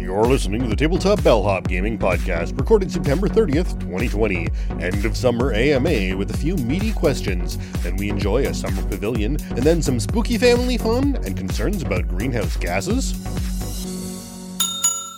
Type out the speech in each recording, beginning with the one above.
You're listening to the Tabletop Bellhop Gaming Podcast, recorded September 30th, 2020. End of summer AMA with a few meaty questions. Then we enjoy a summer pavilion, and then some spooky family fun and concerns about greenhouse gases.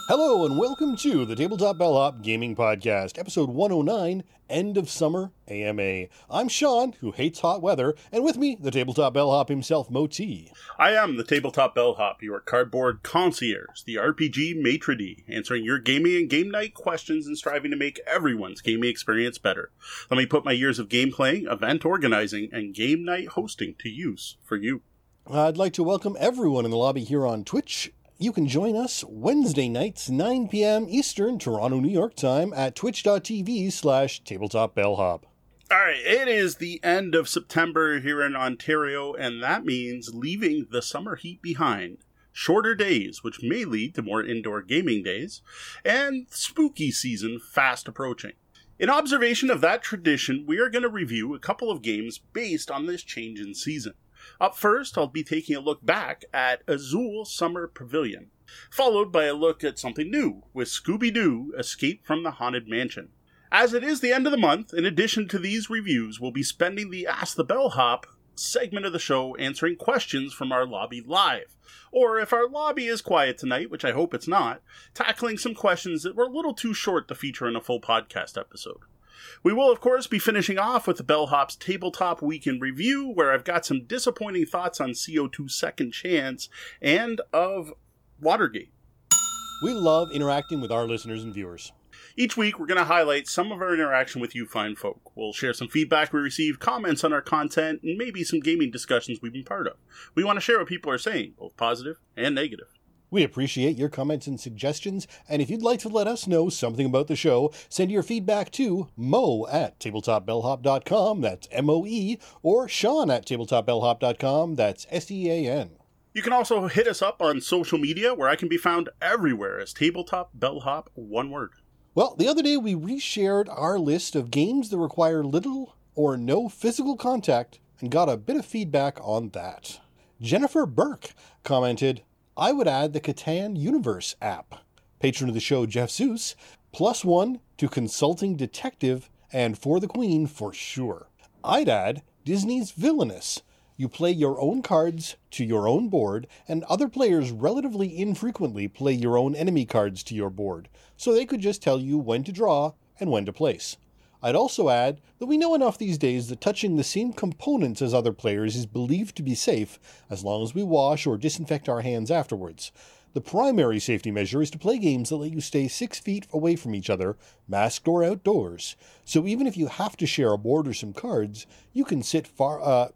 Hello, and welcome to the Tabletop Bellhop Gaming Podcast, episode 109 End of Summer AMA. I'm Sean, who hates hot weather, and with me, the Tabletop Bellhop himself, Moti. I am the Tabletop Bellhop, your cardboard concierge, the RPG maitre d', answering your gaming and game night questions and striving to make everyone's gaming experience better. Let me put my years of game playing, event organizing, and game night hosting to use for you. I'd like to welcome everyone in the lobby here on Twitch you can join us Wednesday nights, 9 p.m. Eastern, Toronto, New York time at twitch.tv slash tabletop bellhop. All right, it is the end of September here in Ontario, and that means leaving the summer heat behind. Shorter days, which may lead to more indoor gaming days, and spooky season fast approaching. In observation of that tradition, we are going to review a couple of games based on this change in season. Up first, I'll be taking a look back at Azul Summer Pavilion, followed by a look at something new with Scooby Doo Escape from the Haunted Mansion. As it is the end of the month, in addition to these reviews, we'll be spending the Ask the Bellhop segment of the show answering questions from our lobby live. Or if our lobby is quiet tonight, which I hope it's not, tackling some questions that were a little too short to feature in a full podcast episode. We will, of course, be finishing off with the Bellhop's Tabletop Weekend Review, where I've got some disappointing thoughts on CO2 Second Chance and of Watergate. We love interacting with our listeners and viewers. Each week, we're going to highlight some of our interaction with you fine folk. We'll share some feedback we receive, comments on our content, and maybe some gaming discussions we've been part of. We want to share what people are saying, both positive and negative. We appreciate your comments and suggestions, and if you'd like to let us know something about the show, send your feedback to mo at tabletopbellhop.com, that's M-O-E, or Sean at tabletopbellhop.com, that's S-E-A-N. You can also hit us up on social media, where I can be found everywhere as Tabletop Bellhop, one word. Well, the other day we reshared our list of games that require little or no physical contact and got a bit of feedback on that. Jennifer Burke commented, I would add the Catan Universe app. Patron of the show, Jeff Zeus, plus one to Consulting Detective and For the Queen for sure. I'd add Disney's Villainous. You play your own cards to your own board, and other players relatively infrequently play your own enemy cards to your board, so they could just tell you when to draw and when to place. I'd also add that we know enough these days that touching the same components as other players is believed to be safe as long as we wash or disinfect our hands afterwards. The primary safety measure is to play games that let you stay six feet away from each other, masked or outdoors. So even if you have to share a board or some cards, you can sit far. Uh,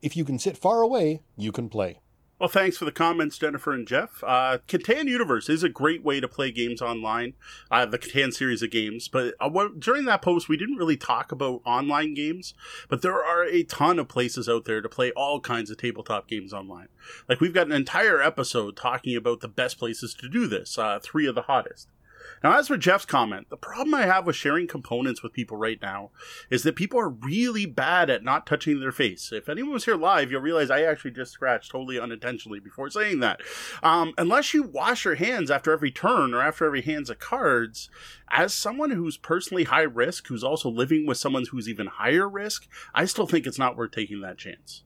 if you can sit far away, you can play. Well, thanks for the comments, Jennifer and Jeff. Uh, Catan Universe is a great way to play games online, uh, the Catan series of games. But uh, during that post, we didn't really talk about online games, but there are a ton of places out there to play all kinds of tabletop games online. Like, we've got an entire episode talking about the best places to do this, uh, three of the hottest. Now, as for Jeff's comment, the problem I have with sharing components with people right now is that people are really bad at not touching their face. If anyone was here live, you'll realize I actually just scratched totally unintentionally before saying that. Um, unless you wash your hands after every turn or after every hands of cards, as someone who's personally high risk, who's also living with someone who's even higher risk, I still think it's not worth taking that chance.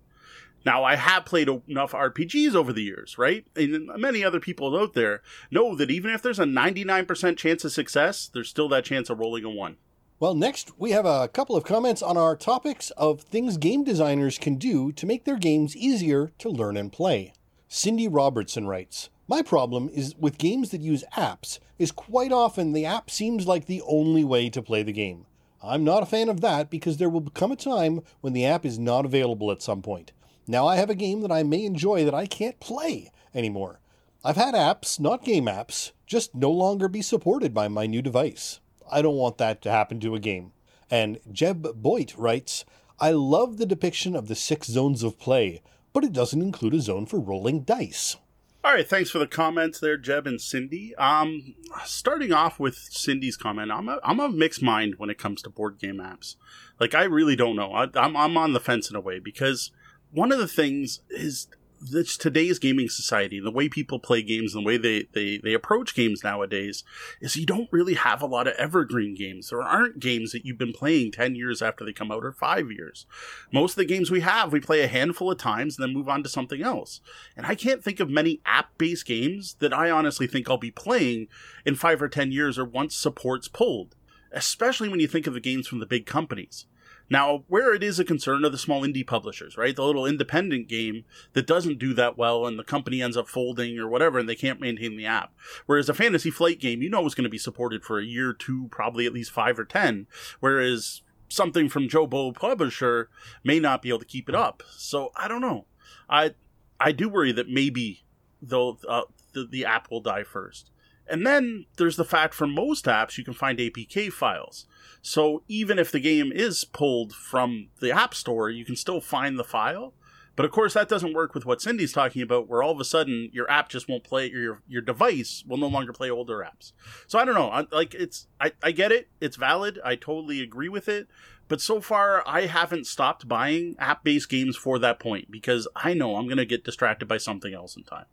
Now, I have played enough RPGs over the years, right? And many other people out there know that even if there's a 99% chance of success, there's still that chance of rolling a 1. Well, next, we have a couple of comments on our topics of things game designers can do to make their games easier to learn and play. Cindy Robertson writes, my problem is with games that use apps is quite often the app seems like the only way to play the game. I'm not a fan of that because there will come a time when the app is not available at some point. Now I have a game that I may enjoy that I can't play anymore. I've had apps, not game apps, just no longer be supported by my new device. I don't want that to happen to a game. And Jeb Boyd writes, I love the depiction of the six zones of play, but it doesn't include a zone for rolling dice. All right, thanks for the comments there, Jeb and Cindy. Um, starting off with Cindy's comment, I'm a, I'm a mixed mind when it comes to board game apps. Like, I really don't know. I, I'm, I'm on the fence in a way because one of the things is this today's gaming society, the way people play games, and the way they, they, they approach games nowadays, is you don't really have a lot of evergreen games. There aren't games that you've been playing 10 years after they come out or five years. Most of the games we have, we play a handful of times and then move on to something else. And I can't think of many app based games that I honestly think I'll be playing in five or 10 years or once support's pulled, especially when you think of the games from the big companies. Now, where it is a concern are the small indie publishers, right? The little independent game that doesn't do that well and the company ends up folding or whatever and they can't maintain the app. Whereas a fantasy flight game, you know is going to be supported for a year, two, probably at least five or ten. Whereas something from Joe Bow publisher may not be able to keep it up. So I don't know. I I do worry that maybe uh, the, the app will die first. And then there's the fact for most apps you can find APK files. So even if the game is pulled from the App Store, you can still find the file. But of course, that doesn't work with what Cindy's talking about, where all of a sudden your app just won't play, your your device will no longer play older apps. So I don't know. I, like it's, I, I get it. It's valid. I totally agree with it. But so far, I haven't stopped buying app based games for that point because I know I'm going to get distracted by something else in time.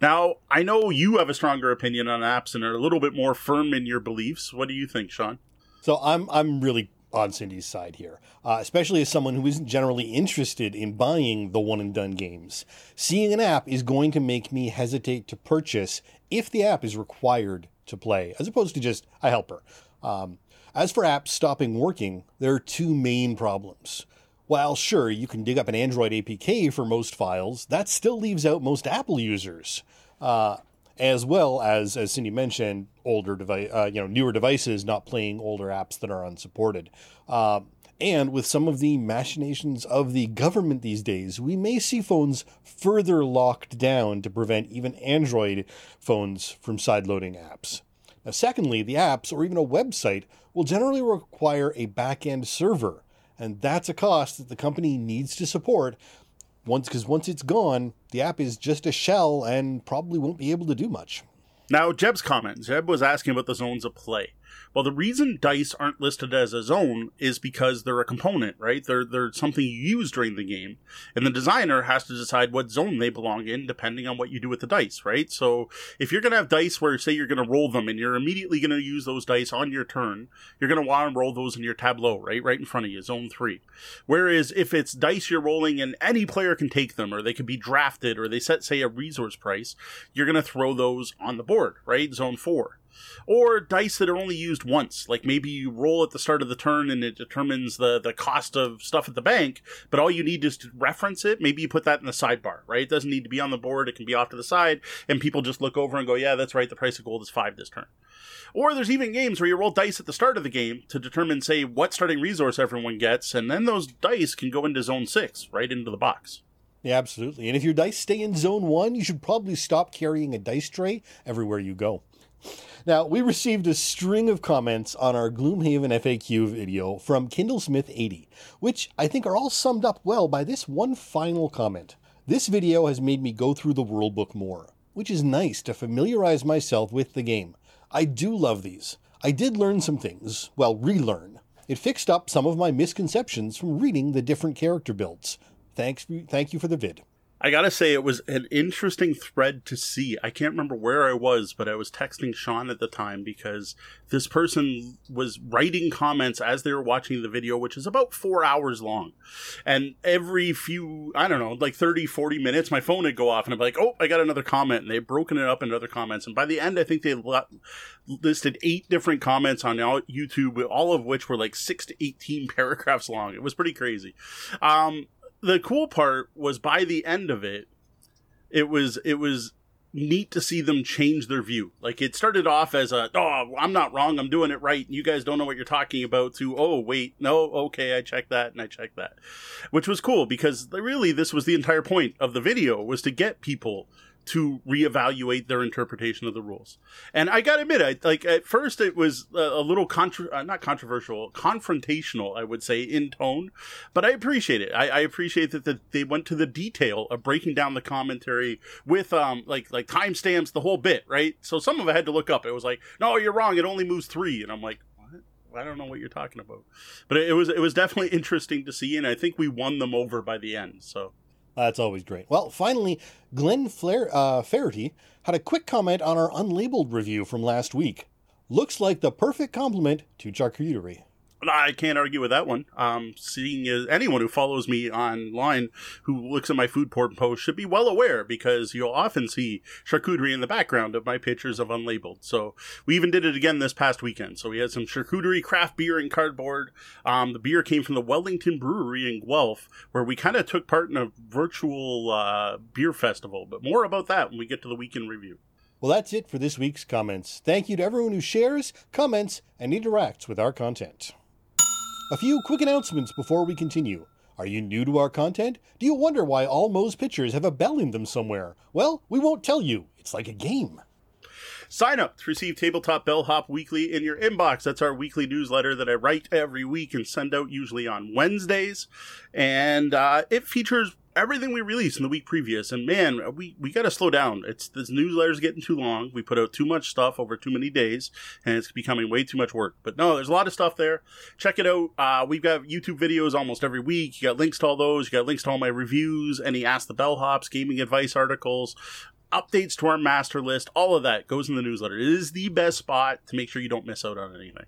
Now, I know you have a stronger opinion on apps and are a little bit more firm in your beliefs. What do you think, Sean? So I'm I'm really on Cindy's side here, uh, especially as someone who isn't generally interested in buying the one and done games. Seeing an app is going to make me hesitate to purchase if the app is required to play, as opposed to just a helper. Um, as for apps stopping working, there are two main problems. While sure, you can dig up an Android APK for most files, that still leaves out most Apple users. Uh, as well as, as Cindy mentioned, older device, uh, you know, newer devices not playing older apps that are unsupported. Uh, and with some of the machinations of the government these days, we may see phones further locked down to prevent even Android phones from sideloading apps. Now, secondly, the apps or even a website will generally require a back end server, and that's a cost that the company needs to support once because once it's gone, the app is just a shell and probably won't be able to do much. Now, Jeb's comment. Jeb was asking about the zones of play. Well, the reason dice aren't listed as a zone is because they're a component, right? They're they're something you use during the game, and the designer has to decide what zone they belong in depending on what you do with the dice, right? So if you're gonna have dice where say you're gonna roll them and you're immediately gonna use those dice on your turn, you're gonna want to roll those in your tableau, right, right in front of you, zone three. Whereas if it's dice you're rolling and any player can take them, or they can be drafted, or they set say a resource price, you're gonna throw those on the board, right, zone four or dice that are only used once. Like maybe you roll at the start of the turn and it determines the, the cost of stuff at the bank, but all you need is to reference it. Maybe you put that in the sidebar, right? It doesn't need to be on the board. It can be off to the side and people just look over and go, yeah, that's right. The price of gold is five this turn. Or there's even games where you roll dice at the start of the game to determine, say, what starting resource everyone gets, and then those dice can go into zone six, right into the box. Yeah, absolutely. And if your dice stay in zone one, you should probably stop carrying a dice tray everywhere you go. Now, we received a string of comments on our Gloomhaven FAQ video from Kindlesmith80, which I think are all summed up well by this one final comment. This video has made me go through the world book more, which is nice to familiarize myself with the game. I do love these. I did learn some things, well, relearn. It fixed up some of my misconceptions from reading the different character builds. Thanks, thank you for the vid. I gotta say, it was an interesting thread to see. I can't remember where I was, but I was texting Sean at the time because this person was writing comments as they were watching the video, which is about four hours long. And every few, I don't know, like 30, 40 minutes, my phone would go off and I'd be like, oh, I got another comment. And they'd broken it up into other comments. And by the end, I think they listed eight different comments on YouTube, all of which were like six to 18 paragraphs long. It was pretty crazy. Um, the cool part was by the end of it, it was it was neat to see them change their view. Like it started off as a oh I'm not wrong I'm doing it right you guys don't know what you're talking about to oh wait no okay I checked that and I checked that, which was cool because really this was the entire point of the video was to get people to reevaluate their interpretation of the rules. And I got to admit, I, like at first it was a, little contra- uh, not controversial, confrontational, I would say, in tone. But I appreciate it. I, I appreciate that the, they went to the detail of breaking down the commentary with um like like timestamps, the whole bit, right? So some of it I had to look up. It was like, no, you're wrong. It only moves three, and I'm like, What? I don't know what you're talking about. But it was it was definitely interesting to see, and I think we won them over by the end. So That's always great. Well, finally, Glenn Flair, uh, Faherty had a quick comment on our unlabeled review from last week. Looks like the perfect complement to charcuterie. I can't argue with that one. Um, seeing as anyone who follows me online who looks at my food porn post should be well aware because you'll often see charcuterie in the background of my pictures of unlabeled. So we even did it again this past weekend. So we had some charcuterie, craft beer, and cardboard. Um, the beer came from the Wellington Brewery in Guelph, where we kind of took part in a virtual uh, beer festival. But more about that when we get to the weekend review. Well, that's it for this week's comments. Thank you to everyone who shares, comments, and interacts with our content. A few quick announcements before we continue. Are you new to our content? Do you wonder why all Moe's pictures have a bell in them somewhere? Well, we won't tell you. It's like a game. Sign up to receive Tabletop Bellhop Weekly in your inbox. That's our weekly newsletter that I write every week and send out usually on Wednesdays. And uh, it features everything we released in the week previous. And man, we, we got to slow down. It's this newsletter's getting too long. We put out too much stuff over too many days, and it's becoming way too much work. But no, there's a lot of stuff there. Check it out. Uh, we've got YouTube videos almost every week. You got links to all those. You got links to all my reviews, any Ask the Bellhops, gaming advice articles. Updates to our master list, all of that goes in the newsletter. It is the best spot to make sure you don't miss out on anything.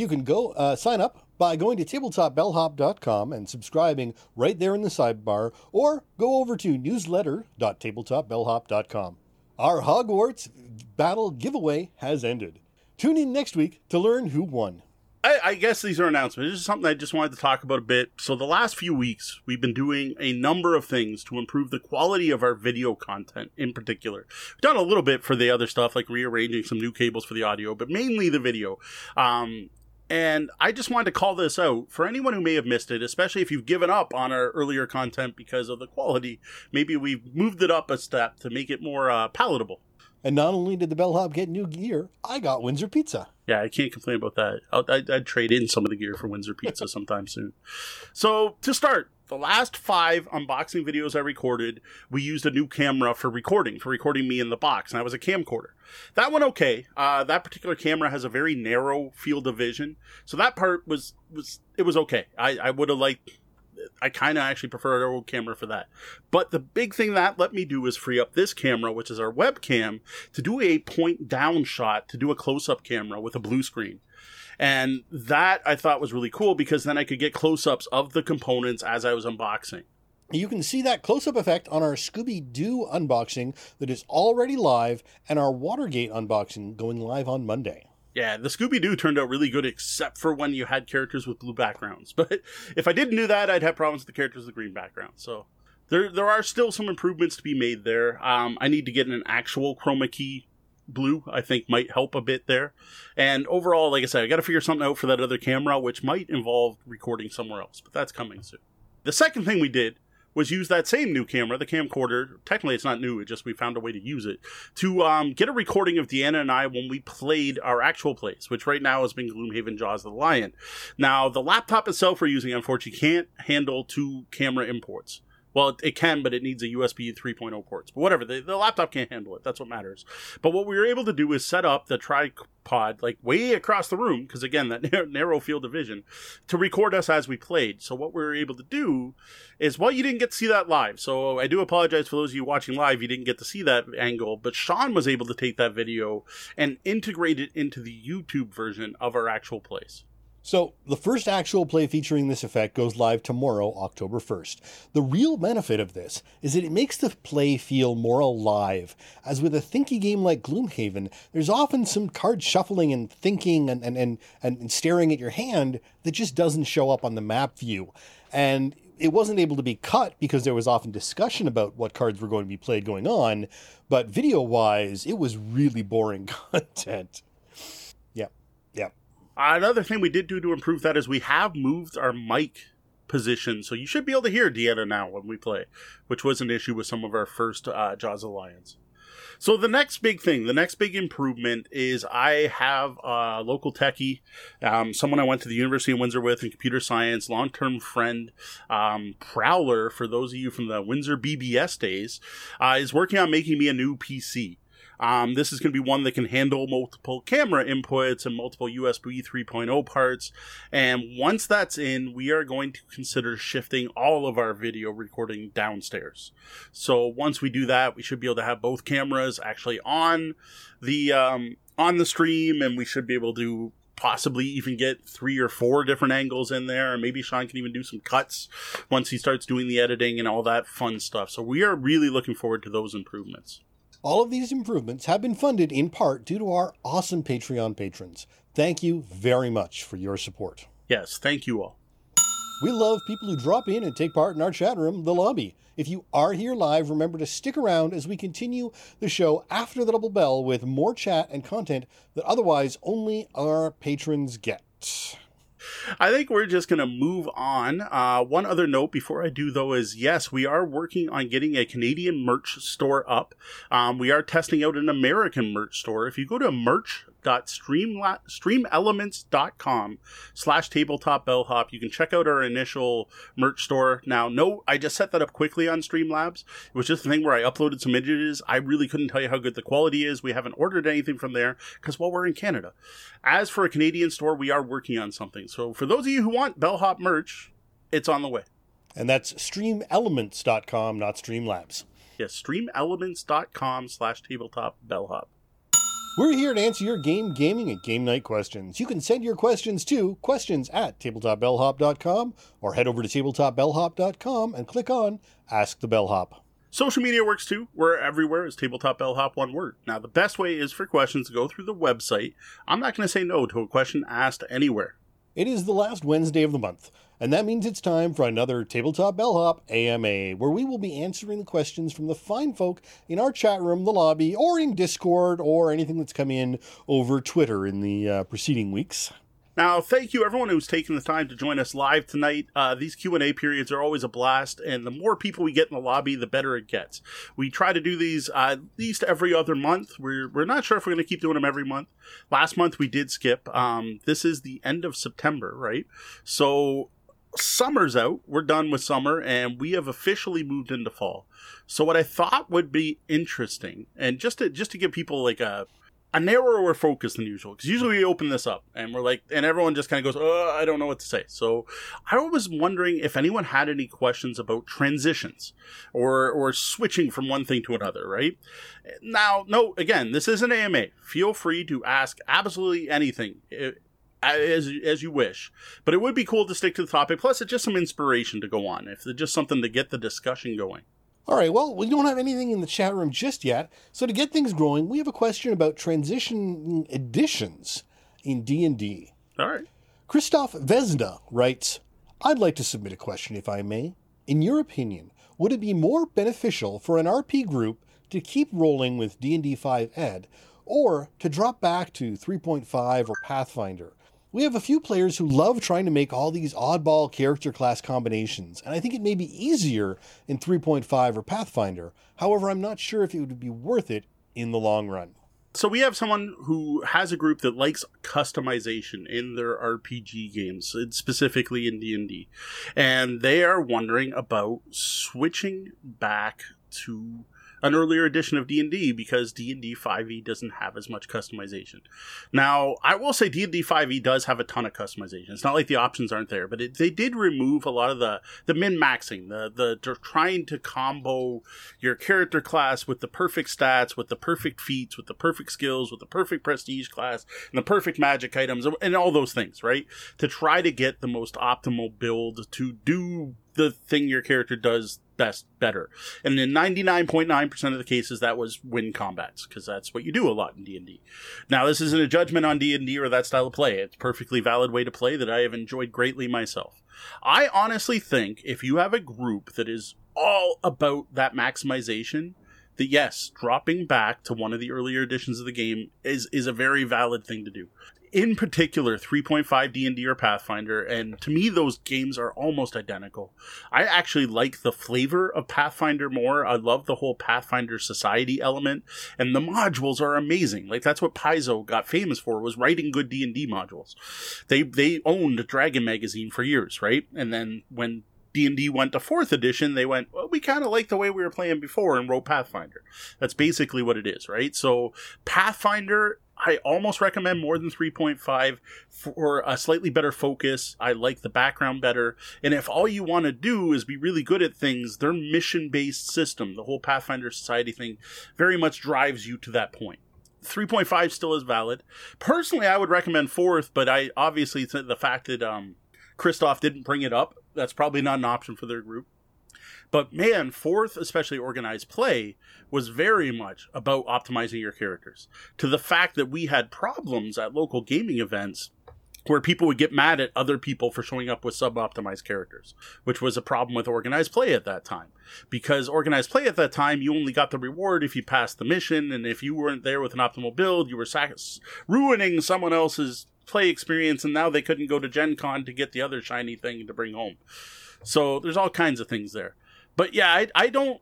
You can go uh, sign up by going to tabletopbellhop.com and subscribing right there in the sidebar, or go over to newsletter.tabletopbellhop.com. Our Hogwarts battle giveaway has ended. Tune in next week to learn who won. I, I, guess these are announcements. This is something I just wanted to talk about a bit. So, the last few weeks, we've been doing a number of things to improve the quality of our video content in particular. We've done a little bit for the other stuff, like rearranging some new cables for the audio, but mainly the video. Um, and I just wanted to call this out for anyone who may have missed it, especially if you've given up on our earlier content because of the quality. Maybe we've moved it up a step to make it more uh, palatable. And not only did the bellhop get new gear, I got Windsor Pizza. Yeah, I can't complain about that. I'll, I'd, I'd trade in some of the gear for Windsor Pizza sometime soon. So to start, the last five unboxing videos I recorded, we used a new camera for recording, for recording me in the box, and I was a camcorder. That went okay. Uh, that particular camera has a very narrow field of vision, so that part was was it was okay. I, I would have liked. I kind of actually prefer our old camera for that. But the big thing that let me do is free up this camera, which is our webcam, to do a point down shot, to do a close up camera with a blue screen. And that I thought was really cool because then I could get close ups of the components as I was unboxing. You can see that close up effect on our Scooby Doo unboxing that is already live and our Watergate unboxing going live on Monday. Yeah, the Scooby Doo turned out really good, except for when you had characters with blue backgrounds. But if I didn't do that, I'd have problems with the characters with green backgrounds. So there, there are still some improvements to be made there. Um, I need to get an actual chroma key blue, I think might help a bit there. And overall, like I said, I got to figure something out for that other camera, which might involve recording somewhere else, but that's coming soon. The second thing we did was use that same new camera, the camcorder. Technically, it's not new; it just we found a way to use it to um, get a recording of Deanna and I when we played our actual plays, which right now has been Gloomhaven Jaws of the Lion. Now, the laptop itself we're using, unfortunately, can't handle two camera imports. Well, it, can, but it needs a USB 3.0 ports. But whatever, the, the, laptop can't handle it. That's what matters. But what we were able to do is set up the tripod like way across the room, because again, that narrow field of vision, to record us as we played. So what we were able to do is, well, you didn't get to see that live. So I do apologize for those of you watching live. You didn't get to see that angle, but Sean was able to take that video and integrate it into the YouTube version of our actual plays. So, the first actual play featuring this effect goes live tomorrow, October 1st. The real benefit of this is that it makes the play feel more alive. As with a thinky game like Gloomhaven, there's often some card shuffling and thinking and, and, and, and staring at your hand that just doesn't show up on the map view. And it wasn't able to be cut because there was often discussion about what cards were going to be played going on, but video wise, it was really boring content. Another thing we did do to improve that is we have moved our mic position, so you should be able to hear Deanna now when we play, which was an issue with some of our first uh, Jaws of the Lion. So the next big thing, the next big improvement is I have a local techie, um, someone I went to the University of Windsor with in computer science, long-term friend, um, Prowler, for those of you from the Windsor BBS days, uh, is working on making me a new PC. Um, this is going to be one that can handle multiple camera inputs and multiple USB 3.0 parts. And once that's in, we are going to consider shifting all of our video recording downstairs. So once we do that, we should be able to have both cameras actually on the um, on the stream, and we should be able to possibly even get three or four different angles in there. And maybe Sean can even do some cuts once he starts doing the editing and all that fun stuff. So we are really looking forward to those improvements. All of these improvements have been funded in part due to our awesome Patreon patrons. Thank you very much for your support. Yes, thank you all. We love people who drop in and take part in our chat room, the lobby. If you are here live, remember to stick around as we continue the show after the double bell with more chat and content that otherwise only our patrons get. I think we're just going to move on. Uh, one other note before I do, though, is yes, we are working on getting a Canadian merch store up. Um, we are testing out an American merch store. If you go to merch streamelements.com slash tabletop bellhop. You can check out our initial merch store. Now, no, I just set that up quickly on Streamlabs. It was just a thing where I uploaded some images. I really couldn't tell you how good the quality is. We haven't ordered anything from there because, well, we're in Canada. As for a Canadian store, we are working on something. So for those of you who want bellhop merch, it's on the way. And that's streamelements.com, not Streamlabs. Yes, streamelements.com slash tabletop bellhop. We're here to answer your game, gaming, and game night questions. You can send your questions to questions at tabletopbellhop.com or head over to tabletopbellhop.com and click on Ask the Bellhop. Social media works too. We're everywhere as Tabletop Bellhop one word. Now, the best way is for questions to go through the website. I'm not going to say no to a question asked anywhere. It is the last Wednesday of the month, and that means it's time for another Tabletop Bellhop AMA, where we will be answering the questions from the fine folk in our chat room, the lobby, or in Discord, or anything that's come in over Twitter in the uh, preceding weeks. Now, thank you everyone who's taken the time to join us live tonight. Uh, these Q and A periods are always a blast, and the more people we get in the lobby, the better it gets. We try to do these uh, at least every other month. We're we're not sure if we're going to keep doing them every month. Last month we did skip. Um, this is the end of September, right? So summer's out. We're done with summer, and we have officially moved into fall. So what I thought would be interesting, and just to just to give people like a a narrower focus than usual because usually we open this up and we're like and everyone just kind of goes oh i don't know what to say. So i was wondering if anyone had any questions about transitions or or switching from one thing to another right? Now no again this is an ama feel free to ask absolutely anything eh, as as you wish but it would be cool to stick to the topic plus it's just some inspiration to go on if it's just something to get the discussion going all right, well, we don't have anything in the chat room just yet. So to get things growing, we have a question about transition editions in D&D. All right. Christoph Vesna writes, I'd like to submit a question if I may. In your opinion, would it be more beneficial for an RP group to keep rolling with D&D 5 Ed or to drop back to 3.5 or Pathfinder? We have a few players who love trying to make all these oddball character class combinations, and I think it may be easier in 3.5 or Pathfinder. However, I'm not sure if it would be worth it in the long run. So we have someone who has a group that likes customization in their RPG games, specifically in D&D. And they are wondering about switching back to an earlier edition of D&D because D&D 5e doesn't have as much customization. Now, I will say D&D 5e does have a ton of customization. It's not like the options aren't there, but it, they did remove a lot of the the min-maxing, the the trying to combo your character class with the perfect stats, with the perfect feats, with the perfect skills, with the perfect prestige class, and the perfect magic items and all those things, right? To try to get the most optimal build to do the thing your character does best better. And in 99.9% of the cases that was win combats because that's what you do a lot in D&D. Now this isn't a judgment on D&D or that style of play. It's perfectly valid way to play that I have enjoyed greatly myself. I honestly think if you have a group that is all about that maximization, that yes, dropping back to one of the earlier editions of the game is is a very valid thing to do in particular 3.5 d&d or pathfinder and to me those games are almost identical. I actually like the flavor of pathfinder more. I love the whole pathfinder society element and the modules are amazing. Like that's what paizo got famous for was writing good d&d modules. They they owned dragon magazine for years right? And then when D&D went to 4th edition, they went, well, we kind of like the way we were playing before and wrote Pathfinder. That's basically what it is, right? So Pathfinder I almost recommend more than 3.5 for a slightly better focus. I like the background better. And if all you want to do is be really good at things, their mission based system, the whole Pathfinder Society thing, very much drives you to that point. 3.5 still is valid. Personally, I would recommend fourth, but I obviously the fact that um, Christoph didn't bring it up, that's probably not an option for their group. But man, fourth, especially organized play, was very much about optimizing your characters. To the fact that we had problems at local gaming events where people would get mad at other people for showing up with sub-optimized characters, which was a problem with organized play at that time. Because organized play at that time, you only got the reward if you passed the mission, and if you weren't there with an optimal build, you were sac- ruining someone else's play experience, and now they couldn't go to Gen Con to get the other shiny thing to bring home. So there's all kinds of things there. But yeah, I, I don't.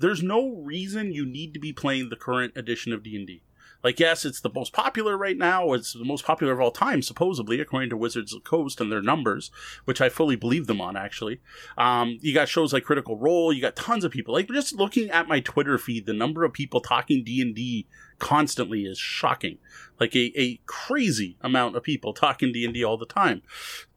There's no reason you need to be playing the current edition of D and D. Like, yes, it's the most popular right now. It's the most popular of all time, supposedly, according to Wizards of the Coast and their numbers, which I fully believe them on, actually. Um, you got shows like Critical Role. You got tons of people. Like, just looking at my Twitter feed, the number of people talking D&D constantly is shocking. Like, a, a crazy amount of people talking D&D all the time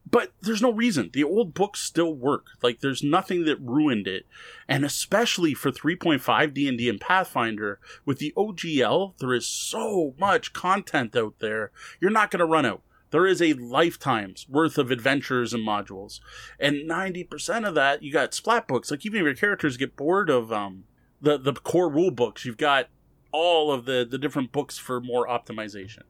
but there's no reason. The old books still work. Like there's nothing that ruined it. And especially for 3.5 D&D and Pathfinder with the OGL, there is so much content out there. You're not going to run out. There is a lifetime's worth of adventures and modules. And 90% of that you got splat books. Like even if your characters get bored of um the the core rule books, you've got all of the the different books for more optimization.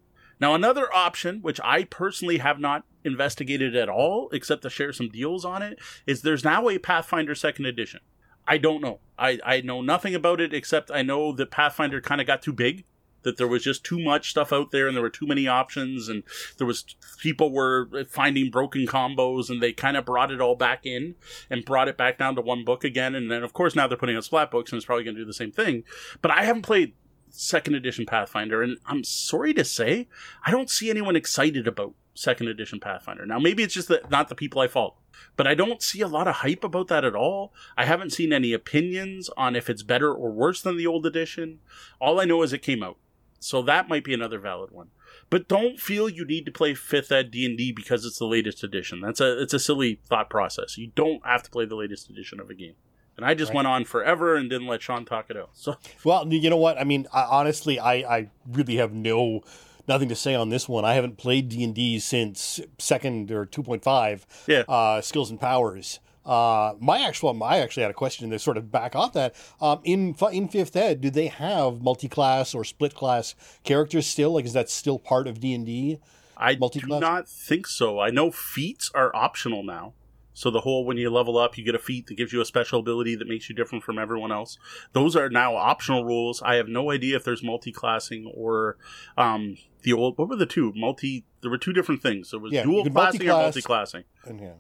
Now, another option, which I personally have not investigated at all, except to share some deals on it, is there's now a Pathfinder Second Edition. I don't know. I, I know nothing about it except I know that Pathfinder kind of got too big. That there was just too much stuff out there, and there were too many options, and there was people were finding broken combos, and they kind of brought it all back in and brought it back down to one book again. And then, of course, now they're putting out splat books, and it's probably going to do the same thing. But I haven't played second edition Pathfinder, and I'm sorry to say, I don't see anyone excited about second edition Pathfinder. Now, maybe it's just that not the people I follow, but I don't see a lot of hype about that at all. I haven't seen any opinions on if it's better or worse than the old edition. All I know is it came out, so that might be another valid one. But don't feel you need to play fifth ed D and D because it's the latest edition. That's a it's a silly thought process. You don't have to play the latest edition of a game. And I just right. went on forever and didn't let Sean talk it out. So well, you know what? I mean, I, honestly, I, I really have no nothing to say on this one. I haven't played D and D since second or two point five. Yeah. Uh, skills and powers. Uh, my actual, I actually had a question to sort of back off that. Um, in in fifth ed, do they have multi class or split class characters still? Like, is that still part of D and D? I do not think so. I know feats are optional now. So the whole when you level up, you get a feat that gives you a special ability that makes you different from everyone else. Those are now optional rules. I have no idea if there's multi-classing or um, the old. What were the two multi? There were two different things. There was yeah, dual classing or multi-classing. And yeah.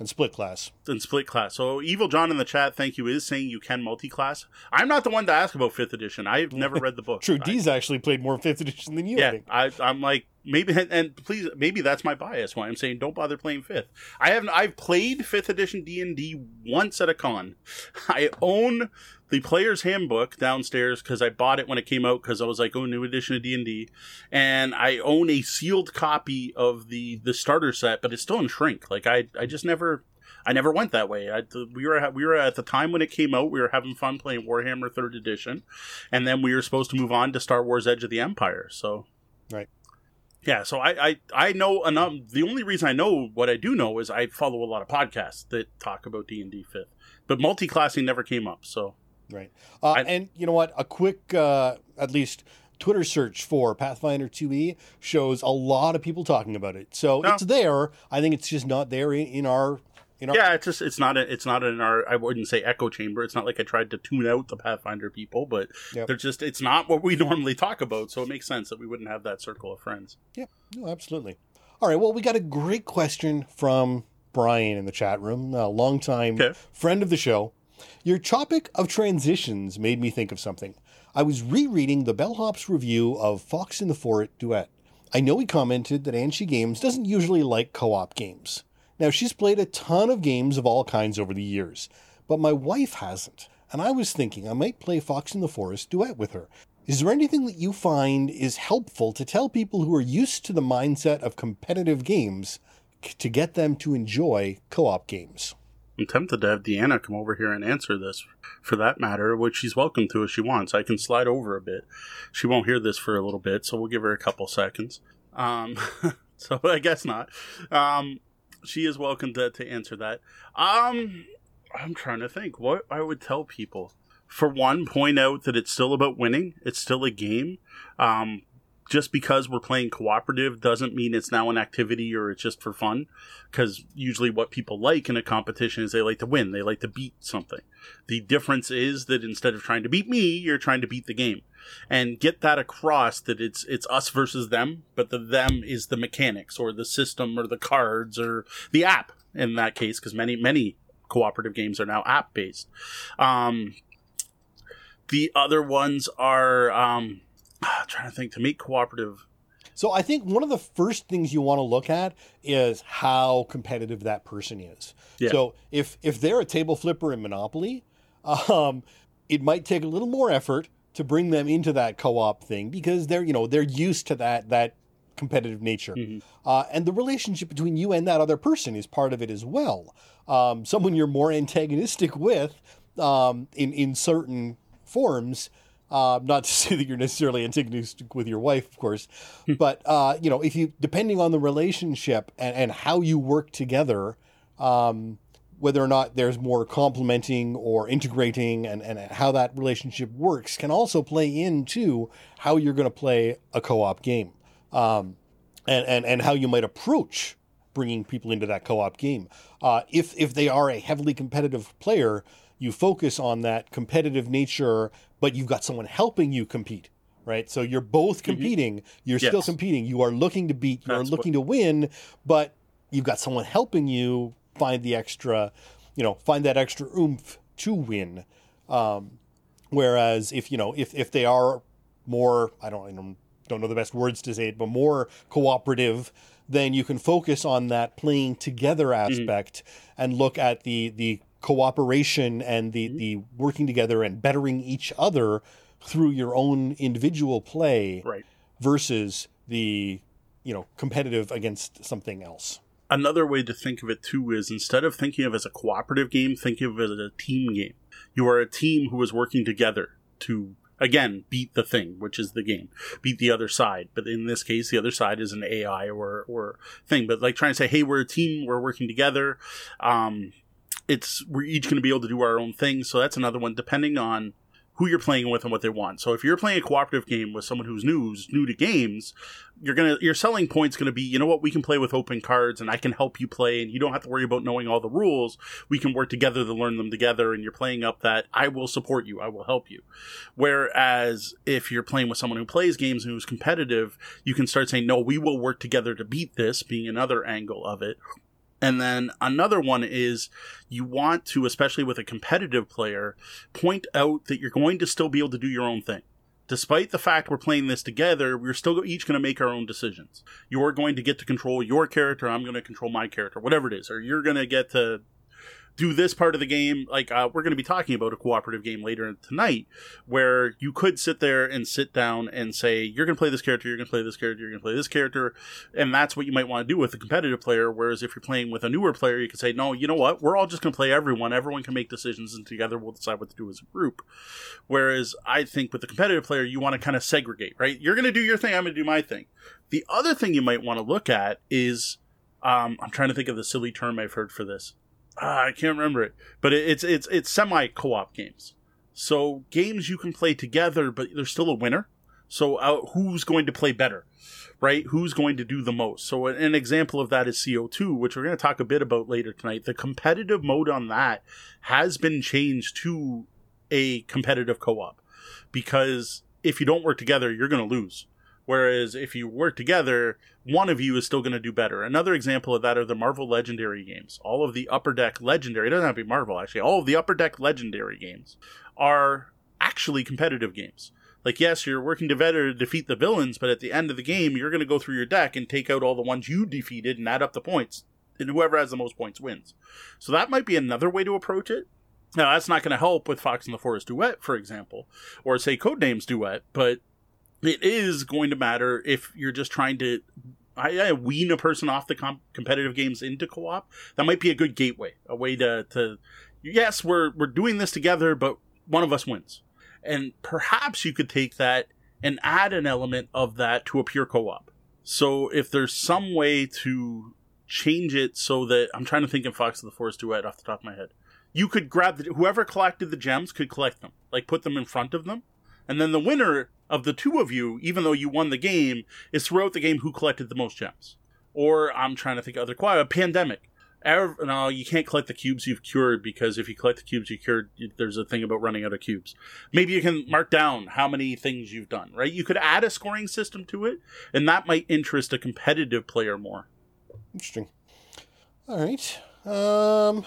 And split class. And split class. So Evil John in the chat, thank you, is saying you can multi-class. I'm not the one to ask about fifth edition. I've never read the book. True, D's I, actually played more fifth edition than you. Yeah, I am like maybe and please maybe that's my bias why i'm saying don't bother playing fifth i haven't i've played fifth edition d&d once at a con i own the player's handbook downstairs because i bought it when it came out because i was like oh new edition of d&d and i own a sealed copy of the the starter set but it's still in shrink like i i just never I never went that way. I, we were we were at the time when it came out. We were having fun playing Warhammer Third Edition, and then we were supposed to move on to Star Wars: Edge of the Empire. So, right. Yeah, so I, I I know enough. The only reason I know what I do know is I follow a lot of podcasts that talk about D and D fifth, but multi-classing never came up. So right, uh, I, and you know what? A quick, uh, at least Twitter search for Pathfinder 2e shows a lot of people talking about it. So no. it's there. I think it's just not there in, in our you know? Yeah, it's just it's not a, it's not in our I wouldn't say echo chamber. It's not like I tried to tune out the Pathfinder people, but yep. they're just it's not what we normally talk about. So it makes sense that we wouldn't have that circle of friends. Yeah, no, absolutely. All right, well, we got a great question from Brian in the chat room, a longtime okay. friend of the show. Your topic of transitions made me think of something. I was rereading the Bellhop's review of Fox in the Forest Duet. I know he commented that Anshi Games doesn't usually like co op games. Now, she's played a ton of games of all kinds over the years, but my wife hasn't. And I was thinking I might play Fox in the Forest duet with her. Is there anything that you find is helpful to tell people who are used to the mindset of competitive games to get them to enjoy co op games? I'm tempted to have Deanna come over here and answer this for that matter, which she's welcome to if she wants. I can slide over a bit. She won't hear this for a little bit, so we'll give her a couple seconds. Um, so I guess not. Um, she is welcome to, to answer that. Um, I'm trying to think what I would tell people. For one, point out that it's still about winning. It's still a game. Um, just because we're playing cooperative doesn't mean it's now an activity or it's just for fun. Because usually, what people like in a competition is they like to win, they like to beat something. The difference is that instead of trying to beat me, you're trying to beat the game, and get that across that it's it's us versus them, but the them is the mechanics or the system or the cards or the app in that case, because many many cooperative games are now app based. Um, the other ones are um, trying to think to make cooperative. So I think one of the first things you want to look at is how competitive that person is. Yeah. So if if they're a table flipper in Monopoly, um, it might take a little more effort to bring them into that co-op thing because they're you know they're used to that that competitive nature, Mhm. uh, and the relationship between you and that other person is part of it as well. Um, someone you're more antagonistic with um, in in certain forms. Uh, not to say that you're necessarily antagonistic with your wife, of course, but uh, you know, if you depending on the relationship and, and how you work together, um, whether or not there's more complementing or integrating and, and how that relationship works can also play into how you're going to play a co-op game um, and, and, and how you might approach bringing people into that co-op game. Uh, if, if they are a heavily competitive player, you focus on that competitive nature, but you've got someone helping you compete. Right, so you're both competing. You're still competing. You are looking to beat. You're That's looking to win, but you've got someone helping you find the extra, you know, find that extra oomph to win. Um, whereas if you know if if they are more, I don't I don't, don't know the best words to say it, but more cooperative, then you can focus on that playing together aspect and look at the the cooperation and the the working together and bettering each other through your own individual play Right. versus the you know competitive against something else. Another way to think of it too is instead of thinking of it as a cooperative game, think of it as a team game. You are a team who is working together to again beat the thing, which is the game, beat the other side. But in this case, the other side is an AI or or thing. But like trying to say, hey, we're a team, we're working together. Um, it's we're each going to be able to do our own thing. So that's another one, depending on who you're playing with and what they want. So if you're playing a cooperative game with someone who's new, who's new to games, you're gonna your selling point's gonna be, you know what, we can play with open cards and I can help you play and you don't have to worry about knowing all the rules. We can work together to learn them together and you're playing up that I will support you, I will help you. Whereas if you're playing with someone who plays games and who's competitive, you can start saying, No, we will work together to beat this, being another angle of it. And then another one is you want to, especially with a competitive player, point out that you're going to still be able to do your own thing. Despite the fact we're playing this together, we're still each going to make our own decisions. You're going to get to control your character, I'm going to control my character, whatever it is. Or you're going to get to do this part of the game. Like, uh, we're going to be talking about a cooperative game later tonight where you could sit there and sit down and say, you're going to play this character, you're going to play this character, you're going to play this character. And that's what you might want to do with a competitive player. Whereas if you're playing with a newer player, you could say, no, you know what? We're all just going to play everyone. Everyone can make decisions and together we'll decide what to do as a group. Whereas I think with the competitive player, you want to kind of segregate, right? You're going to do your thing, I'm going to do my thing. The other thing you might want to look at is, um, I'm trying to think of the silly term I've heard for this. Ah, I can't remember it, but it, it's it's it's semi co-op games. So games you can play together, but there's still a winner. So uh, who's going to play better, right? Who's going to do the most? So an an example of that is CO2, which we're going to talk a bit about later tonight. The competitive mode on that has been changed to a competitive co-op because if you don't work together, you're going to lose. Whereas if you work together, one of you is still going to do better. Another example of that are the Marvel Legendary games. All of the Upper Deck Legendary, it doesn't have to be Marvel actually, all of the Upper Deck Legendary games are actually competitive games. Like, yes, you're working together to defeat the villains, but at the end of the game, you're going to go through your deck and take out all the ones you defeated and add up the points. and whoever has the most points wins. So that might be another way to approach it. Now that's not going to help with Fox and the Forest duet, for example, or say Codenames duet, but it is going to matter if you're just trying to I, I wean a person off the comp- competitive games into co-op. That might be a good gateway, a way to to yes, we're we're doing this together, but one of us wins, and perhaps you could take that and add an element of that to a pure co-op. So if there's some way to change it so that I'm trying to think in Fox of the Forest duet off the top of my head, you could grab the, whoever collected the gems could collect them, like put them in front of them, and then the winner of the two of you, even though you won the game, is throughout the game who collected the most gems. Or I'm trying to think of other quiet a pandemic. No, you can't collect the cubes you've cured because if you collect the cubes you cured, there's a thing about running out of cubes. Maybe you can mark down how many things you've done, right? You could add a scoring system to it, and that might interest a competitive player more. Interesting. All right. Um,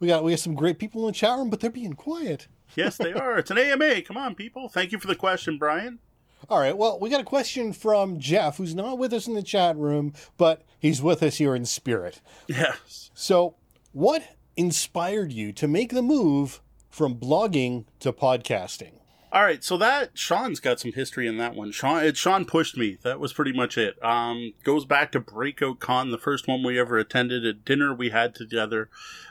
we got we got some great people in the chat room, but they're being quiet yes, they are. It's an AMA. Come on, people. Thank you for the question, Brian. All right. Well, we got a question from Jeff, who's not with us in the chat room, but he's with us here in spirit. Yes. So, what inspired you to make the move from blogging to podcasting? All right, so that Sean's got some history in that one. Sean, it, Sean pushed me. That was pretty much it. Um, goes back to Breakout Con, the first one we ever attended, a dinner we had together,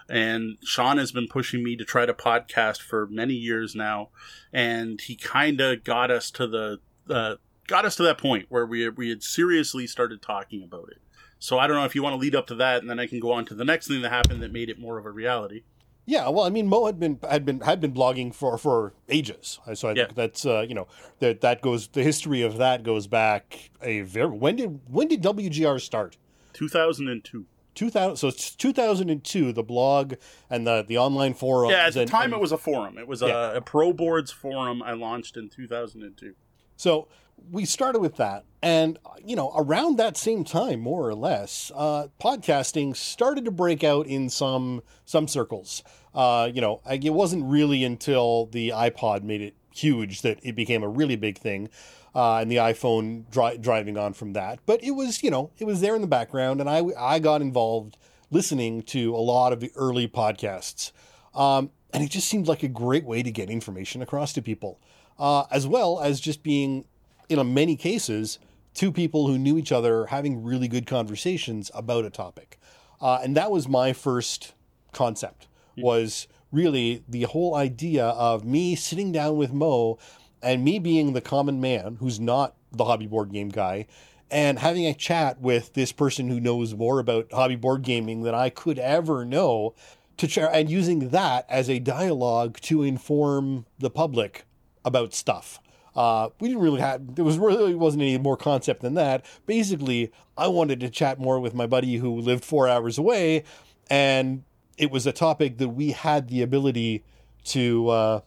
and Sean has been pushing me to try to podcast for many years now, and he kind of got us to the uh, got us to that point where we we had seriously started talking about it. So I don't know if you want to lead up to that, and then I can go on to the next thing that happened that made it more of a reality. Yeah, well, I mean, Mo had been had been had been blogging for for ages, so I yeah. think that's uh, you know that that goes the history of that goes back a very when did when did WGR start? Two thousand and two. 2000 so it's 2002 the blog and the the online forum yeah at the and, time and, it was a forum it was yeah. a, a pro boards forum i launched in 2002 so we started with that. And you know around that same time more or less uh, podcasting started to break out in some some circles. Uh, you know it wasn't really until the ipod made it huge that it became a really big thing uh, and the iphone dri- driving on from that. But it was you know it was there in the background and i i got involved listening to a lot of the early podcasts. Um, and it just seemed like a great way to get information across to people uh, as well as just being in many cases, two people who knew each other having really good conversations about a topic. Uh, and that was my first concept was really the whole idea of me sitting down with Mo and me being the common man who's not the hobby board game guy and having a chat with this person who knows more about hobby board gaming than I could ever know to share and using that as a dialogue to inform the public about stuff. Uh, we didn't really have there was really wasn't any more concept than that. Basically, I wanted to chat more with my buddy who lived four hours away, and it was a topic that we had the ability to uh,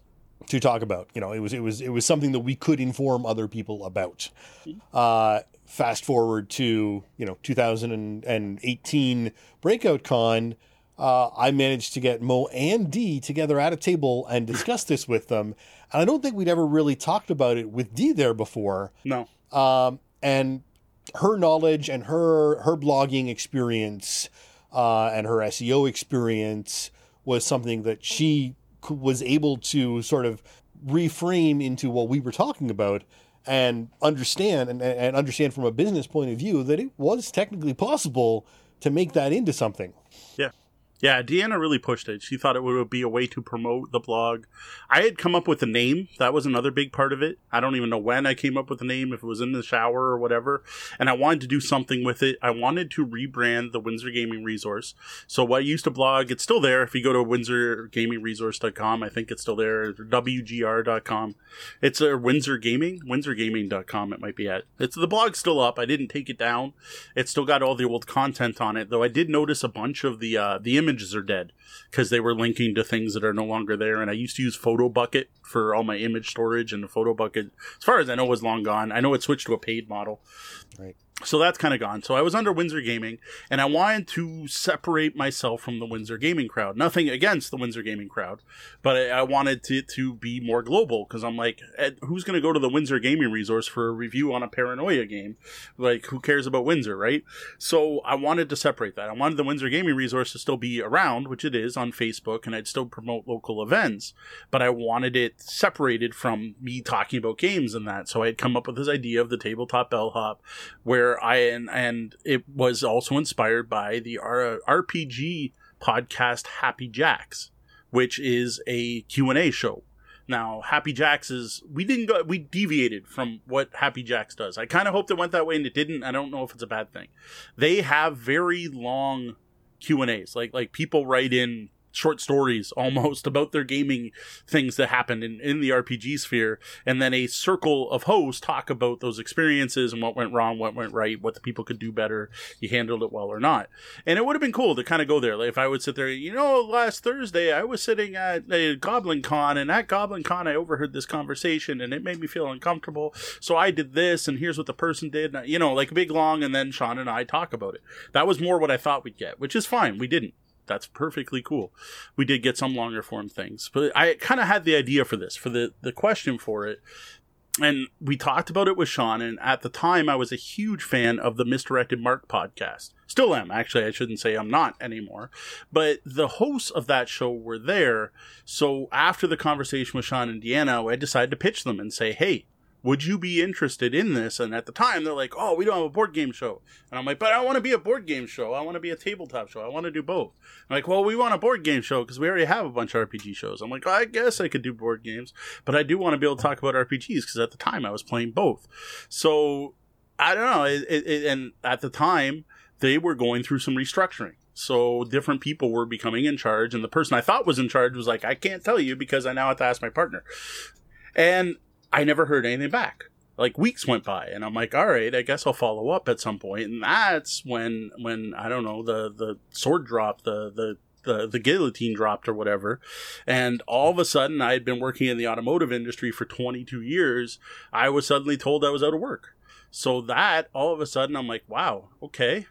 to talk about. You know, it was it was it was something that we could inform other people about. Uh, fast forward to you know 2018 Breakout Con. Uh, I managed to get Mo and D together at a table and discuss this with them. And I don't think we'd ever really talked about it with Dee there before. No. Um, and her knowledge and her her blogging experience uh, and her SEO experience was something that she was able to sort of reframe into what we were talking about and understand and, and understand from a business point of view that it was technically possible to make that into something. Yeah. Yeah, Deanna really pushed it. She thought it would be a way to promote the blog. I had come up with a name. That was another big part of it. I don't even know when I came up with the name, if it was in the shower or whatever. And I wanted to do something with it. I wanted to rebrand the Windsor Gaming Resource. So what I used to blog, it's still there. If you go to windsorgamingresource.com, I think it's still there, wgr.com. It's a Windsor Gaming, windsorgaming.com it might be at. It's the blog's still up. I didn't take it down. It's still got all the old content on it, though I did notice a bunch of the uh, the images images are dead because they were linking to things that are no longer there. And I used to use Photobucket for all my image storage, and the Photobucket, as far as I know, was long gone. I know it switched to a paid model. Right. so that's kind of gone. So I was under Windsor Gaming, and I wanted to separate myself from the Windsor Gaming crowd. Nothing against the Windsor Gaming crowd, but I, I wanted to to be more global because I'm like, who's going to go to the Windsor Gaming Resource for a review on a Paranoia game? Like, who cares about Windsor, right? So I wanted to separate that. I wanted the Windsor Gaming Resource to still be around, which it is on Facebook, and I'd still promote local events, but I wanted it separated from me talking about games and that. So I had come up with this idea of the tabletop bellhop, where I and and it was also inspired by the R- RPG podcast Happy Jacks, which is a Q&A show. Now, Happy Jacks is we didn't go we deviated from what Happy Jacks does. I kind of hoped it went that way and it didn't. I don't know if it's a bad thing. They have very long Q&As. Like like people write in short stories almost about their gaming things that happened in, in the RPG sphere. And then a circle of hosts talk about those experiences and what went wrong, what went right, what the people could do better, you handled it well or not. And it would have been cool to kind of go there. Like if I would sit there, you know, last Thursday I was sitting at a Goblin Con and at Goblin Con I overheard this conversation and it made me feel uncomfortable. So I did this and here's what the person did. You know, like big long and then Sean and I talk about it. That was more what I thought we'd get, which is fine. We didn't that's perfectly cool. We did get some longer form things, but I kind of had the idea for this, for the the question for it. And we talked about it with Sean, and at the time, I was a huge fan of the Misdirected Mark podcast. Still am, actually. I shouldn't say I'm not anymore. But the hosts of that show were there. So after the conversation with Sean and Deanna, I decided to pitch them and say, hey, would you be interested in this? And at the time, they're like, oh, we don't have a board game show. And I'm like, but I want to be a board game show. I want to be a tabletop show. I want to do both. I'm like, well, we want a board game show because we already have a bunch of RPG shows. I'm like, I guess I could do board games, but I do want to be able to talk about RPGs because at the time I was playing both. So I don't know. It, it, and at the time, they were going through some restructuring. So different people were becoming in charge, and the person I thought was in charge was like, I can't tell you because I now have to ask my partner. And I never heard anything back. Like weeks went by, and I'm like, all right, I guess I'll follow up at some point. And that's when, when I don't know, the the sword dropped, the the the, the guillotine dropped or whatever. And all of a sudden, I had been working in the automotive industry for 22 years. I was suddenly told I was out of work. So that all of a sudden, I'm like, wow, okay.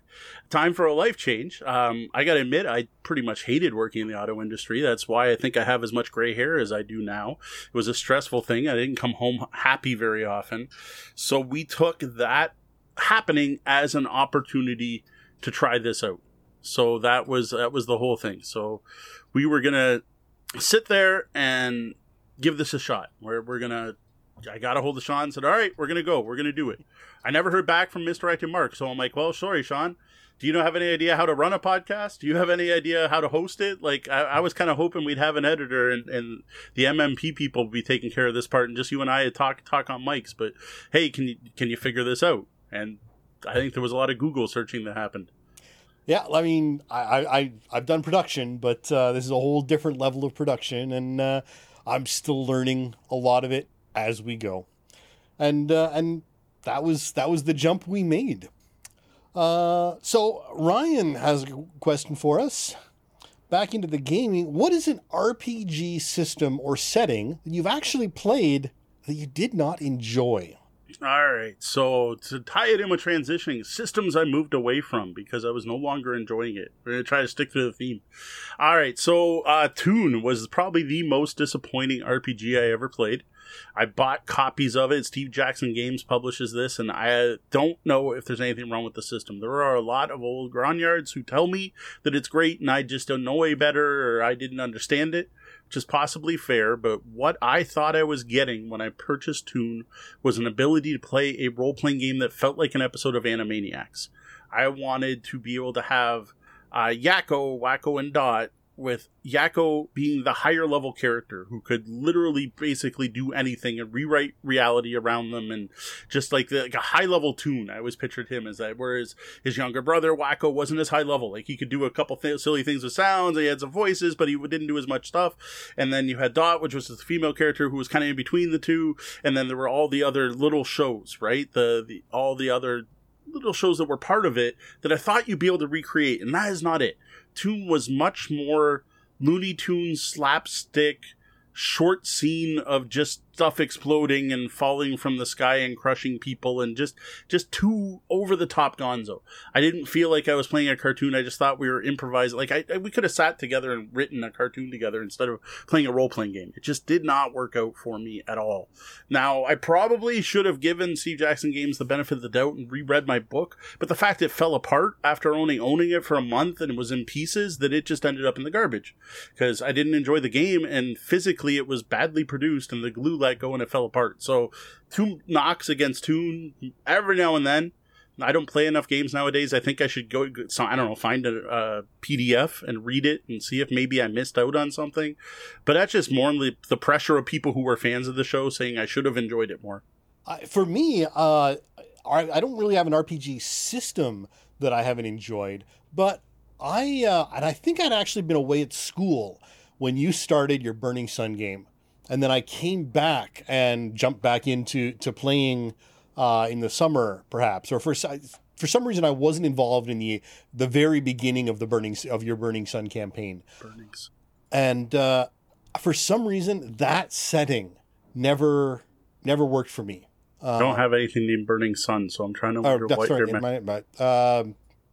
time for a life change. Um, I got to admit, I pretty much hated working in the auto industry. That's why I think I have as much gray hair as I do now. It was a stressful thing. I didn't come home happy very often. So we took that happening as an opportunity to try this out. So that was that was the whole thing. So we were gonna sit there and give this a shot. We're we're gonna I got a hold of Sean and said, All right, we're gonna go, we're gonna do it. I never heard back from Misdirected Mark, so I'm like, Well, sorry, Sean do you know have any idea how to run a podcast? Do you have any idea how to host it? Like I, I was kind of hoping we'd have an editor and, and the MMP people be taking care of this part, and just you and I talk talk on mics. But hey, can you can you figure this out? And I think there was a lot of Google searching that happened. Yeah, I mean, I, I I've done production, but uh, this is a whole different level of production, and uh, I'm still learning a lot of it as we go. And uh, and that was that was the jump we made. Uh, so Ryan has a question for us. Back into the gaming, what is an RPG system or setting that you've actually played that you did not enjoy? All right. So to tie it in with transitioning, systems I moved away from because I was no longer enjoying it. We're gonna try to stick to the theme. All right. So uh, Toon was probably the most disappointing RPG I ever played. I bought copies of it. Steve Jackson Games publishes this, and I don't know if there's anything wrong with the system. There are a lot of old grognards who tell me that it's great, and I just don't know any better, or I didn't understand it, which is possibly fair. But what I thought I was getting when I purchased Toon was an ability to play a role playing game that felt like an episode of Animaniacs. I wanted to be able to have uh, Yakko, Wakko, and Dot with Yakko being the higher level character who could literally basically do anything and rewrite reality around them and just like, the, like a high level toon. I always pictured him as that. Whereas his younger brother Wakko wasn't as high level. Like he could do a couple th- silly things with sounds. He had some voices, but he didn't do as much stuff. And then you had Dot, which was the female character who was kind of in between the two. And then there were all the other little shows, right? The, the all the other little shows that were part of it that I thought you'd be able to recreate, and that is not it. Toon was much more Looney Tunes slapstick short scene of just stuff exploding and falling from the sky and crushing people and just just too over the top gonzo. I didn't feel like I was playing a cartoon. I just thought we were improvising. Like I, we could have sat together and written a cartoon together instead of playing a role playing game. It just did not work out for me at all. Now I probably should have given Steve Jackson Games the benefit of the doubt and reread my book, but the fact it fell apart after only owning it for a month and it was in pieces that it just ended up in the garbage because I didn't enjoy the game and physically it was badly produced and the glue let go and it fell apart. So two knocks against Toon every now and then. I don't play enough games nowadays. I think I should go. So I don't know, find a, a, PDF and read it and see if maybe I missed out on something. But that's just more the, the pressure of people who were fans of the show saying I should have enjoyed it more. Uh, for me, uh, I don't really have an RPG system that I haven't enjoyed, but I uh, and I think I'd actually been away at school when you started your Burning Sun game and then I came back and jumped back into to playing uh, in the summer, perhaps, or for for some reason I wasn't involved in the the very beginning of the burning of your Burning Sun campaign. Burnings. And uh, for some reason, that setting never never worked for me. Uh, I don't have anything named Burning Sun, so I'm trying to wonder what right, you're. My, my, uh,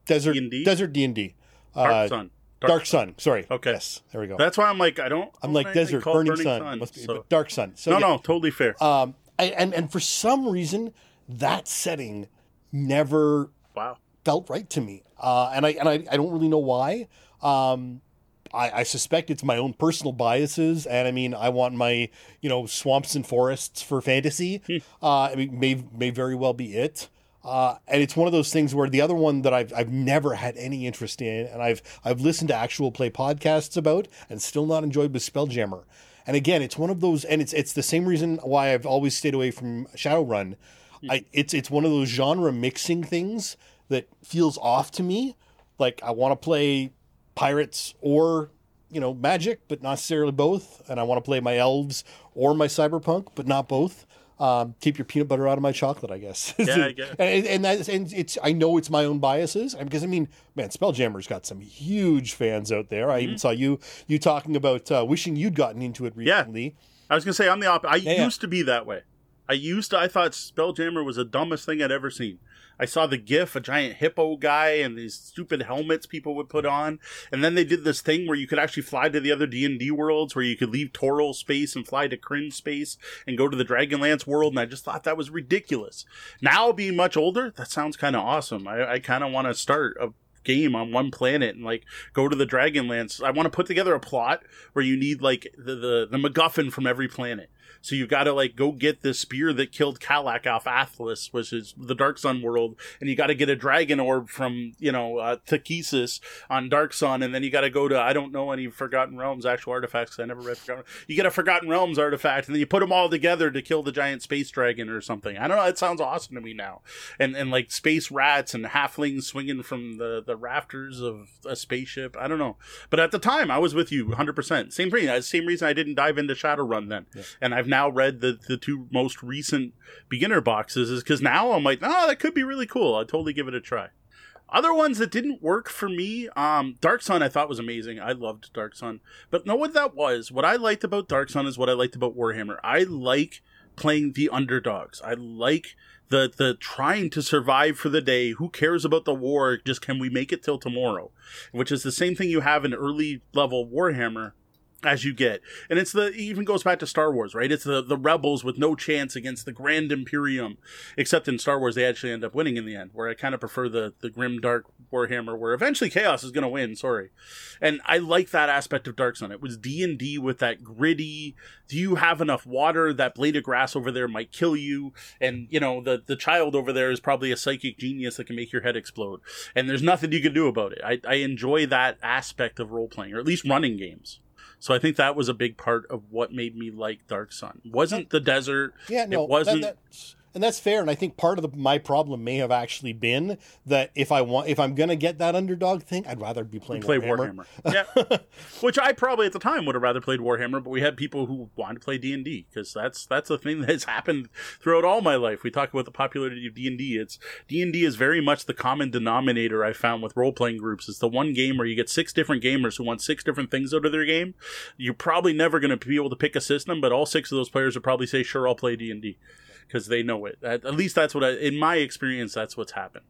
desert D&D? Desert D and D. Dark uh, Sun. Dark, Dark Sun. Sorry. Okay. Yes. There we go. That's why I'm like I don't. I'm like desert, burning, burning, sun. sun be, so. Dark Sun. So, no, yeah. no, totally fair. Um, I, and and for some reason that setting never wow felt right to me. Uh, and I and I, I don't really know why. Um, I, I suspect it's my own personal biases, and I mean, I want my you know swamps and forests for fantasy. Hmm. uh, I mean, may may very well be it. Uh, and it's one of those things where the other one that I've, I've never had any interest in, and I've I've listened to actual play podcasts about, and still not enjoyed was Spelljammer. And again, it's one of those, and it's it's the same reason why I've always stayed away from Shadowrun. I it's it's one of those genre mixing things that feels off to me. Like I want to play pirates or you know magic, but not necessarily both, and I want to play my elves or my cyberpunk, but not both. Um, keep your peanut butter out of my chocolate, I guess. Yeah, I guess. and, and that's and it's I know it's my own biases because I mean, man, Spelljammer's got some huge fans out there. I mm-hmm. even saw you you talking about uh, wishing you'd gotten into it recently. Yeah. I was gonna say I'm the opposite. I yeah, used yeah. to be that way. I used to. I thought Spelljammer was the dumbest thing I'd ever seen. I saw the giff, a giant hippo guy, and these stupid helmets people would put on. And then they did this thing where you could actually fly to the other D and D worlds, where you could leave Toril space and fly to Krynn space and go to the Dragonlance world. And I just thought that was ridiculous. Now, being much older, that sounds kind of awesome. I, I kind of want to start a game on one planet and like go to the Dragonlance. I want to put together a plot where you need like the, the, the MacGuffin from every planet. So you've got to like go get the spear that killed Kalak off Athas, which is the Dark Sun world, and you got to get a dragon orb from you know uh, Takhisis on Dark Sun, and then you got to go to I don't know any Forgotten Realms actual artifacts. I never read Forgotten. You get a Forgotten Realms artifact, and then you put them all together to kill the giant space dragon or something. I don't know. It sounds awesome to me now, and and like space rats and halflings swinging from the the rafters of a spaceship. I don't know, but at the time I was with you 100. percent Same thing. Same reason I didn't dive into Shadowrun then, yeah. and I've now read the, the two most recent beginner boxes is because now I'm like, oh, that could be really cool. I'd totally give it a try. Other ones that didn't work for me, um, Dark Sun I thought was amazing. I loved Dark Sun. But know what that was? What I liked about Dark Sun is what I liked about Warhammer. I like playing the underdogs. I like the the trying to survive for the day. Who cares about the war? Just can we make it till tomorrow? Which is the same thing you have in early level Warhammer as you get. And it's the it even goes back to Star Wars, right? It's the the rebels with no chance against the Grand Imperium. Except in Star Wars they actually end up winning in the end, where I kind of prefer the the grim dark Warhammer where eventually chaos is going to win, sorry. And I like that aspect of Dark Sun. It was D&D with that gritty, do you have enough water that blade of grass over there might kill you and you know the the child over there is probably a psychic genius that can make your head explode. And there's nothing you can do about it. I I enjoy that aspect of role playing or at least running games. So I think that was a big part of what made me like Dark Sun. Wasn't the desert? Yeah, no, it wasn't. That, and that's fair. And I think part of the, my problem may have actually been that if I want, if I'm gonna get that underdog thing, I'd rather be playing play Warhammer. Warhammer. yeah, which I probably at the time would have rather played Warhammer, but we had people who wanted to play D and D because that's that's a thing that has happened throughout all my life. We talk about the popularity of D and D. It's D and D is very much the common denominator I found with role playing groups. It's the one game where you get six different gamers who want six different things out of their game. You're probably never going to be able to pick a system, but all six of those players would probably say, "Sure, I'll play D and D." because they know it. At, at, least that's what, I, in my experience, that's what's happened.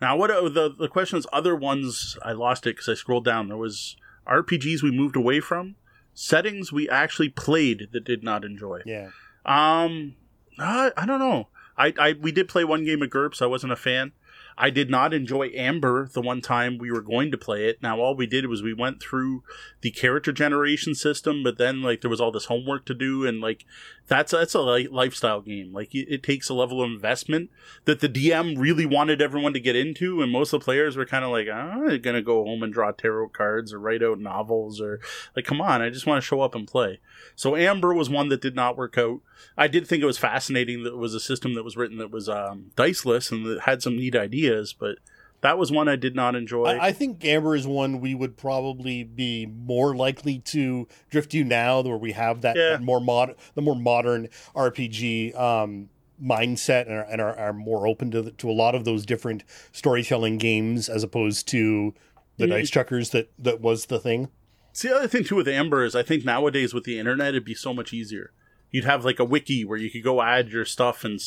Now, what the the questions? Other ones I lost it because I scrolled down. There was RPGs we moved away from, settings we actually played that did not enjoy. Yeah. Um, I, I don't know. I, I we did play one game of GURPS. I wasn't a fan. I did not enjoy Amber the one time we were going to play it. Now all we did was we went through the character generation system, but then like there was all this homework to do, and like that's that's a lifestyle game. Like it, it takes a level of investment that the DM really wanted everyone to get into, and most of the players were kind of like, oh, I'm gonna go home and draw tarot cards or write out novels or like, come on, I just want to show up and play. So Amber was one that did not work out. I did think it was fascinating that it was a system that was written that was um, diceless and that had some neat ideas, but that was one I did not enjoy. I, I, think Amber is one we would probably be more likely to drift to now, where we have that, yeah. that more mod, the more modern RPG um, mindset, and, are, and are, are, more open to the, to a lot of those different storytelling games as opposed to the mm-hmm. dice chuckers that that was the thing. See, the other thing too with Amber is I think nowadays with the internet it'd be so much easier you'd have like a wiki where you could go add your stuff and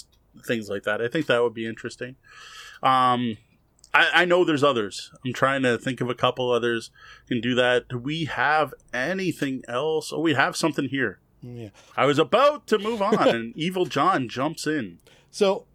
things like that. I think that would be interesting. Um, I, I know there's others. I'm trying to think of a couple others can do that. Do we have anything else? Oh, we have something here. Yeah. I was about to move on, and Evil John jumps in. So,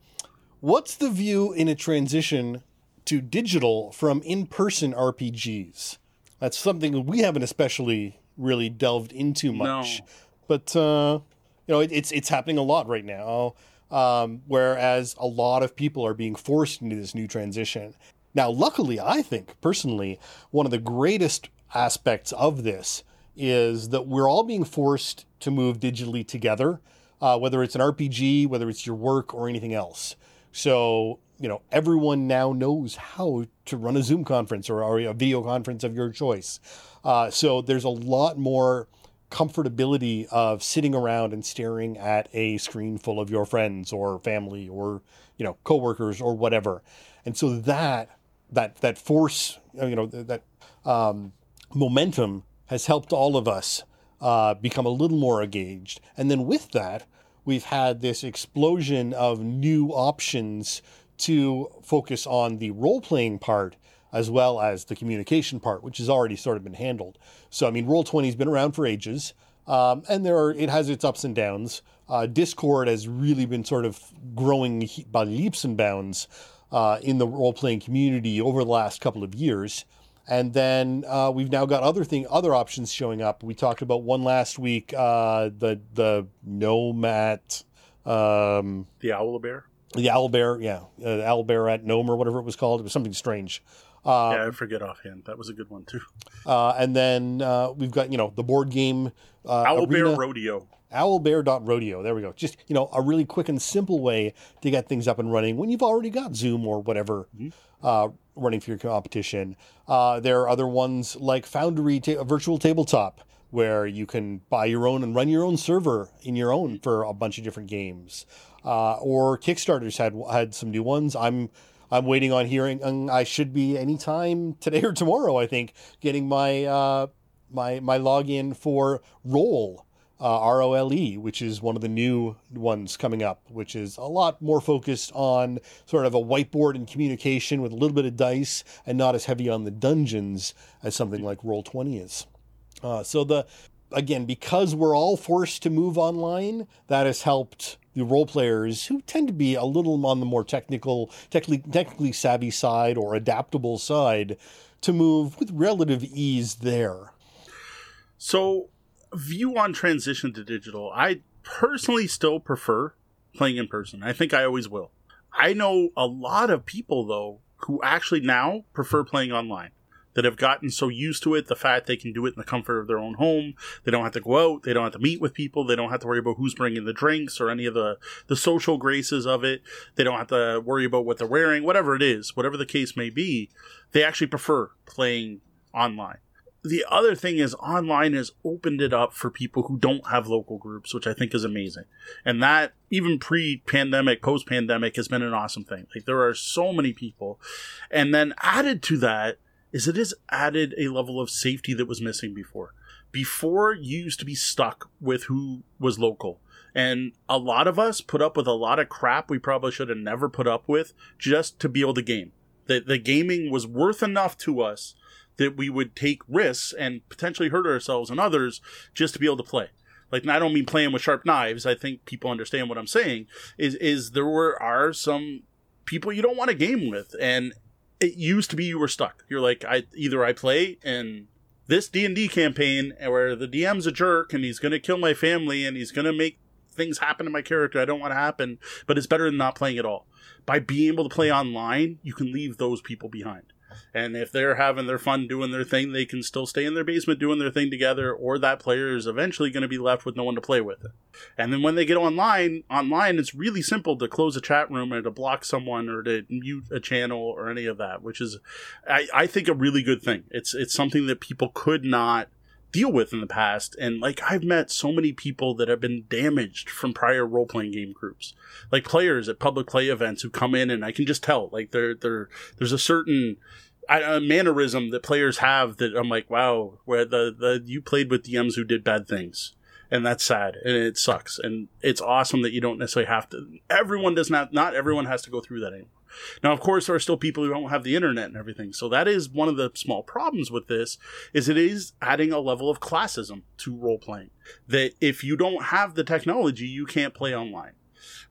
what's the view in a transition to digital from in-person RPGs? That's something we haven't especially really delved into much. No. But uh, you know, it, it's it's happening a lot right now. Um, whereas a lot of people are being forced into this new transition. Now, luckily, I think personally, one of the greatest aspects of this is that we're all being forced to move digitally together, uh, whether it's an RPG, whether it's your work, or anything else. So, you know, everyone now knows how to run a Zoom conference or, a video conference of your choice. Uh, so there's a lot more comfortability of sitting around and staring at a screen full of your friends or family or you know coworkers or whatever. And so that that that force uh, you know that um, momentum has helped all of us uh, become a little more engaged. And then with that we've had this explosion of new options to focus on the role playing part as well as the communication part, which has already sort of been handled. So, I mean, Roll20 has been around for ages, um, and there are, it has its ups and downs. Uh, Discord has really been sort of growing by leaps and bounds uh, in the role playing community over the last couple of years. And then uh, we've now got other thing, other options showing up. We talked about one last week, uh, the the Nomad, um, the Owl Bear, the Owl Bear, yeah, uh, Owl Bear at Gnome or whatever it was called. It was something strange. Um, yeah, I forget offhand. That was a good one too. Uh, and then uh, we've got you know the board game uh, Owlbear Rodeo. Owlbear.rodeo. There we go. Just you know a really quick and simple way to get things up and running when you've already got Zoom or whatever mm-hmm. uh, running for your competition. Uh, there are other ones like Foundry ta- Virtual Tabletop where you can buy your own and run your own server in your own for a bunch of different games. Uh, or Kickstarter's had had some new ones. I'm I'm waiting on hearing. And I should be anytime today or tomorrow. I think getting my uh, my my login for Roll. Uh, R O L E, which is one of the new ones coming up, which is a lot more focused on sort of a whiteboard and communication with a little bit of dice and not as heavy on the dungeons as something like Roll Twenty is. Uh, so the again, because we're all forced to move online, that has helped the role players who tend to be a little on the more technical, technically, technically savvy side or adaptable side to move with relative ease there. So, view on transition to digital. I personally still prefer playing in person. I think I always will. I know a lot of people though who actually now prefer playing online. That have gotten so used to it, the fact they can do it in the comfort of their own home. They don't have to go out. They don't have to meet with people. They don't have to worry about who's bringing the drinks or any of the, the social graces of it. They don't have to worry about what they're wearing, whatever it is, whatever the case may be. They actually prefer playing online the other thing is online has opened it up for people who don't have local groups, which I think is amazing. And that even pre-pandemic, post-pandemic has been an awesome thing. Like there are so many people. And then added to that is it has added a level of safety that was missing before. Before you used to be stuck with who was local. And a lot of us put up with a lot of crap we probably should have never put up with just to be able to game. The, the gaming was worth enough to us that we would take risks and potentially hurt ourselves and others just to be able to play. Like, I don't mean playing with sharp knives. I think people understand what I'm saying. Is is there were are some people you don't want to game with, and it used to be you were stuck. You're like, I either I play in this D and D campaign where the DM's a jerk and he's gonna kill my family and he's gonna make things happen to my character I don't want to happen, but it's better than not playing at all. By being able to play online, you can leave those people behind. And if they're having their fun doing their thing, they can still stay in their basement doing their thing together, or that player is eventually going to be left with no one to play with. And then when they get online, online it's really simple to close a chat room or to block someone or to mute a channel or any of that, which is, I, I think, a really good thing. It's it's something that people could not deal with in the past. And like I've met so many people that have been damaged from prior role playing game groups, like players at public play events who come in and I can just tell like there there there's a certain a mannerism that players have that I'm like, wow, where the, the you played with DMs who did bad things. And that's sad and it sucks. And it's awesome that you don't necessarily have to everyone does not not everyone has to go through that anymore. Now, of course, there are still people who don't have the internet and everything. So that is one of the small problems with this is it is adding a level of classism to role playing. That if you don't have the technology, you can't play online.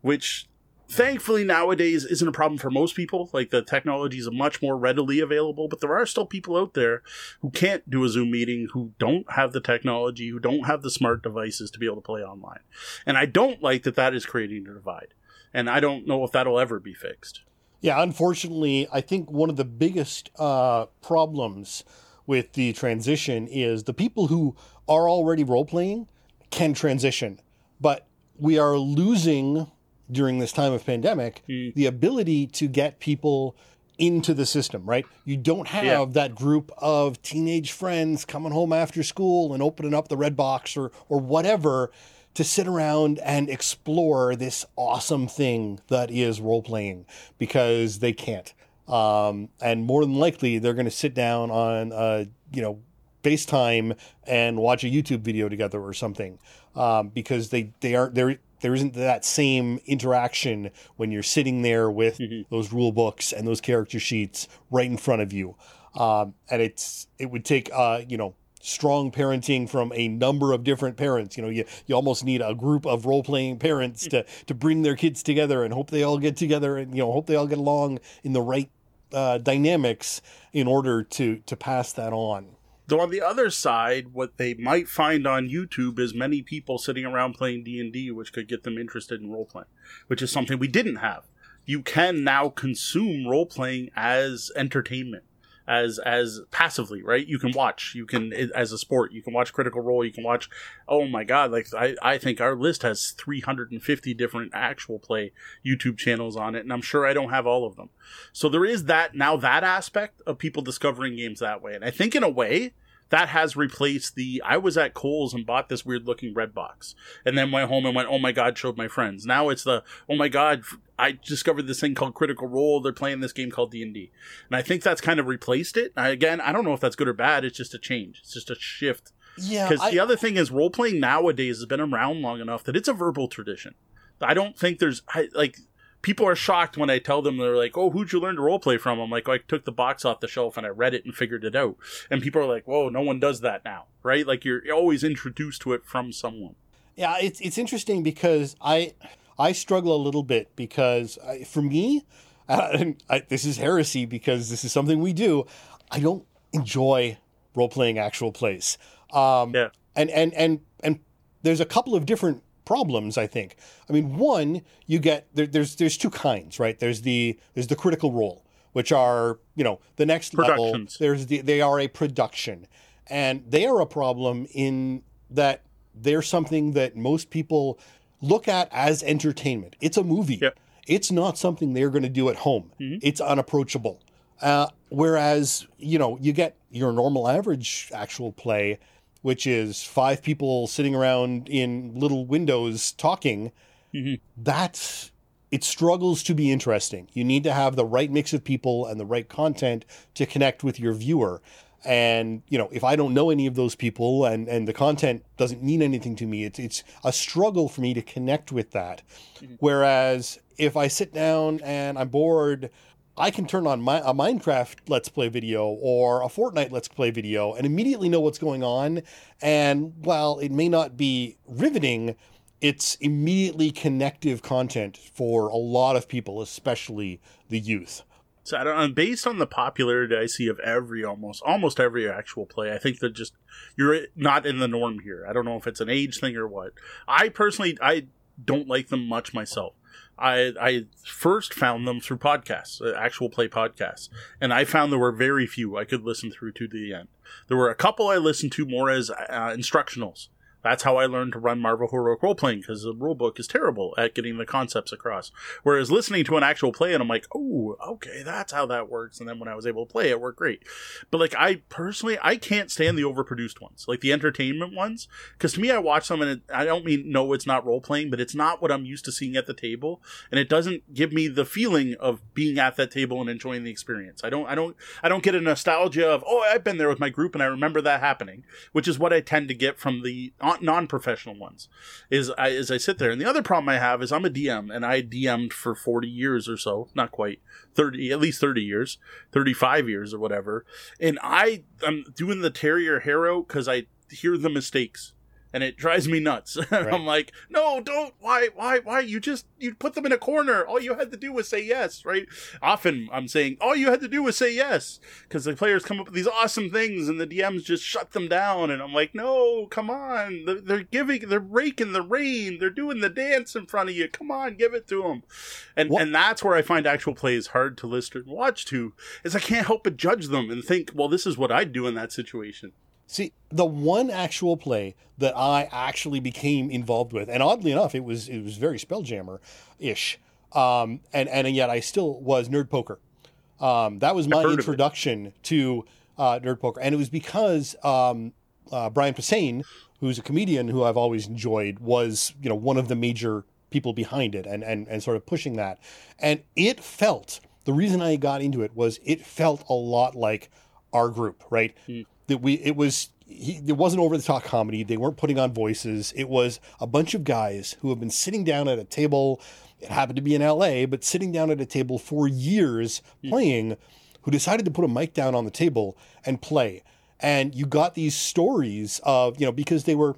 Which thankfully nowadays isn't a problem for most people. Like the technology is much more readily available, but there are still people out there who can't do a Zoom meeting, who don't have the technology, who don't have the smart devices to be able to play online. And I don't like that that is creating a divide. And I don't know if that'll ever be fixed. Yeah, unfortunately, I think one of the biggest uh, problems with the transition is the people who are already role playing can transition, but we are losing during this time of pandemic mm. the ability to get people into the system, right? You don't have yeah. that group of teenage friends coming home after school and opening up the red box or or whatever to sit around and explore this awesome thing that is role playing because they can't. Um, and more than likely, they're going to sit down on, uh, you know, FaceTime and watch a YouTube video together or something um, because they they aren't there there isn't that same interaction when you're sitting there with mm-hmm. those rule books and those character sheets right in front of you. Um, and it's it would take uh, you know strong parenting from a number of different parents. You know, you, you almost need a group of role playing parents to, to bring their kids together and hope they all get together and, you know, hope they all get along in the right uh, dynamics in order to, to pass that on. Though on the other side, what they might find on YouTube is many people sitting around playing D and D, which could get them interested in role playing, which is something we didn't have. You can now consume role playing as entertainment as as passively, right? You can watch, you can as a sport, you can watch Critical Role, you can watch. Oh my God! Like I, I think our list has 350 different actual play YouTube channels on it, and I'm sure I don't have all of them. So there is that now that aspect of people discovering games that way, and I think in a way that has replaced the I was at Kohl's and bought this weird looking red box and then went home and went, oh my God, showed my friends. Now it's the, oh my God, I discovered this thing called Critical Role. They're playing this game called D&D. And I think that's kind of replaced it. I, Again, I don't know if that's good or bad. It's just a change. It's just a shift. Yeah. Because the other thing is role playing nowadays has been around long enough that it's a verbal tradition. I don't think there's, I, like, people are shocked when I tell them they're like, "Oh, who'd you learn to role play from?" I'm like, oh, "I took the box off the shelf and I read it and figured it out." And people are like, "Whoa, no one does that now, right?" Like you're always introduced to it from someone. Yeah, it's it's interesting because I I struggle a little bit because I, for me, uh, I, this is heresy because this is something we do. I don't enjoy role playing actual plays. Um, yeah. And and and and there's a couple of different problems i think i mean one you get there, there's there's two kinds right there's the there's the critical role which are you know the next level. There's the, they are a production, and they are a problem in that they're something that most people look at as entertainment. It's a movie. Yep. It's not something they're going to do at home. It's unapproachable. Uh, whereas you know you get your normal average actual play, which is five people sitting around in little windows talking. Mm-hmm. That's it struggles to be interesting. You need to have the right mix of people and the right content to connect with your viewer. And you know, if I don't know any of those people and and the content doesn't mean anything to me, it's it's a struggle for me to connect with that. Mm-hmm. Whereas if I sit down and I'm bored, I can turn on my, a Minecraft Let's Play video or a Fortnite Let's Play video and immediately know what's going on. And while it may not be riveting, it's immediately connective content for a lot of people, especially the youth. So I don't, and based on the popularity I see of every almost almost every actual play, I think that just you're not in the norm here. I don't know if it's an age thing or what. I personally I don't like them much myself. I I first found them through podcasts, uh, actual play podcasts, and I found there were very few I could listen through to the end. There were a couple I listened to more as uh, instructionals. That's how I learned to run Marvel Heroic Role Playing because the rulebook is terrible at getting the concepts across. Whereas listening to an actual play, and I'm like, oh, okay, that's how that works. And then when I was able to play, it worked great. But like, I personally, I can't stand the overproduced ones, like the entertainment ones, because to me, I watch them and it, I don't mean no, it's not role playing, but it's not what I'm used to seeing at the table, and it doesn't give me the feeling of being at that table and enjoying the experience. I don't, I don't, I don't get a nostalgia of oh, I've been there with my group and I remember that happening, which is what I tend to get from the non-professional ones. Is I, as I sit there, and the other problem I have is I'm a DM and I DM'd for 40 years or so, not quite 30, at least 30 years, 35 years or whatever, and I I'm doing the Terrier Harrow because I hear the mistakes. And it drives me nuts. And I'm like, no, don't. Why? Why? Why? You just you put them in a corner. All you had to do was say yes, right? Often I'm saying all you had to do was say yes because the players come up with these awesome things and the DMs just shut them down. And I'm like, no, come on. They're, they're giving, they're raking the rain. They're doing the dance in front of you. Come on, give it to them. And What- and that's where I find actual plays hard to listen and watch to, is I can't help but judge them and think, well, this is what I'd do in that situation. See, the one actual play that I actually became involved with, and oddly enough, it was it was very Spelljammer ish, um, and and yet I still was Nerd Poker. Um, that was my heard of it. introduction to uh, Nerd Poker, and it was because um, uh, Brian Posehn, who's a comedian who I've always enjoyed, was you know one of the major people behind it, and and and sort of pushing that, and it felt the reason I got into it was it felt a lot like our group, right? That we it was he, it wasn't over the top comedy. They weren't putting on voices. It was a bunch of guys who have been sitting down at a table. It happened to be in L.A., but sitting down at a table for years playing, who decided to put a mic down on the table and play. And you got these stories of you know because they were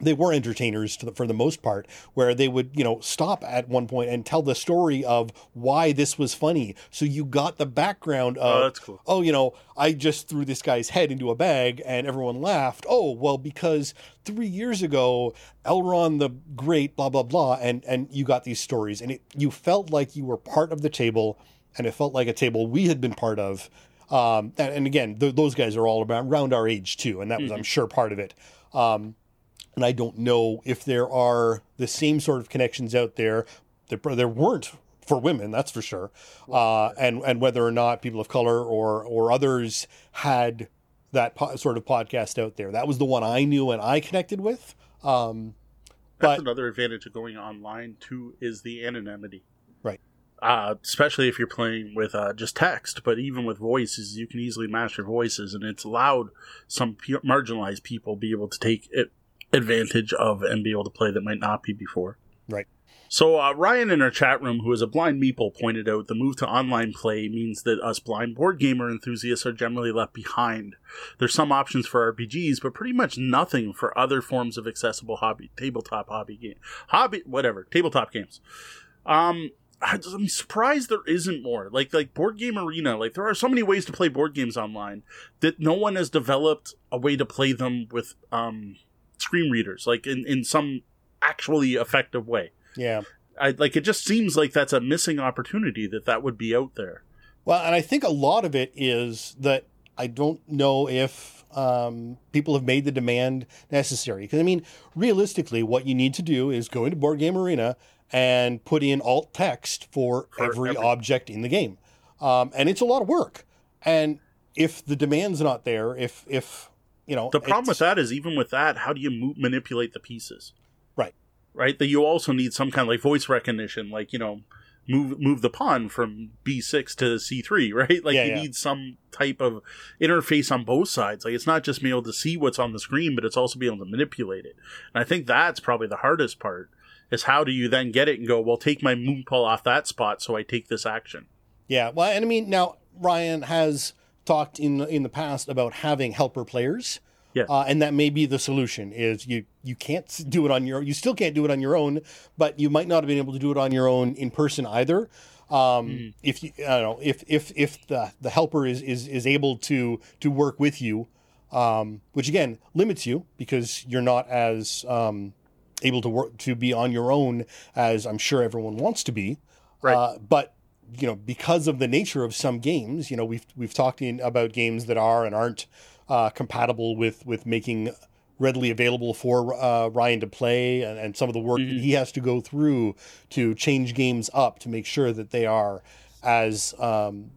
they were entertainers to the, for the most part, where they would, you know, stop at one point and tell the story of why this was funny. So you got the background of, Oh, that's cool. oh, you know, I just threw this guy's head into a bag and everyone laughed. Oh, well, because three years ago, Elron the Great, blah blah blah, and and you got these stories, and it you felt like you were part of the table, and it felt like a table we had been part of. Um, and, and again, th- those guys are all about around our age too, and that was, I'm sure, part of it. Um, and I don't know if there are the same sort of connections out there. There, there weren't for women, that's for sure. Uh, and and whether or not people of color or or others had that po- sort of podcast out there. That was the one I knew and I connected with. Um, That's But- another advantage of going online too is the anonymity. Right. Uh, especially if you're playing with uh, just text, but even with voices, you can easily master voices, and it's allowed some marginalized people be able to take it, advantage of and be able to play that might not be before. Right. So uh, Ryan in our chat room, who is a blind meeple, pointed out the move to online play means that us blind board gamer enthusiasts are generally left behind. There's some options for RPGs, but pretty much nothing for other forms of accessible hobby, tabletop hobby game, hobby, whatever, tabletop games. Um, I- I'm surprised there isn't more. Like like board game arena, like there are so many ways to play board games online that no one has developed a way to play them with um screen readers, like in in some actually effective way. yeah, I like it just seems like that's a missing opportunity that that would be out there. Well, and I think a lot of it is that I don't know if um, people have made the demand necessary. Because, I mean, realistically, what you need to do is go into Board Game Arena and put in alt text for, For every, every- object in the game. Um, and it's a lot of work. And if the demand's not there, if, if you know. The problem with that is even with that, how do you mo- manipulate the pieces? Right. Right. That you also need some kind of like voice recognition, like you know, move move the pawn from B six to C three, right? Like Yeah, you yeah. need some type of interface on both sides. Like it's not just being able to see what's on the screen, but it's also being able to manipulate it. And I think that's probably the hardest part. Is how do you then get it and go? Well, take my moon paw off that spot, so I take this action. Yeah, well, and I mean now Ryan has talked in in the past about having helper players. Yeah. Uh, and that may be the solution is you you can't do it on your you still can't do it on your own, but you might not have been able to do it on your own in person either. Um, If you I don't know if if if the the helper is is is able to to work with you, um, which again limits you because you're not as um, able to work to be on your own as I'm sure everyone wants to be. Right. Uh, but you know, because of the nature of some games, you know, we've we've talked in about games that are and aren't uh, compatible with with making readily available for uh, Ryan to play, and, and some of the work that he has to go through to change games up to make sure that they are as um,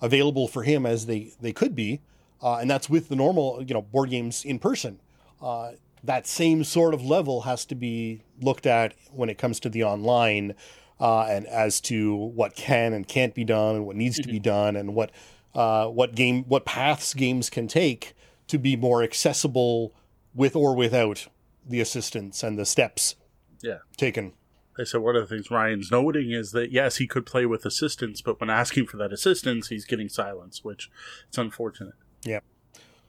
available for him as they they could be, uh, and that's with the normal you know board games in person. Uh, that same sort of level has to be looked at when it comes to the online, uh, and as to what can and can't be done, and what needs to be done, and what uh, what game what paths games can take to be more accessible with or without the assistance and the steps Yeah. taken. I said one of the things Ryan's noting is that yes, he could play with assistance, but when asking for that assistance, he's getting silence, which it's unfortunate. Yeah.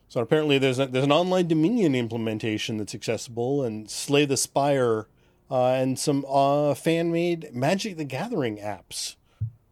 So apparently, there's a, there's an online Dominion implementation that's accessible, and Slay the Spire, uh, and some uh, fan made Magic the Gathering apps.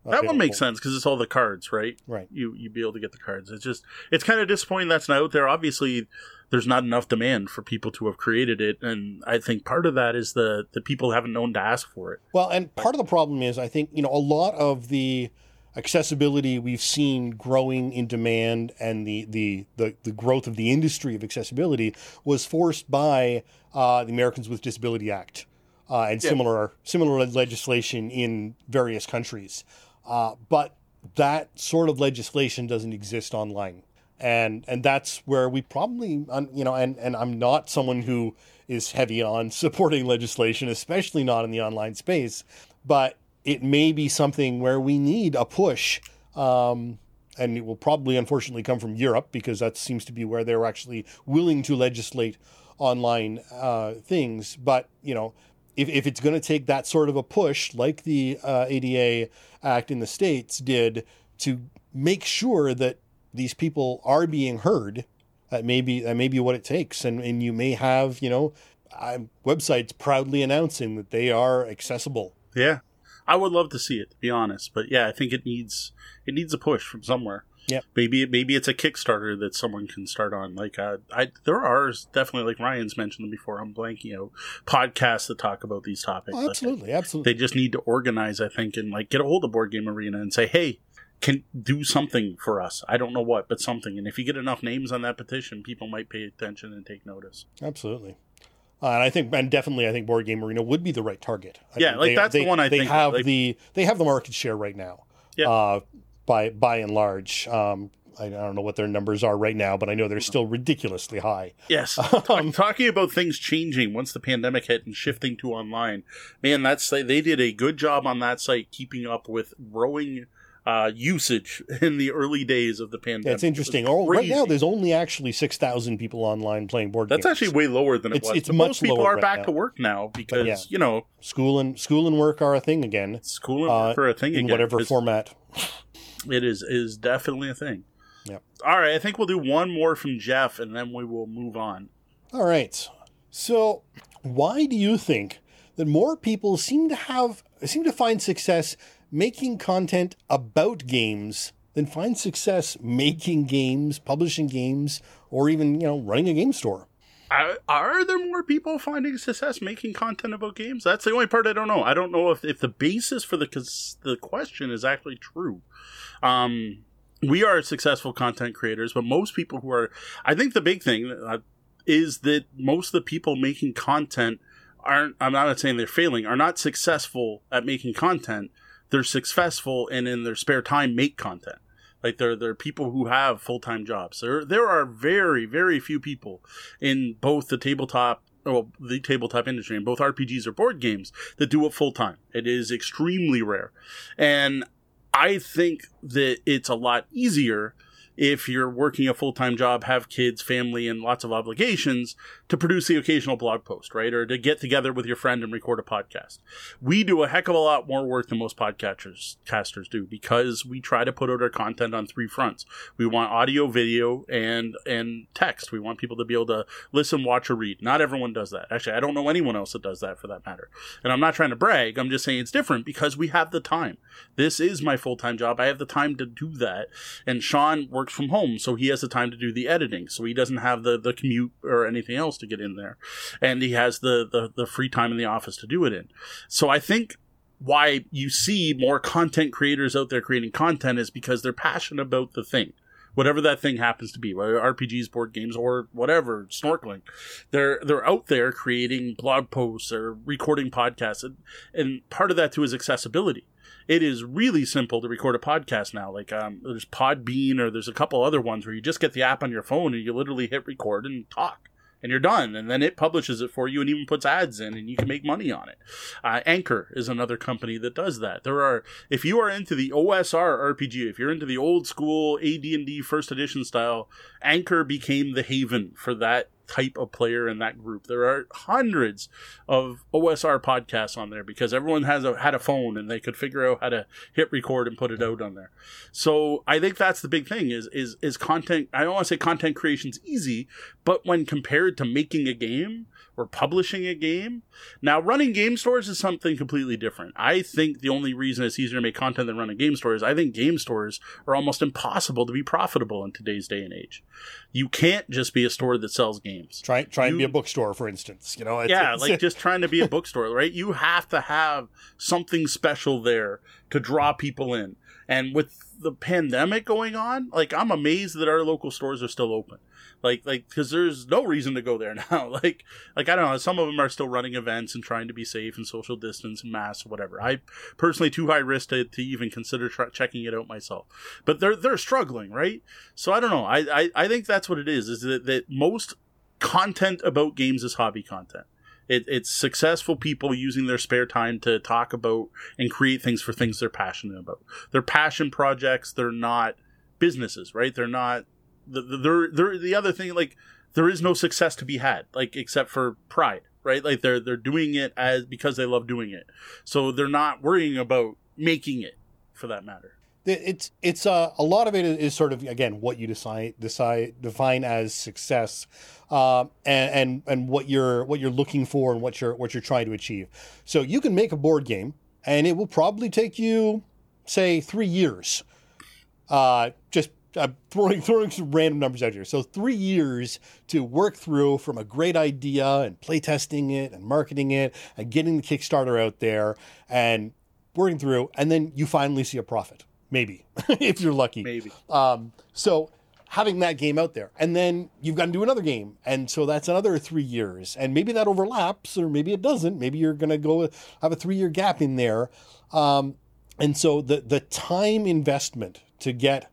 That one makes sense because it's all the cards, right? Right. You you be able to get the cards. It's just it's kind of disappointing that's not out there. Obviously, there's not enough demand for people to have created it, and I think part of that is the the people haven't known to ask for it. Well, and part of the problem is, I think, you know, a lot of the accessibility we've seen growing in demand and the, the, the, the growth of the industry of accessibility was forced by uh, the Americans with Disability Act uh, and Yeah. similar, similar legislation in various countries. Uh, but that sort of legislation doesn't exist online. And, and that's where we probably, you know, and, and I'm not someone who is heavy on supporting legislation, especially not in the online space, but it may be something where we need a push. Um, and it will probably, unfortunately, come from Europe because that seems to be where they're actually willing to legislate online uh, things. But, you know, if, if it's going to take that sort of a push, like the uh, ADA Act in the States did, to make sure that these people are being heard, that may be, that may be what it takes. And, and you may have, you know, um, websites proudly announcing that they are accessible. Yeah, I would love to see it to be honest, but yeah, I think it needs it needs a push from somewhere. Yeah. maybe maybe it's a Kickstarter that someone can start on. Like, uh, I there are definitely like Ryan's mentioned them before. I'm blanking out podcasts that talk about these topics. Oh, Like, absolutely, absolutely. they just need to organize, I think, and like get a hold of Board Game Arena and say, hey. Can do something for us. I don't know what, but something. And if you get enough names on that petition, people might pay attention and take notice. Absolutely. Uh, and I think, and definitely, I think Board Game Arena would be the right target. I Yeah, like, they- that's the one I they think, have like- the they have the market share right now. Yeah. Uh, by by and large, um, I, don't know what their numbers are right now, but I know they're still ridiculously high. Yes. I'm talking about things changing once the pandemic hit and shifting to online. Man, that's they did a good job on that site keeping up with growing uh, usage in the early days of the pandemic. It's interesting. Oh, right now there's only actually six thousand people online playing board that's games. That's actually way lower than it It's- was. it's But much most people lower are right back now. to work now because yeah. you know school and school and work are a thing again school and uh, work are a thing in again. whatever format. It is is definitely a thing. Yep. All right, I think we'll do one more from Jeff, and then we will move on. All right. So, why do you think that more people seem to have seem to find success making content about games than find success making games, publishing games, or even you know running a game store? Are, are there more people finding success making content about games? That's the only part I don't know. I don't know if, if the basis for the the question is actually true. Um, we are successful content creators, but most people who are, I think the big thing uh, is that most of the people making content aren't. I'm not saying they're failing. Are not successful at making content. They're successful and in their spare time make content. Like there, there are people who have full time jobs. There, there are very, very few people in both the tabletop, well, the tabletop industry, and both RPGs or board games that do it full time. It is extremely rare, and I think that it's a lot easier if you're working a full time job, have kids, family, and lots of obligations to produce the occasional blog post, right? Or to get together with your friend and record a podcast. We do a heck of a lot more work than most podcasters casters do because we try to put out our content on three fronts. We want audio, video, and and text. We want people to be able to listen, watch, or read. Not everyone does that. Actually, I don't know anyone else that does that for that matter. And I'm not trying to brag. I'm just saying it's different because we have the time. This is my full time job. I have the time to do that. And Sean works from home, so he has the time to do the editing. So he doesn't have the the commute or anything else to get in there, and he has the the, the free time in the office to do it in. So I think why you see more content creators out there creating content is because they're passionate about the thing whatever that thing happens to be, whether RPGs, board games, or whatever, snorkeling. They're they're out there creating blog posts or recording podcasts, and, and part of that too is accessibility it is really simple to record a podcast now. Like um, there's Podbean or there's a couple other ones where you just get the app on your phone and you literally hit record and talk and you're done. And then it publishes it for you and even puts ads in, and you can make money on it. Uh, Anchor is another company that does that. There are, if you are into the OSR RPG, if you're into the old school AD&D first edition style, Anchor became the haven for that type of player in that group. There are hundreds of OSR podcasts on there because everyone has a, had a phone and they could figure out how to hit record and put it out on there. So I think that's the big thing is is is content. I don't want to say content creation's easy, but when compared to making a game, or publishing a game. Now, running game stores is something completely different. I think the only reason it's easier to make content than running game stores, I think game stores are almost impossible to be profitable in today's day and age. You can't just be a store that sells games. Try try you, and be a bookstore, for instance. You know, it's, yeah, it's, like just trying to be a bookstore, right? You have to have something special there to draw people in. And with the pandemic going on, like I'm amazed that our local stores are still open like like because there's no reason to go there now like like i don't know some of them are still running events and trying to be safe and social distance and masks whatever i personally too high risk to, to even consider tra- checking it out myself but they're they're struggling right so i don't know i i, I think that's what it is is that, that most content about games is hobby content it, it's successful people using their spare time to talk about and create things for things they're passionate about. They're passion projects. They're not businesses, right? They're not the, the, the, the other thing like there is no success to be had like except for pride right? Like they're they're doing it as because they love doing it. So they're not worrying about making it for that matter. It's it's uh, a lot of it is sort of again what you decide decide define as success uh, and, and and what you're what you're looking for and what you're what you're trying to achieve. So you can make a board game and it will probably take you say three years uh, just I'm throwing throwing some random numbers out here. So three years to work through from a great idea and playtesting it and marketing it and getting the Kickstarter out there and working through, and then you finally see a profit, maybe if you're lucky. Maybe. Um, so having that game out there, and then you've got to do another game, and so that's another three years, and maybe that overlaps, or maybe it doesn't. Maybe you're going to go have a three year gap in there. Um, and so the the time investment to get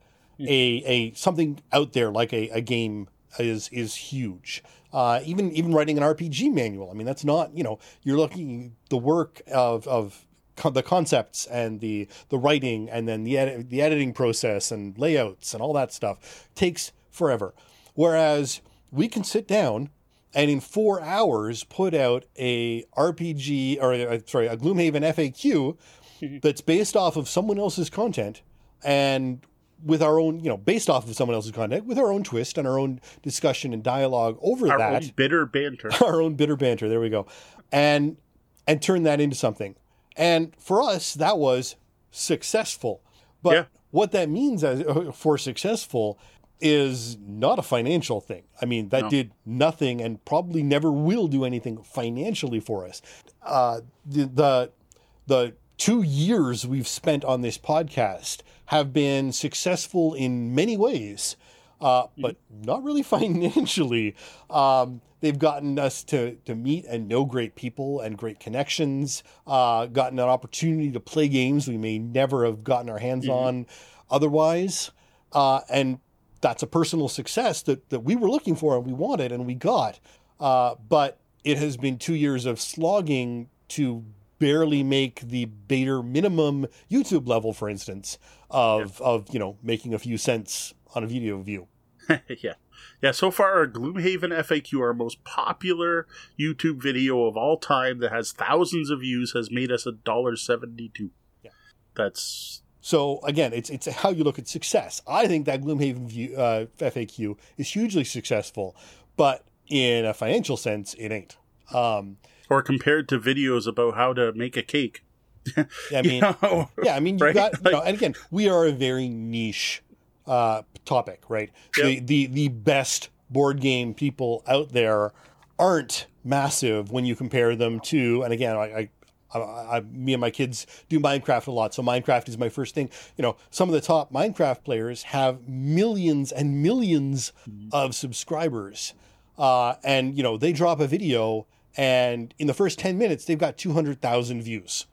a, a something out there like a, a game is is huge. Uh, even even writing an RPG manual. I mean, that's not you know you're looking the work of of the concepts and the the writing and then the the editing process and layouts and all that stuff takes forever. Whereas we can sit down and in four hours put out a RPG or uh, sorry a Gloomhaven FAQ that's based off of someone else's content and with our own, you know, based off of someone else's content, with our own twist and our own discussion and dialogue over our that. Our own bitter banter. Our own bitter banter. There we go. And and turn that into something. And for us, that was successful. But yeah. what that means as uh, for successful, is not a financial thing. I mean, that No. did nothing and probably never will do anything financially for us. Uh, the, the the two years we've spent on this podcast have been successful in many ways, uh, but not really financially. Um, they've gotten us to to meet and know great people and great connections. Uh, gotten an opportunity to play games we may never have gotten our hands on otherwise, uh, and that's a personal success that that we were looking for and we wanted and we got. Uh, but it has been two years of slogging to barely make the bare minimum YouTube level, for instance, of of you know making a few cents on a video view. yeah. Yeah, so far our Gloomhaven FAQ, our most popular YouTube video of all time that has thousands of views, has made us a dollar seventy-two. Yeah. That's So again, it's it's how you look at success. I think that Gloomhaven view, uh, FAQ is hugely successful, but in a financial sense, it ain't. Um, or compared to videos about how to make a cake. I You mean, know? yeah, I mean, you Right? got, you know, and again, we are a very niche uh, topic, right? The, Yep. the the best board game people out there aren't massive when you compare them to, and again, I. I I, I, me and my kids do Minecraft a lot, so Minecraft is my first thing. You know, some of the top Minecraft players have millions and 1000000s of subscribers, uh, and you know they drop a video, and in the first ten minutes they've got two hundred thousand views.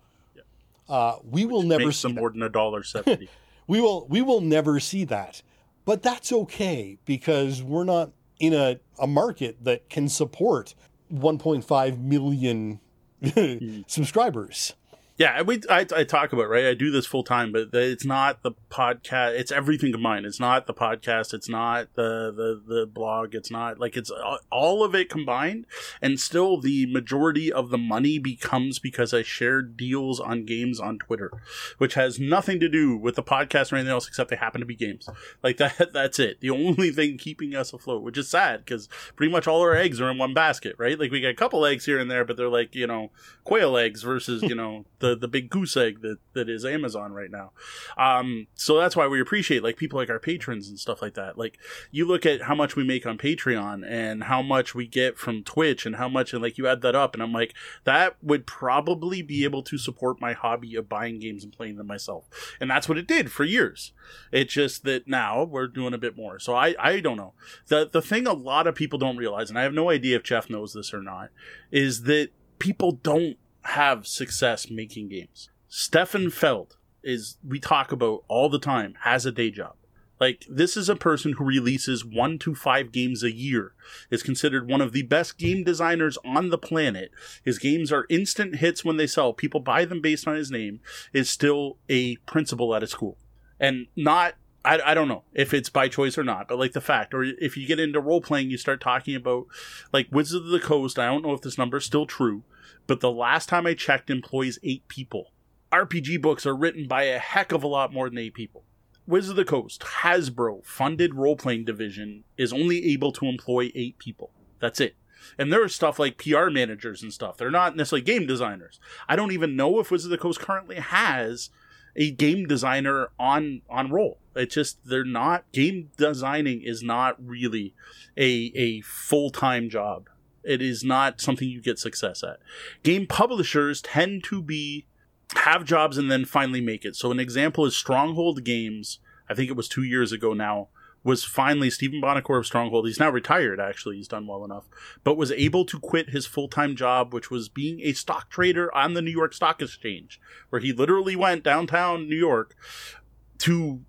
Uh, we will never see that. more than a dollar seventy. we will we will never see that but that's okay because we're not in a, a market that can support 1.5 million subscribers Yeah, we I, I talk about right. I do this full time, but it's not the podcast. It's everything combined. It's not the podcast. It's not the the the blog. It's not like it's all of it combined. And still, the majority of the money becomes because I share deals on games on Twitter, which has nothing to do with the podcast or anything else except they happen to be games. Like that. That's it. The only thing keeping us afloat, which is sad because pretty much all our eggs are in one basket, right? Like we got a couple eggs here and there, but they're like you know quail eggs versus you know the the big goose egg that that is Amazon right now. Um, so that's why we appreciate like people like our patrons and stuff like that. Like you look at how much we make on Patreon and how much we get from Twitch and how much and like you add that up and I'm like that would probably be able to support my hobby of buying games and playing them myself. And that's what it did for years. It's just that now we're doing a bit more. So I I don't know. The the thing a lot of people don't realize and I have no idea if Jeff knows this or not is that people don't have success making games. Stefan Feld is we talk about all the time has a day job. Like this is a person who releases 1 to 5 games a year. Is considered one of the best game designers on the planet. His games are instant hits when they sell. People buy them based on his name. Is still a principal at a school. And not I, I don't know if it's by choice or not, but like the fact, or if you get into role playing, you start talking about like Wizards of the Coast. I don't know if this number is still true, but the last time I checked employs eight people. RPG books are written by a heck of a lot more than eight people. Wizards of the Coast, Hasbro funded role playing division is only able to employ eight people. That's it. And there is stuff like PR managers and stuff. They're not necessarily game designers. I don't even know if Wizards of the Coast currently has a game designer on on roll. It's just they're not game designing is not really a a full time job. It is not something you get success at. Game publishers tend to be have jobs and then finally make it. So an example is Stronghold Games. I think it was two years ago now. Was finally Stephen Buonocore of Stronghold. He's now retired. Actually, he's done well enough, but was able to quit his full time job, which was being a stock trader on the New York Stock Exchange, where he literally went downtown New York to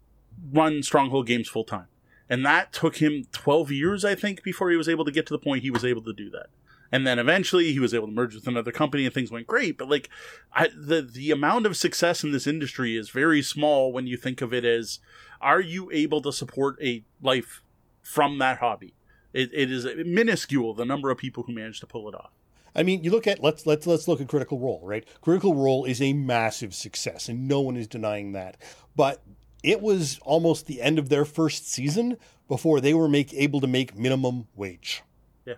run Stronghold Games full time. And that took him 12 years, I think, before he was able to get to the point he was able to do that. And then eventually he was able to merge with another company and things went great. But like I, the, the amount of success in this industry is very small when you think of it as, are you able to support a life from that hobby? It, it is minuscule, the number of people who manage to pull it off. I mean, you look at let's let's let's look at Critical Role, right? Critical Role is a massive success, and no one is denying that. But it was almost the end of their first season before they were make able to make minimum wage. Yeah.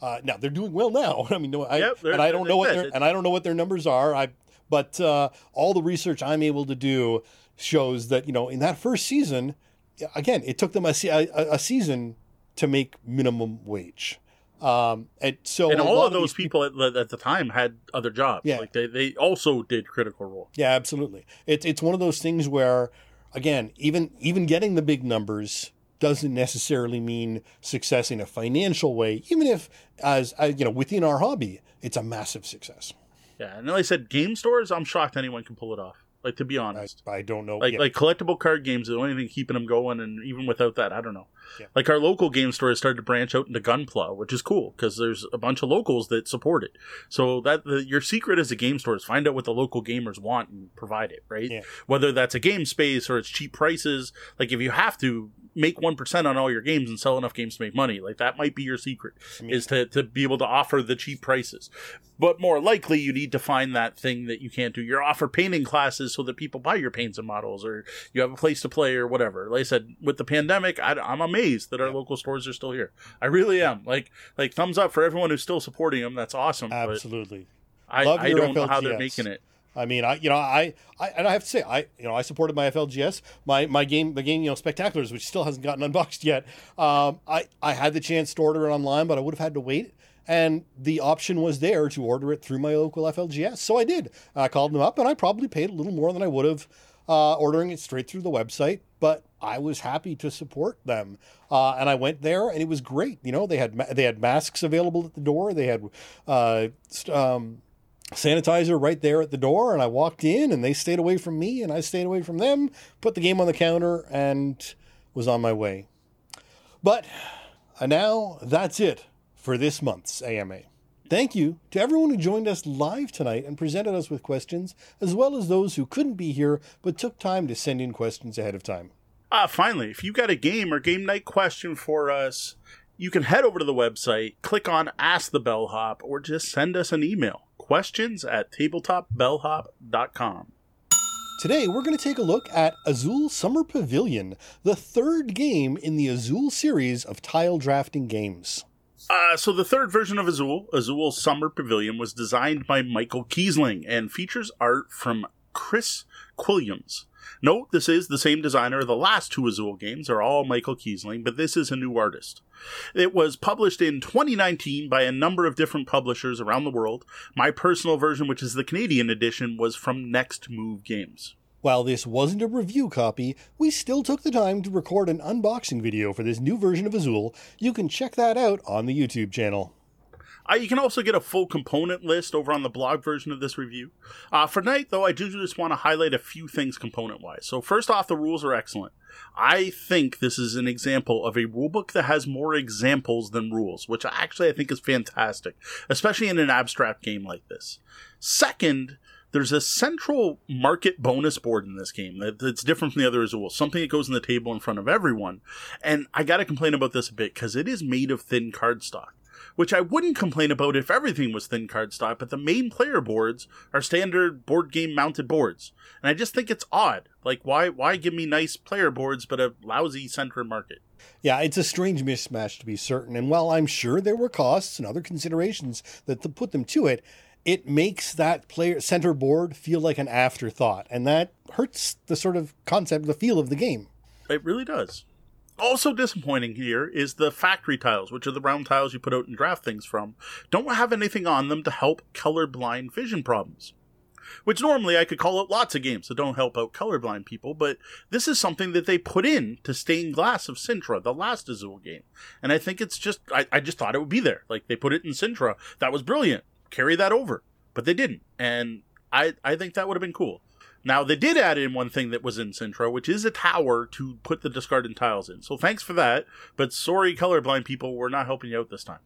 Uh, now they're doing well now. I mean, no, I, Yep, and I don't know what their, and I don't know what their numbers are. I but uh, all the research I'm able to do shows that you know in that first season again, it took them a, a, a season to make minimum wage. Um, and so and all of those these people at, at the time had other jobs. Yeah. Like they, they also did Critical Role. Yeah, absolutely. It's it's one of those things where, again, even even getting the big numbers doesn't necessarily mean success in a financial way. Even if, as uh, you know, within our hobby, it's a massive success. Yeah, and like I said, game stores. I'm shocked anyone can pull it off. Like to be I, honest, I don't know. like yeah. like collectible card games, the only thing keeping them going, and even without that, I don't know. Yeah. Like our local game store has started to branch out into Gunpla, which is cool because there's a bunch of locals that support it. So that the, your secret as a game store is find out what the local gamers want and provide it, right? Yeah. Whether that's a game space or it's cheap prices. Like if you have to make one percent on all your games and sell enough games to make money, like that might be your secret is to to be able to offer the cheap prices. But more likely, you need to find that thing that you can't do. You offer painting classes so that people buy your paints and models, or you have a place to play, or whatever. Like I said, with the pandemic, I, am amazed that our local stores are still here. I really am. Like, like thumbs up for everyone who's still supporting them. That's awesome. Absolutely. I, Love I don't know how they're making it. I mean, I you know I, I and I have to say I you know I supported my FLGS my my game the game you know Spectaculars which still hasn't gotten unboxed yet. Um, I I had the chance to order it online, but I would have had to wait. And the option was there to order it through my local FLGS, so I did. I called them up, and I probably paid a little more than I would have uh, ordering it straight through the website. But I was happy to support them, uh, and I went there, and it was great. You know, they had ma- they had masks available at the door. They had uh, um, sanitizer right there at the door and I walked in and they stayed away from me and I stayed away from them, put the game on the counter and was on my way. But uh, now that's it for this month's AMA. Thank you to everyone who joined us live tonight and presented us with questions, as well as those who couldn't be here but took time to send in questions ahead of time. Ah, finally, if you've got a game or game night question for us, you can head over to the website, click on Ask the Bellhop, or just send us an email. Questions at tabletopbellhop.com. Today, we're going to take a look at Azul Summer Pavilion, the third game in the Azul series of tile drafting games. Uh, so the third version of Azul, Azul Summer Pavilion, was designed by Michael Kiesling and features art from Chris Quilliams. Note, this is the same designer. The last two Azul games are all Michael Kiesling, but this is a new artist. It was published in 2019 by a number of different publishers around the world. My personal version, which is the Canadian edition, was from Next Move Games. While this wasn't a review copy, we still took the time to record an unboxing video for this new version of Azul. You can check that out on the YouTube channel. Uh, you can also get a full component list over on the blog version of this review. Uh, for tonight, though, I do just want to highlight a few things component wise. So, first off, the rules are excellent. I think this is an example of a rulebook that has more examples than rules, which actually I think is fantastic, especially in an abstract game like this. Second, there's a central market bonus board in this game that's different from the other Azul, something that goes on the table in front of everyone. And I gotta complain about this a bit because it is made of thin cardstock which I wouldn't complain about if everything was thin cardstock, but the main player boards are standard board game mounted boards. And I just think it's odd. Like why why give me nice player boards but a lousy center market? Yeah, it's a strange mismatch to be certain, and while I'm sure there were costs and other considerations that to put them to it, it makes that player center board feel like an afterthought, and that hurts the sort of concept, the feel of the game. It really does. Also disappointing here is the factory tiles, which are the round tiles you put out and draft things from, don't have anything on them to help colorblind vision problems. Which normally I could call out lots of games that don't help out colorblind people, but this is something that they put in to stained glass of Sintra, the last Azul game. And I think it's just, I, I just thought it would be there. Like they put it in Sintra. That was brilliant. Carry that over. But they didn't. And I, I think that would have been cool. Now they did add in one thing that was in Sintra, which is a tower to put the discarded tiles in. So thanks for that. But sorry, colorblind people, we're not helping you out this time.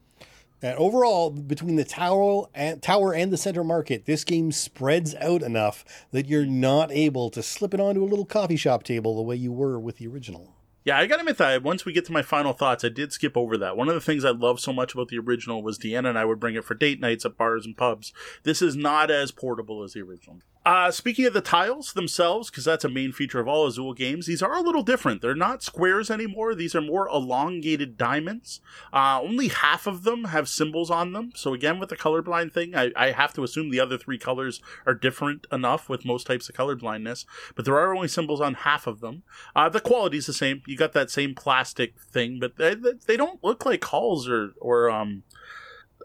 And overall, between the tower and tower and the center market, this game spreads out enough that you're not able to slip it onto a little coffee shop table the way you were with the original. Yeah, I gotta admit that once we get to my final thoughts, I did skip over that. One of the things I love so much about the original was Deanna and I would bring it for date nights at bars and pubs. This is not as portable as the original. Uh, speaking of the tiles themselves, because that's a main feature of all Azul games, these are a little different. They're not squares anymore. These are more elongated diamonds. Uh, only half of them have symbols on them. So again, with the colorblind thing, I, I have to assume the other three colors are different enough with most types of colorblindness. But there are only symbols on half of them. Uh, the quality is the same. You got that same plastic thing, but they, they don't look like hulls or or um,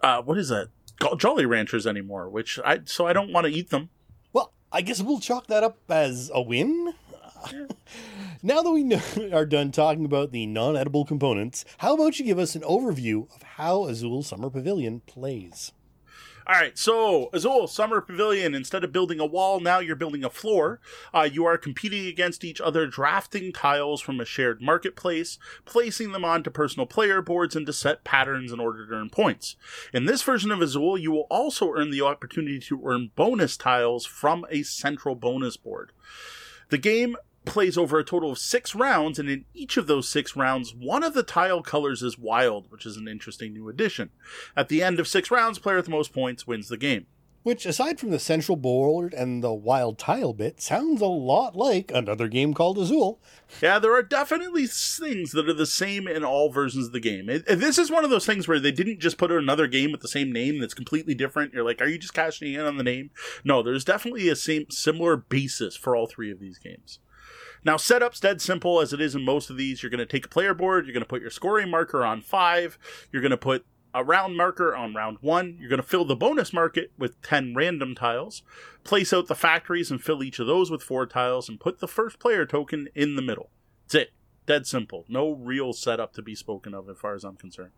uh, what is that? Jolly Ranchers anymore. Which I so I don't want to eat them. I guess we'll chalk that up as a win. now that we know, are done talking about the non edible components, how about you give us an overview of how Azul Summer Pavilion plays? All right, so Azul Summer Pavilion, instead of building a wall, now you're building a floor. Uh, you are competing against each other, drafting tiles from a shared marketplace, placing them onto personal player boards, and to set patterns in order to earn points. In this version of Azul, you will also earn the opportunity to earn bonus tiles from a central bonus board. The game plays over a total of six rounds, and in each of those six rounds, one of the tile colors is wild, which is an interesting new addition. At the end of six rounds, player with the most points wins the game. Which, aside from the central board and the wild tile bit, sounds a lot like another game called Azul. Yeah, there are definitely things that are the same in all versions of the game. It, this is one of those things where they didn't just put another game with the same name that's completely different. You're like, are you just cashing in on the name? No, there's definitely a same similar basis for all three of these games. Now, setup's dead simple as it is in most of these. You're going to take a player board, you're going to put your scoring marker on five, you're going to put a round marker on round one. You're going to fill the bonus market with 10 random tiles, place out the factories and fill each of those with four tiles, and put the first player token in the middle. That's it. Dead simple. No real setup to be spoken of as far as I'm concerned.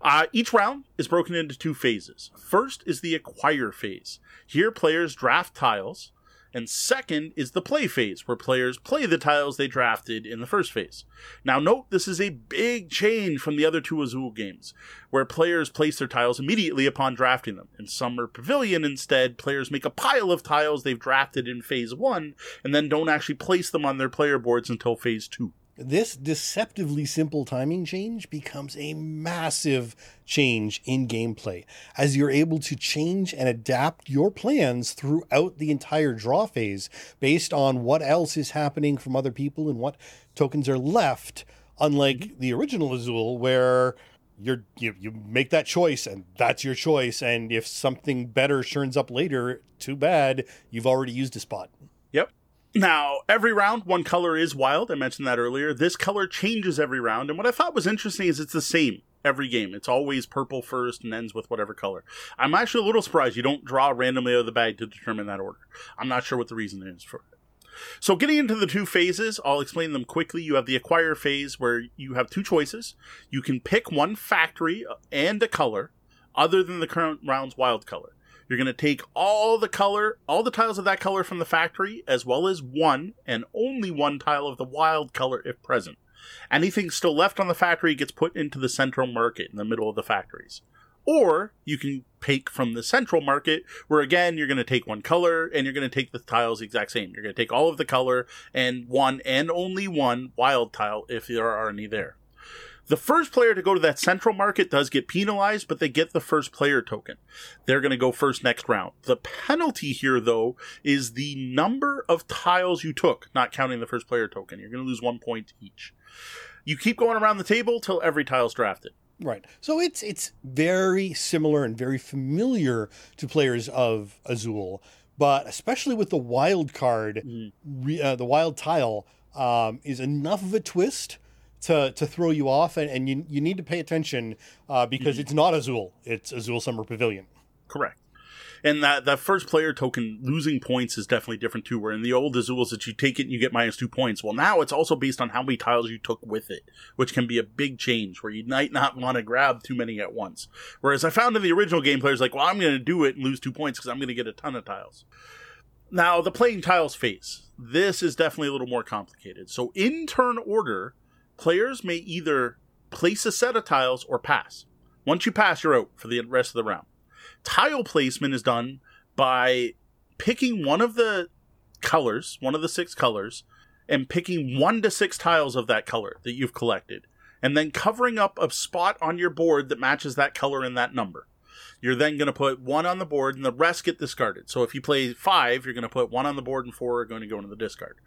Uh, each round is broken into two phases. First is the acquire phase. Here, players draft tiles and second is the play phase, where players play the tiles they drafted in the first phase. Now, note this is a big change from the other two Azul games, where players place their tiles immediately upon drafting them. In Summer Pavilion, instead, players make a pile of tiles they've drafted in phase one, and then don't actually place them on their player boards until phase two. This deceptively simple timing change becomes a massive change in gameplay as you're able to change and adapt your plans throughout the entire draw phase based on what else is happening from other people and what tokens are left. Unlike mm-hmm. the original Azul, where you're you, you make that choice and that's your choice, and if something better turns up later, too bad, you've already used a spot. Yep. Now, every round, one color is wild. I mentioned that earlier. This color changes every round, and what I thought was interesting is it's the same every game. It's always purple first and ends with whatever color. I'm actually a little surprised you don't draw randomly out of the bag to determine that order. I'm not sure what the reason is for it. So, getting into the two phases, I'll explain them quickly. You have the acquire phase where you have two choices. You can pick one factory and a color other than the current round's wild color. You're going to take all the color, all the tiles of that color from the factory, as well as one and only one tile of the wild color if present. Anything still left on the factory gets put into the central market in the middle of the factories. Or you can take from the central market, where again, you're going to take one color and you're going to take the tiles the exact same. You're going to take all of the color and one and only one wild tile if there are any there. The first player to go to that central market does get penalized, but they get the first player token. They're going to go first next round. The penalty here, though, is the number of tiles you took, not counting the first player token. You're going to lose one point each. You keep going around the table till every tile's drafted. Right. So it's it's very similar and very familiar to players of Azul, but especially with the wild card, mm. uh, the wild tile um, is enough of a twist to to throw you off, and, and you you need to pay attention uh, because mm-hmm. it's not Azul, it's Azul Summer Pavilion. Correct. And that, that first player token losing points is definitely different too. Where in the old Azuls that you take it and you get minus two points. Well, now it's also based on how many tiles you took with it, which can be a big change where you might not want to grab too many at once. Whereas I found in the original game, players like, well, I'm going to do it and lose two points because I'm going to get a ton of tiles. Now, the playing tiles phase. This is definitely a little more complicated. So, in turn order, players may either place a set of tiles or pass. Once you pass, you're out for the rest of the round. Tile placement is done by picking one of the colors, one of the six colors, and picking one to six tiles of that color that you've collected, and then covering up a spot on your board that matches that color and that number. You're then going to put one on the board and the rest get discarded. So if you play five, you're going to put one on the board and four are going to go into the discard.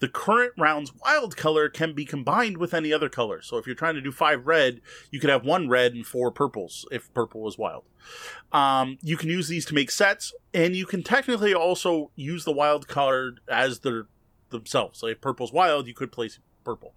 The current round's wild color can be combined with any other color. So if you're trying to do five red, you could have one red and four purples if purple was wild. Um, you can use these to make sets, and you can technically also use the wild card as their themselves. So if purple's wild, you could place purple.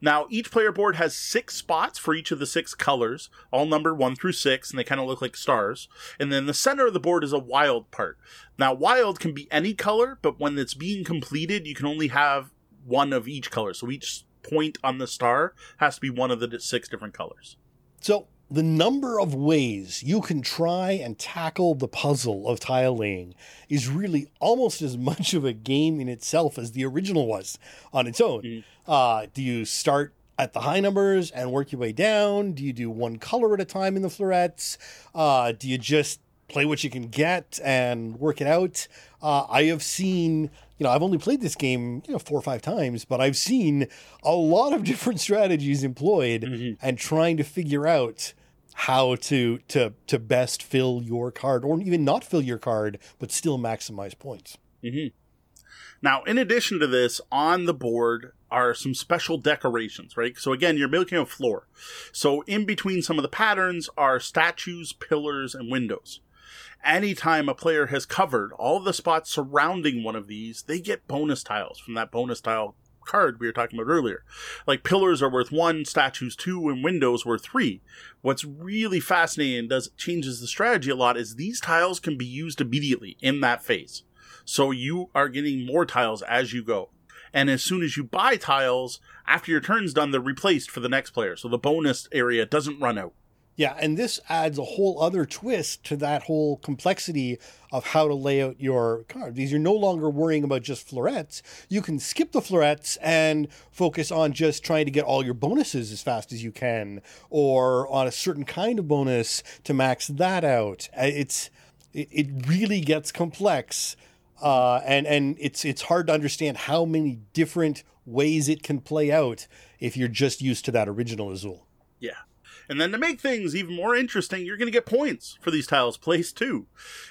Now, each player board has six spots for each of the six colors, all numbered one through six, and they kind of look like stars. And then the center of the board is a wild part. Now, wild can be any color, but when it's being completed, you can only have one of each color. So each point on the star has to be one of the six different colors. So, the number of ways you can try and tackle the puzzle of tile laying is really almost as much of a game in itself as the original was on its own. Mm. Uh, do you start at the high numbers and work your way down? Do you do one color at a time in the florets? Uh, do you just play what you can get and work it out? Uh, I have seen you know, I've only played this game, you know, four or five times, but I've seen a lot of different strategies employed mm-hmm. and trying to figure out how to to to best fill your card or even not fill your card but still maximize points. Mm-hmm. Now, in addition to this, on the board are some special decorations, right? So again, you're making a floor. So in between some of the patterns are statues, pillars, and windows anytime a player has covered all the spots surrounding one of these, they get bonus tiles from that bonus tile card we were talking about earlier. Like pillars are worth one, statues two, and windows worth three. What's really fascinating and does changes the strategy a lot is these tiles can be used immediately in that phase. So you are getting more tiles as you go. And as soon as you buy tiles, after your turn's done, they're replaced for the next player. So the bonus area doesn't run out. Yeah, and this adds a whole other twist to that whole complexity of how to lay out your card. These you're no longer worrying about just florets. You can skip the florets and focus on just trying to get all your bonuses as fast as you can, or on a certain kind of bonus to max that out. Uh, it's it, it really gets complex, uh, and and it's it's hard to understand how many different ways it can play out if you're just used to that original Azul. Yeah. And then to make things even more interesting, you're going to get points for these tiles placed too.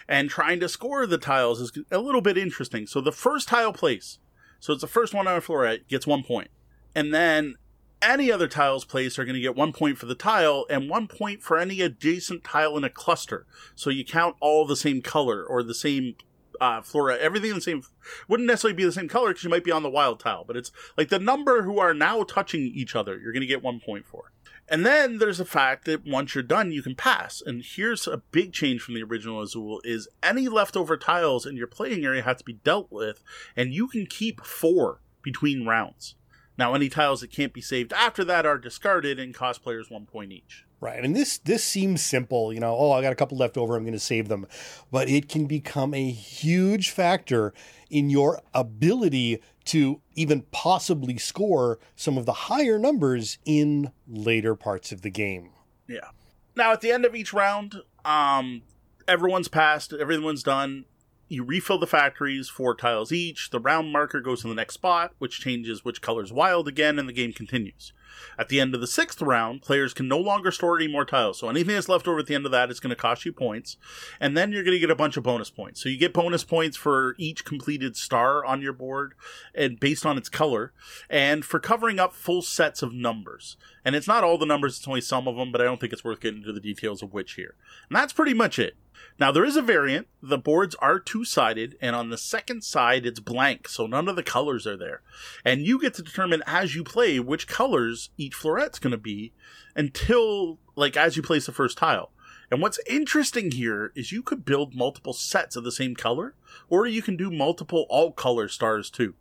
And trying to score the tiles is a little bit interesting. So the first tile place, so it's the first one on a floor, gets one point. And then any other tiles placed are going to get one point for the tile and one point for any adjacent tile in a cluster. So you count all the same color or the same uh, flora, everything the same. Wouldn't necessarily be the same color because you might be on the wild tile, but it's like the number who are now touching each other. You're going to get one point for. And then there's the fact that once you're done, you can pass. And here's a big change from the original Azul is any leftover tiles in your playing area have to be dealt with, and you can keep four between rounds. Now, any tiles that can't be saved after that are discarded and cost players one point each. Right. And this this seems simple, you know, oh, I got a couple left over, I'm going to save them. But it can become a huge factor in your ability to even possibly score some of the higher numbers in later parts of the game. Yeah. Now at the end of each round, um everyone's passed, everyone's done you refill the factories, four tiles each. The round marker goes to the next spot, which changes which color's wild again, and the game continues. At the end of the sixth round, players can no longer store any more tiles. So anything that's left over at the end of that is going to cost you points. And then you're going to get a bunch of bonus points. So you get bonus points for each completed star on your board and based on its color and for covering up full sets of numbers. And it's not all the numbers, it's only some of them, but I don't think it's worth getting into the details of which here. And that's pretty much it. Now there is a variant. The boards are two-sided, and on the second side it's blank, so none of the colors are there. And you get to determine as you play which colors each floret's going to be until like as you place the first tile. And what's interesting here is you could build multiple sets of the same color, or you can do multiple all color stars too.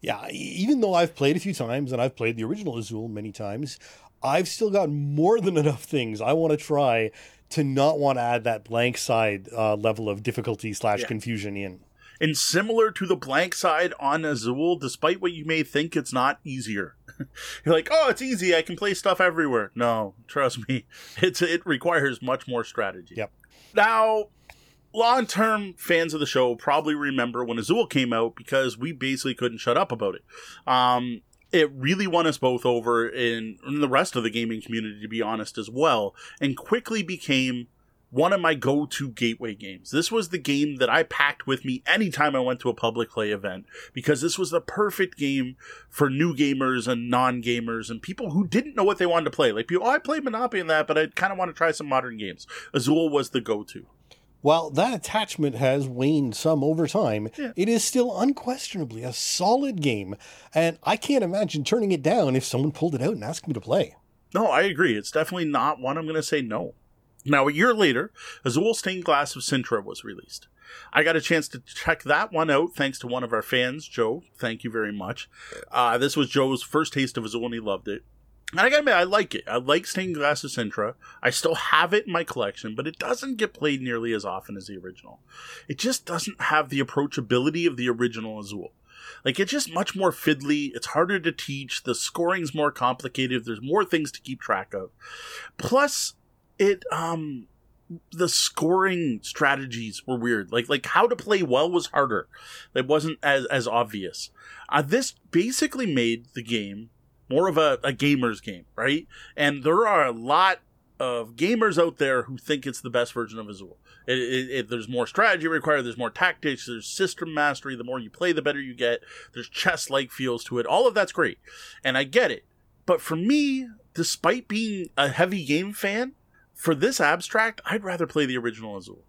Yeah, even though I've played a few times and I've played the original Azul many times, I've still got more than enough things I want to try to not want to add that blank side uh, level of difficulty slash yeah. confusion in. And similar to the blank side on Azul, despite what you may think, it's not easier. You're like, oh, it's easy. I can play stuff everywhere. No, trust me, it's it requires much more strategy. Yep. Now, long term fans of the show probably remember when Azul came out because we basically couldn't shut up about it. Um, it really won us both over in, in the rest of the gaming community, to be honest, as well, and quickly became one of my go-to gateway games. This was the game that I packed with me anytime I went to a public play event because this was the perfect game for new gamers and non-gamers and people who didn't know what they wanted to play. Like, people, oh, I played Monopoly and that, but I kind of want to try some modern games. Azul was the go-to. While that attachment has waned some over time, Yeah. it is still unquestionably a solid game, and I can't imagine turning it down if someone pulled it out and asked me to play. No, I agree. It's definitely not one I'm going to say no. Now, a year later, Azul Stained Glass of Sintra was released. I got a chance to check that one out thanks to one of our fans, Joe. Thank you very much. Uh, this was Joe's first taste of Azul and he loved it. And I gotta admit, I like it. I like Stained Glass of Sintra. I still have it in my collection, but it doesn't get played nearly as often as the original. It just doesn't have the approachability of the original Azul. Like it's just much more fiddly. It's harder to teach. The scoring's more complicated. There's more things to keep track of. Plus, it um the scoring strategies were weird. Like like how to play well was harder. It wasn't as as obvious. Uh, this basically made the game more of a, a gamer's game, right? And there are a lot of gamers out there who think it's the best version of Azul. It, it, it, there's more strategy required. There's more tactics. There's system mastery. The more you play, the better you get. There's chess-like feels to it. All of that's great, and I get it. But for me, despite being a heavy game fan, for this abstract, I'd rather play the original Azul.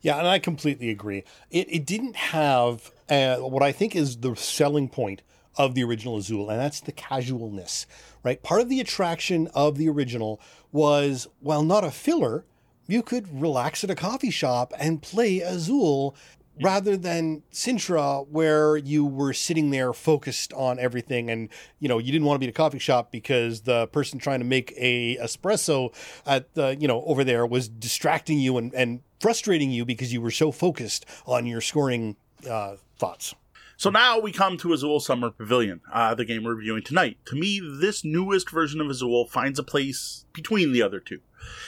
Yeah, and I completely agree. It, it didn't have uh, what I think is the selling point of the original Azul, and that's the casualness, right? Part of the attraction of the original was, while not a filler, you could relax at a coffee shop and play Azul rather than Sintra, where you were sitting there focused on everything and, you know, you didn't want to be at a coffee shop because the person trying to make a espresso at the, you know, over there was distracting you and, and frustrating you because you were so focused on your scoring uh, thoughts. So now we come to Azul Summer Pavilion, uh, the game we're reviewing tonight. To me, this newest version of Azul finds a place between the other two.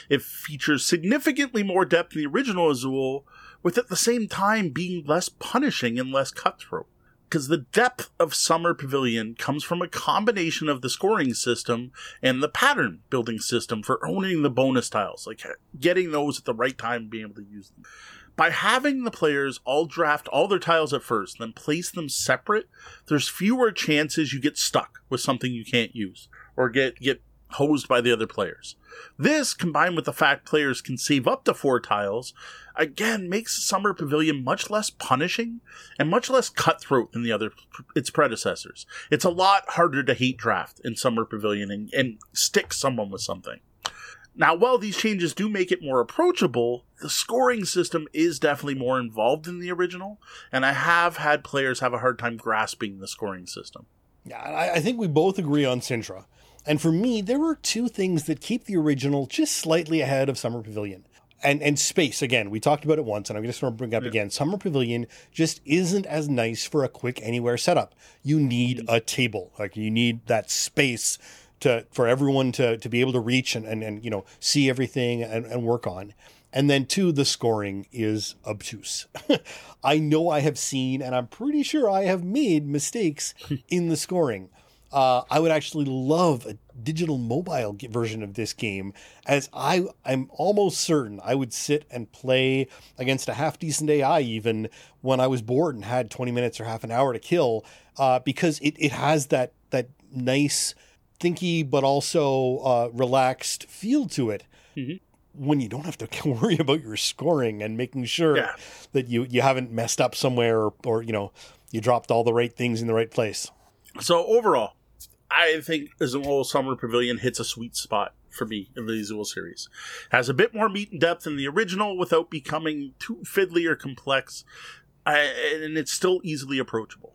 It features significantly more depth than the original Azul, with at the same time being less punishing and less cutthroat. Because the depth of Summer Pavilion comes from a combination of the scoring system and the pattern building system for owning the bonus tiles, like getting those at the right time and being able to use them by having the players all draft all their tiles at first, then place them separate, there's fewer chances you get stuck with something you can't use or get get hosed by the other players. This, combined with the fact players can save up to four tiles, again makes Summer Pavilion much less punishing and much less cutthroat than the other its predecessors. It's a lot harder to hate draft in Summer Pavilion and, and stick someone with something. Now, while these changes do make it more approachable, the scoring system is definitely more involved in the original, and I have had players have a hard time grasping the scoring system. Yeah, I, I think we both agree on Sintra. And for me, there are two things that keep the original just slightly ahead of Summer Pavilion. And and space again, we talked about it once, and I'm just going to bring it up again. Summer Pavilion just isn't as nice for a quick anywhere setup. You need a table, like you need that space to for everyone to to be able to reach and and, and you know see everything and, and work on. And then two, the scoring is obtuse. I know I have seen, and I'm pretty sure I have made mistakes in the scoring. Uh, I would actually love a digital mobile version of this game, as I I'm almost certain I would sit and play against a half decent AI even when I was bored and had 20 minutes or half an hour to kill, uh, because it, it has that that nice thinky but also uh, relaxed feel to it. Mhm. When you don't have to worry about your scoring and making sure Yeah. that you you haven't messed up somewhere or, or you know you dropped all the right things in the right place. So overall, I think Azul Summer Pavilion hits a sweet spot for me in the Azul series. Has a bit more meat and depth than the original without becoming too fiddly or complex, uh, and it's still easily approachable.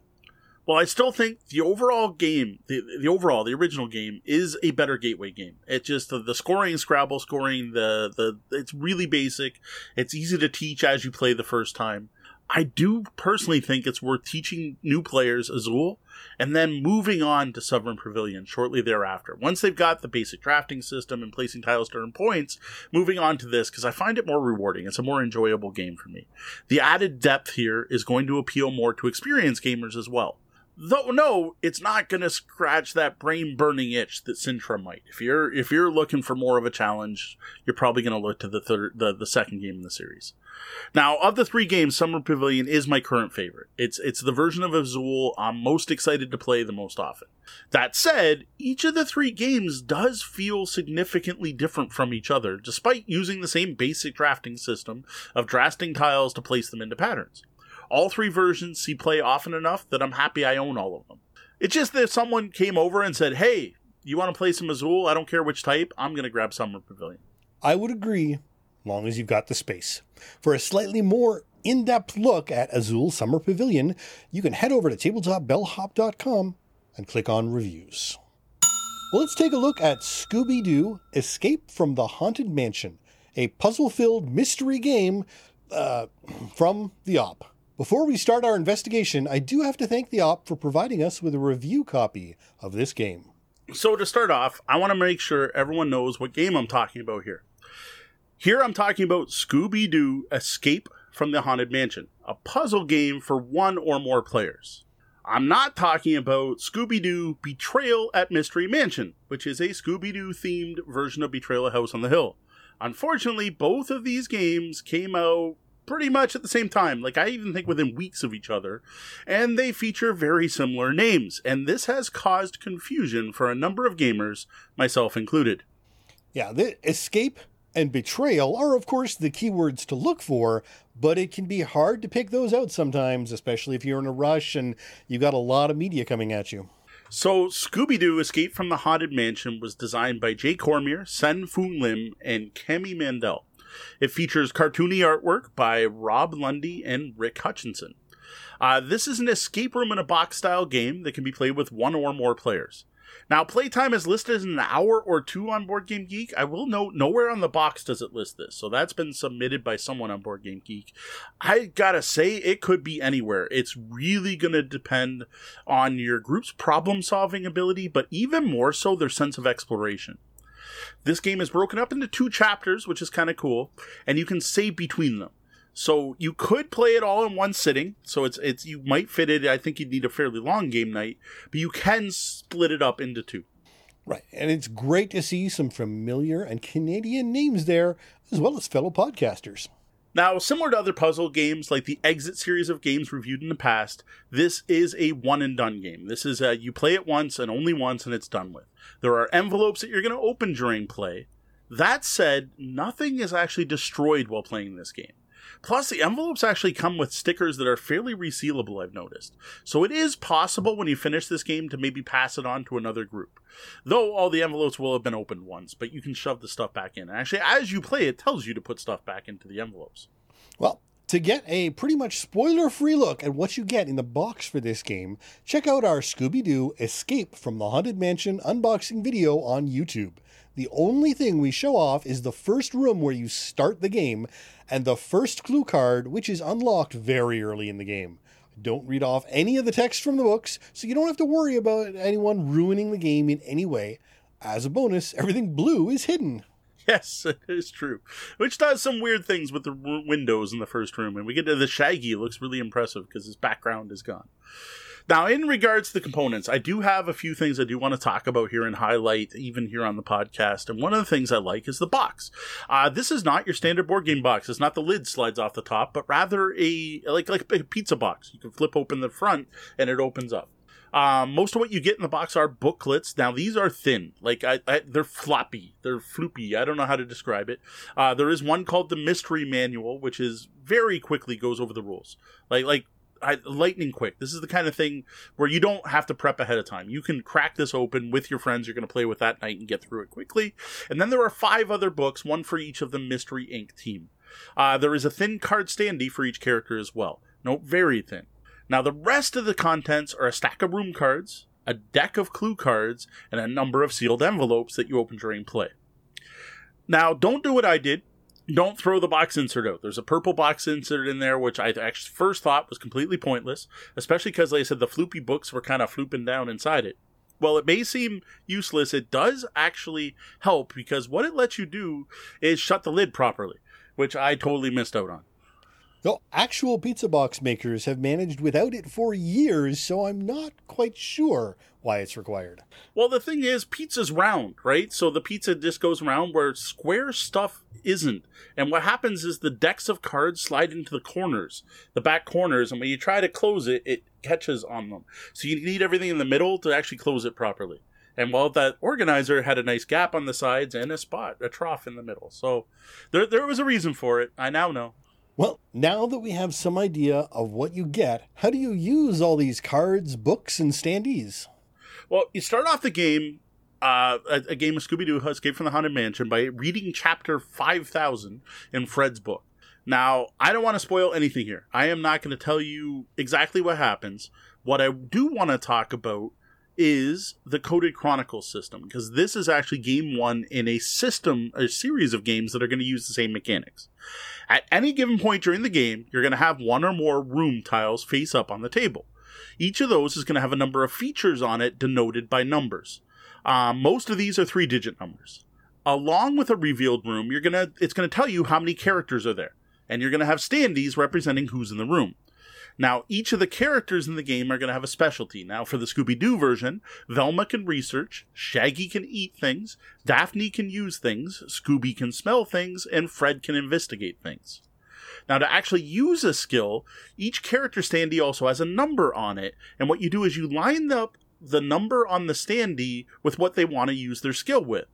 Well, I still think the overall game, the, the overall, the original game, is a better gateway game. It just the, the scoring, Scrabble scoring, the the it's really basic. It's easy to teach as you play the first time. I do personally think it's worth teaching new players Azul and then moving on to Summer Pavilion shortly thereafter. Once they've got the basic drafting system and placing tiles to earn points, moving on to this because I find it more rewarding. It's a more enjoyable game for me. The added depth here is going to appeal more to experienced gamers as well. Though no, it's not going to scratch that brain burning itch that Sintra might. If you're if you're looking for more of a challenge, you're probably going to look to the third the, the second game in the series. Now, of the three games, Summer Pavilion is my current favorite. It's it's the version of Azul I'm most excited to play the most often. That said, each of the three games does feel significantly different from each other, despite using the same basic drafting system of drafting tiles to place them into patterns. All three versions see play often enough that I'm happy I own all of them. It's just that someone came over and said, hey, you want to play some Azul? I don't care which type, I'm going to grab Summer Pavilion. I would agree, long as you've got the space. For a slightly more in depth look at Azul Summer Pavilion, you can head over to tabletopbellhop.com and click on reviews. Well, let's take a look at Scooby Doo Escape from the Haunted Mansion, a puzzle filled mystery game uh, from the Op. Before we start our investigation, I do have to thank the op for providing us with a review copy of this game. So, to start off, I want to make sure everyone knows what game I'm talking about here. Here I'm talking about Scooby Doo Escape from the Haunted Mansion, a puzzle game for one or more players. I'm not talking about Scooby Doo Betrayal at Mystery Mansion, which is a Scooby Doo themed version of Betrayal at House on the Hill. Unfortunately, both of these games came out pretty much at the same time. Like, I even think within weeks of each other. And they feature very similar names. And this has caused confusion for a number of gamers, myself included. Yeah, the escape and betrayal are, of course, the keywords to look for, but it can be hard to pick those out sometimes, especially if you're in a rush and you've got a lot of media coming at you. So, Scooby Doo Escape from the Haunted Mansion was designed by Jay Cormier, Sen Foong Lim, and Kami Mandell. It features cartoony artwork by Rob Lundy and Rick Hutchinson. Uh, this is an escape room in a box style game that can be played with one or more players. Now, playtime is listed as an hour or two on Board Game Geek. I will note nowhere on the box does it list this, so that's been submitted by someone on Board Game Geek. I gotta say, it could be anywhere. It's really gonna depend on your group's problem solving ability, but even more so their sense of exploration. This game is broken up into two chapters, which is kind of cool, and you can save between them. So you could play it all in one sitting. So it's it's you might fit it. I think you'd need a fairly long game night, but you can split it up into two. Right, and it's great to see some familiar and Canadian names there, as well as fellow podcasters. Now, similar to other puzzle games like the Exit series of games reviewed in the past, this is a one and done game. This is a, you play it once and only once and it's done with. There are envelopes that you're going to open during play. That said, nothing is actually destroyed while playing this game. Plus, the envelopes actually come with stickers that are fairly resealable, I've noticed. So it is possible when you finish this game to maybe pass it on to another group. Though all the envelopes will have been opened once, but you can shove the stuff back in. Actually, as you play, it tells you to put stuff back into the envelopes. Well, to get a pretty much spoiler free look at what you get in the box for this game, check out our Scooby Doo Escape from the Haunted Mansion unboxing video on YouTube. The only thing we show off is the first room where you start the game and the first clue card, which is unlocked very early in the game. Don't read off any of the text from the books, so you don't have to worry about anyone ruining the game in any way. As a bonus, everything blue is hidden. Yes, it is true. Which does some weird things with the windows in the first room. And we get to the Shaggy, looks really impressive because his background is gone. Now, in regards to the components, I do have a few things I do want to talk about here and highlight, even here on the podcast. And one of the things I like is the box. Uh, this is not your standard board game box. It's not the lid slides off the top, but rather a like like a pizza box. You can flip open the front and it opens up. Um, most of what you get in the box are booklets. Now these are thin, like I, I, they're floppy, they're floopy. I don't know how to describe it. Uh, there is one called the Mystery Manual, which is very quickly goes over the rules. Like like I, lightning quick. This is the kind of thing where you don't have to prep ahead of time. You can crack this open with your friends you're going to play with that night and get through it quickly. And then there are five other books, one for each of the Mystery Inc. team. Uh, there is a thin card standee for each character as well. No, very thin. Now, the rest of the contents are a stack of room cards, a deck of clue cards, and a number of sealed envelopes that you open during play. Now, don't do what I did don't throw the box insert out. There's a purple box insert in there, which I actually first thought was completely pointless, especially because, like I said, the floopy books were kind of flooping down inside it. Well, it may seem useless, it does actually help because what it lets you do is shut the lid properly, which I totally missed out on. No, actual pizza box makers have managed without it for years, so I'm not quite sure why it's required. Well, the thing is, pizza's round, right? So the pizza just goes round where square stuff isn't. And what happens is the decks of cards slide into the corners, the back corners, and when you try to close it, it catches on them. So you need everything in the middle to actually close it properly. And while that organizer had a nice gap on the sides and a spot, a trough in the middle. So there, there was a reason for it. I now know. Well, now that we have some idea of what you get, how do you use all these cards, books, and standees? Well, you start off the game, uh, a, a game of Scooby Doo Escape from the Haunted Mansion, by reading chapter 5000 in Fred's book. Now, I don't want to spoil anything here. I am not going to tell you exactly what happens. What I do want to talk about is the Coded Chronicles system, because this is actually game one in a system, a series of games that are going to use the same mechanics. At any given point during the game, you're going to have one or more room tiles face up on the table. Each of those is going to have a number of features on it denoted by numbers. Uh, most of these are three digit numbers. Along with a revealed room, you're gonna it's gonna tell you how many characters are there, and you're gonna have standees representing who's in the room. Now, each of the characters in the game are going to have a specialty. Now, for the Scooby Doo version, Velma can research, Shaggy can eat things, Daphne can use things, Scooby can smell things, and Fred can investigate things. Now, to actually use a skill, each character standee also has a number on it, and what you do is you line up the number on the standee with what they want to use their skill with.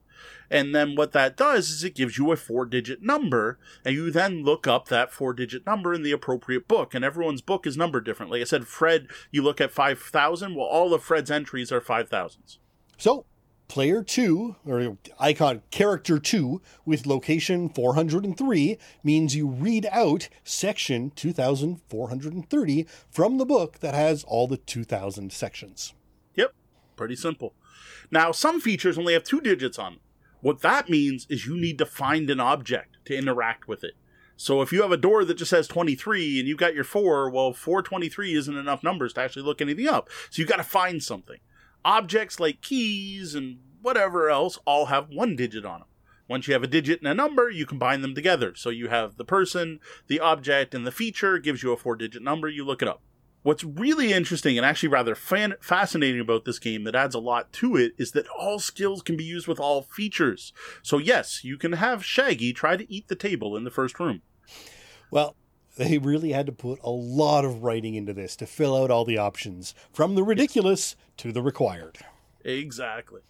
And then what that does is it gives you a four digit number, and you then look up that four digit number in the appropriate book. And everyone's book is numbered differently. Like I said, Fred, you look at 5,000. Well, all of Fred's entries are 5,000s. So, player 2, or icon character 2, with location 403, means you read out section 2430 from the book that has all the 2000 sections. Pretty simple. Now, some features only have two digits on them. What that means is you need to find an object to interact with it. So if you have a door that just has 23 and you've got your 4, well, 423 isn't enough numbers to actually look anything up. So you've got to find something. Objects like keys and whatever else all have one digit on them. Once you have a digit and a number, you combine them together. So you have the person, the object, and the feature gives you a four digit number. You look it up. What's really interesting and actually rather fan- fascinating about this game that adds a lot to it is that all skills can be used with all features. So, yes, you can have Shaggy try to eat the table in the first room. Well, they really had to put a lot of writing into this to fill out all the options, from the ridiculous to the required. Exactly.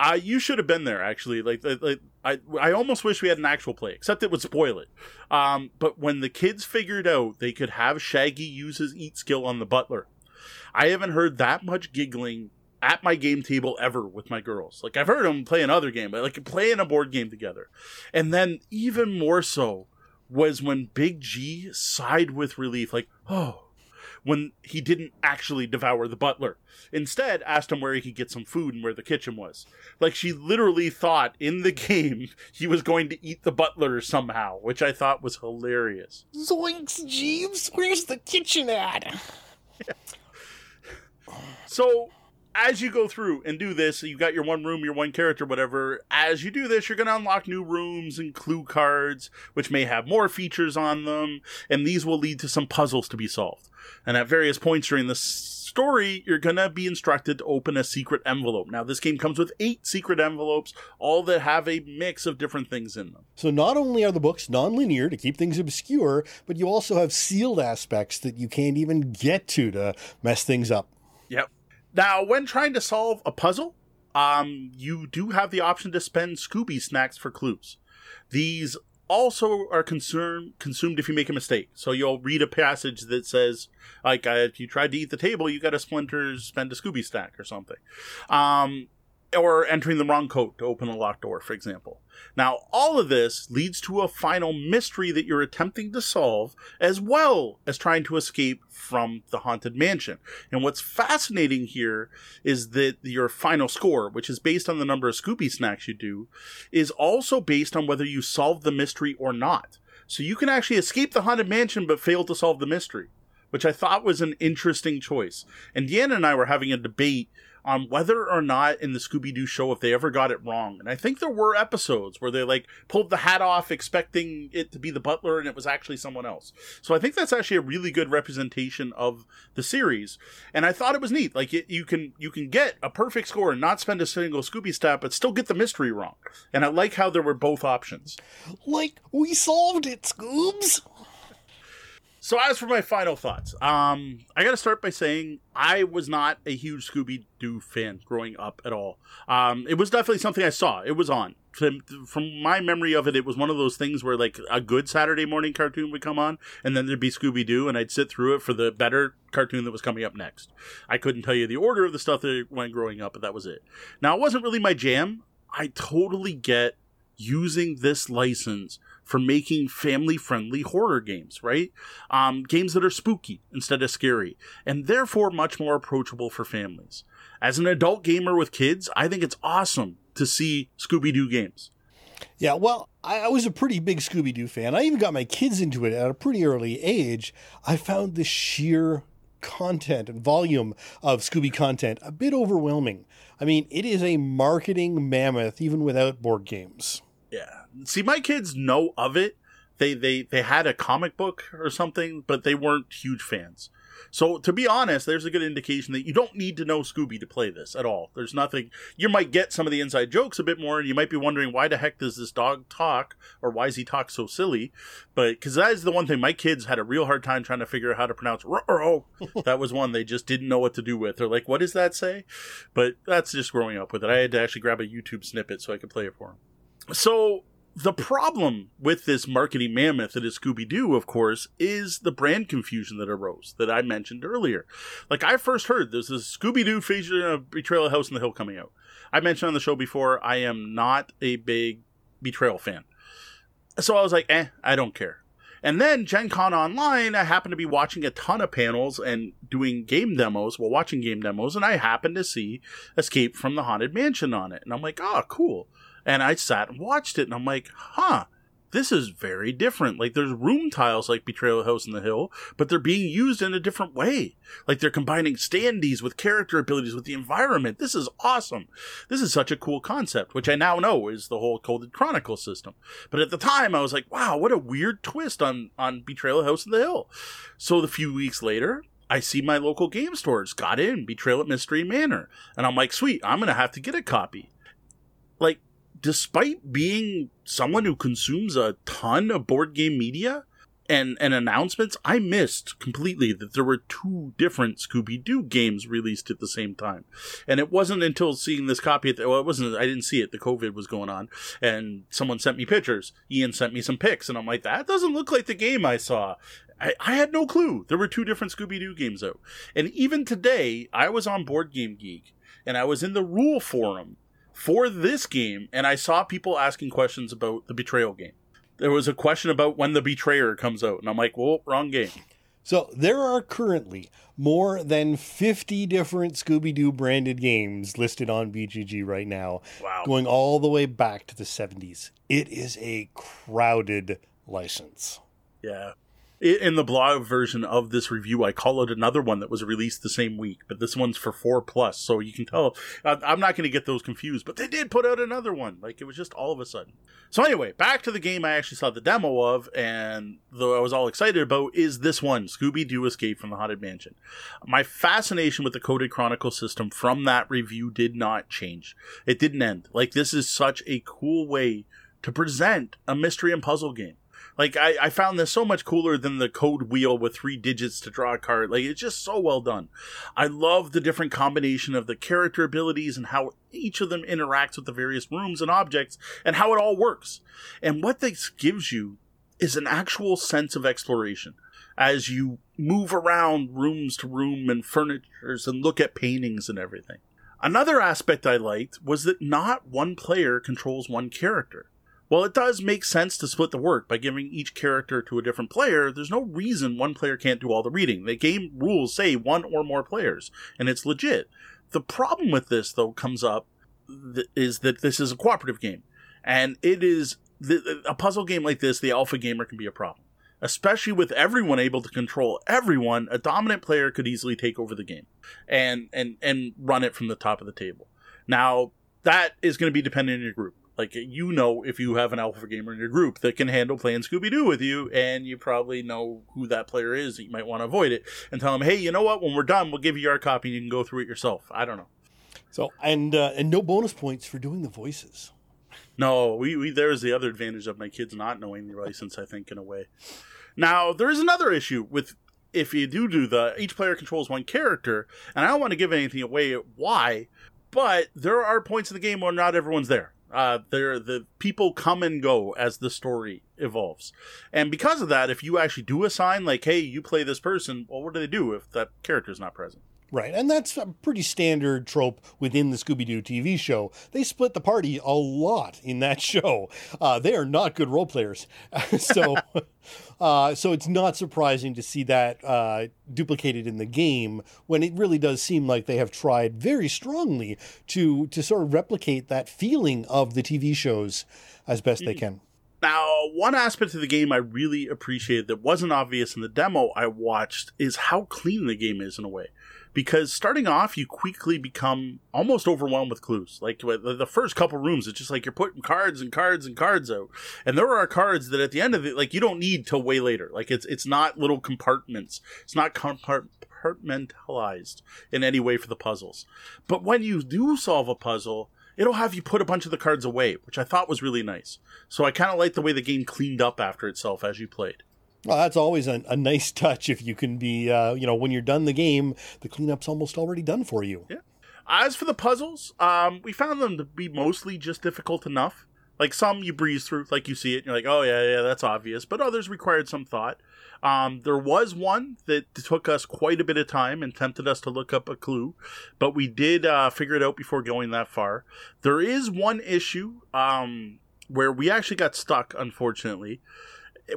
Uh, you should have been there actually. Like, like, I, I almost wish we had an actual play, except it would spoil it. Um, but when the kids figured out they could have Shaggy use his eat skill on the butler, I haven't heard that much giggling at my game table ever with my girls. Like I've heard them play another game, but like playing a board game together, and then even more so was when Big G sighed with relief, like, oh when he didn't actually devour the butler. Instead, asked him where he could get some food and where the kitchen was. Like she literally thought in the game he was going to eat the butler somehow, which I thought was hilarious. Zoinks, Jeeves, where's the kitchen at? So as you go through and do this, you've got your one room, your one character, whatever. As you do this, you're going to unlock new rooms and clue cards, which may have more features on them, and these will lead to some puzzles to be solved. And at various points during the story, you're going to be instructed to open a secret envelope. Now, this game comes with eight secret envelopes, all that have a mix of different things in them. So, not only are the books non linear to keep things obscure, but you also have sealed aspects that you can't even get to to mess things up. Yep. Now, when trying to solve a puzzle, um, you do have the option to spend Scooby snacks for clues. These also are concerned, consumed if you make a mistake. So you'll read a passage that says, like, uh, if you tried to eat the table, you got a splinter, spend a Scooby snack or something. Um, or entering the wrong code to open a locked door, for example. Now, all of this leads to a final mystery that you're attempting to solve, as well as trying to escape from the haunted mansion. And what's fascinating here is that your final score, which is based on the number of Scooby snacks you do, is also based on whether you solve the mystery or not. So you can actually escape the haunted mansion but fail to solve the mystery, which I thought was an interesting choice. And Deanna and I were having a debate on whether or not in the Scooby Doo show if they ever got it wrong. And I think there were episodes where they like pulled the hat off expecting it to be the butler and it was actually someone else. So I think that's actually a really good representation of the series. And I thought it was neat. Like it, you can you can get a perfect score and not spend a single Scooby stat, but still get the mystery wrong. And I like how there were both options. Like we solved it, Scoobs. So as for my final thoughts, um, I got to start by saying I was not a huge Scooby Doo fan growing up at all. Um, it was definitely something I saw. It was on. From, from my memory of it, it was one of those things where like a good Saturday morning cartoon would come on, and then there'd be Scooby Doo, and I'd sit through it for the better cartoon that was coming up next. I couldn't tell you the order of the stuff that went growing up, but that was it. Now it wasn't really my jam. I totally get using this license for making family friendly horror games, right? Um, games that are spooky instead of scary, and therefore much more approachable for families. As an adult gamer with kids, I think it's awesome to see Scooby Doo games. Yeah, well, I, I was a pretty big Scooby Doo fan. I even got my kids into it at a pretty early age. I found the sheer content and volume of Scooby content a bit overwhelming. I mean, it is a marketing mammoth even without board games. Yeah. See, my kids know of it. They they they had a comic book or something, but they weren't huge fans. So to be honest, there's a good indication that you don't need to know Scooby to play this at all. There's nothing. You might get some of the inside jokes a bit more, and you might be wondering why the heck does this dog talk, or why does he talk so silly? But because that is the one thing my kids had a real hard time trying to figure out how to pronounce. Ruh-roh. that was one they just didn't know what to do with. They're like, "What does that say?" But that's just growing up with it. I had to actually grab a YouTube snippet so I could play it for them. So the problem with this marketing mammoth that is Scooby Doo, of course, is the brand confusion that arose that I mentioned earlier. Like I first heard there's this Scooby Doo feature a Betrayal of House on the Hill coming out. I mentioned on the show before I am not a big Betrayal fan, so I was like, eh, I don't care. And then Gen Con Online, I happened to be watching a ton of panels and doing game demos while watching game demos, and I happened to see Escape from the Haunted Mansion on it. And I'm like, oh, cool. And I sat and watched it, and I'm like, huh, this is very different. Like, there's room tiles like Betrayal House in the Hill, but they're being used in a different way. Like, they're combining standees with character abilities with the environment. This is awesome. This is such a cool concept, which I now know is the whole Coded Chronicle system. But at the time, I was like, wow, what a weird twist on, on Betrayal House in the Hill. So, the few weeks later, I see my local game stores got in Betrayal at Mystery Manor. And I'm like, sweet, I'm to have to get a copy. Despite being someone who consumes a ton of board game media and, and announcements, I missed completely that there were two different Scooby Doo games released at the same time. And it wasn't until seeing this copy, the, well, it wasn't, I didn't see it, the COVID was going on, and someone sent me pictures. Ian sent me some pics, and I'm like, that doesn't look like the game I saw. I, I had no clue. There were two different Scooby Doo games out. And even today, I was on Board Game Geek, and I was in the rule forum for this game, and I saw people asking questions about the Betrayal game. There was a question about when the Betrayer comes out, and I'm like, well, wrong game. So there are currently more than 50 different Scooby Doo branded games listed on BGG right now, Wow. going all the way back to the 70s. It is a crowded license. Yeah. In the blog version of this review, I call it another one that was released the same week, but this one's for four plus, so you can tell. I'm not going to get those confused, but they did put out another one. Like it was just all of a sudden. So anyway, back to the game I actually saw the demo of, and though I was all excited about, is this one, Scooby Doo Escape from the Haunted Mansion. My fascination with the Coded Chronicle system from that review did not change. It didn't end. Like this is such a cool way to present a mystery and puzzle game. Like I, I found this so much cooler than the code wheel with three digits to draw a card. Like it's just so well done. I love the different combination of the character abilities and how each of them interacts with the various rooms and objects and how it all works. And what this gives you is an actual sense of exploration as you move around rooms to room and furnitures and look at paintings and everything. Another aspect I liked was that not one player controls one character. While it does make sense to split the work by giving each character to a different player, there's no reason one player can't do all the reading. The game rules say one or more players, and it's legit. The problem with this, though, comes up th- is that this is a cooperative game, and it is th- a puzzle game like this. The alpha gamer can be a problem. especially with everyone able to control everyone, a dominant player could easily take over the game and and and run it from the top of the table. Now, that is going to be dependent on your group. Like you know, if you have an alpha gamer in your group that can handle playing Scooby Doo with you, and you probably know who that player is, you might want to avoid it and tell them, "Hey, you know what? When we're done, we'll give you our copy, and you can go through it yourself." I don't know. So and uh, and no bonus points for doing the voices. No, we, we there's the other advantage of my kids not knowing the license. I think in a way. Now there is another issue with if you do do the each player controls one character, and I don't want to give anything away why, but there are points in the game where not everyone's there. Uh, there the people come and go as the story evolves, and because of that, if you actually do assign like, hey, you play this person, well, what do they do if that character is not present? Right, and that's a pretty standard trope within the Scooby Doo TV show. They split the party a lot in that show. Uh, they are not good role players, so uh, so it's not surprising to see that uh, duplicated in the game when it really does seem like they have tried very strongly to to sort of replicate that feeling of the TV shows as best they can. Now, one aspect of the game I really appreciated that wasn't obvious in the demo I watched is how clean the game is in a way because starting off you quickly become almost overwhelmed with clues. Like the first couple rooms it's just like you're putting cards and cards and cards out. And there are cards that at the end of it like you don't need till way later. Like it's it's not little compartments. It's not compartmentalized in any way for the puzzles. But when you do solve a puzzle it'll have you put a bunch of the cards away, which I thought was really nice. So I kind of like the way the game cleaned up after itself as you played. Well, that's always a, a nice touch if you can be, uh, you know, when you're done the game, the cleanup's almost already done for you. Yeah. As for the puzzles, um, we found them to be mostly just difficult enough. Like some you breeze through, like you see it, you're like, oh yeah, yeah, that's obvious. But others required some thought. Um, there was one that took us quite a bit of time and tempted us to look up a clue, but we did uh, figure it out before going that far. There is one issue um, where we actually got stuck, unfortunately,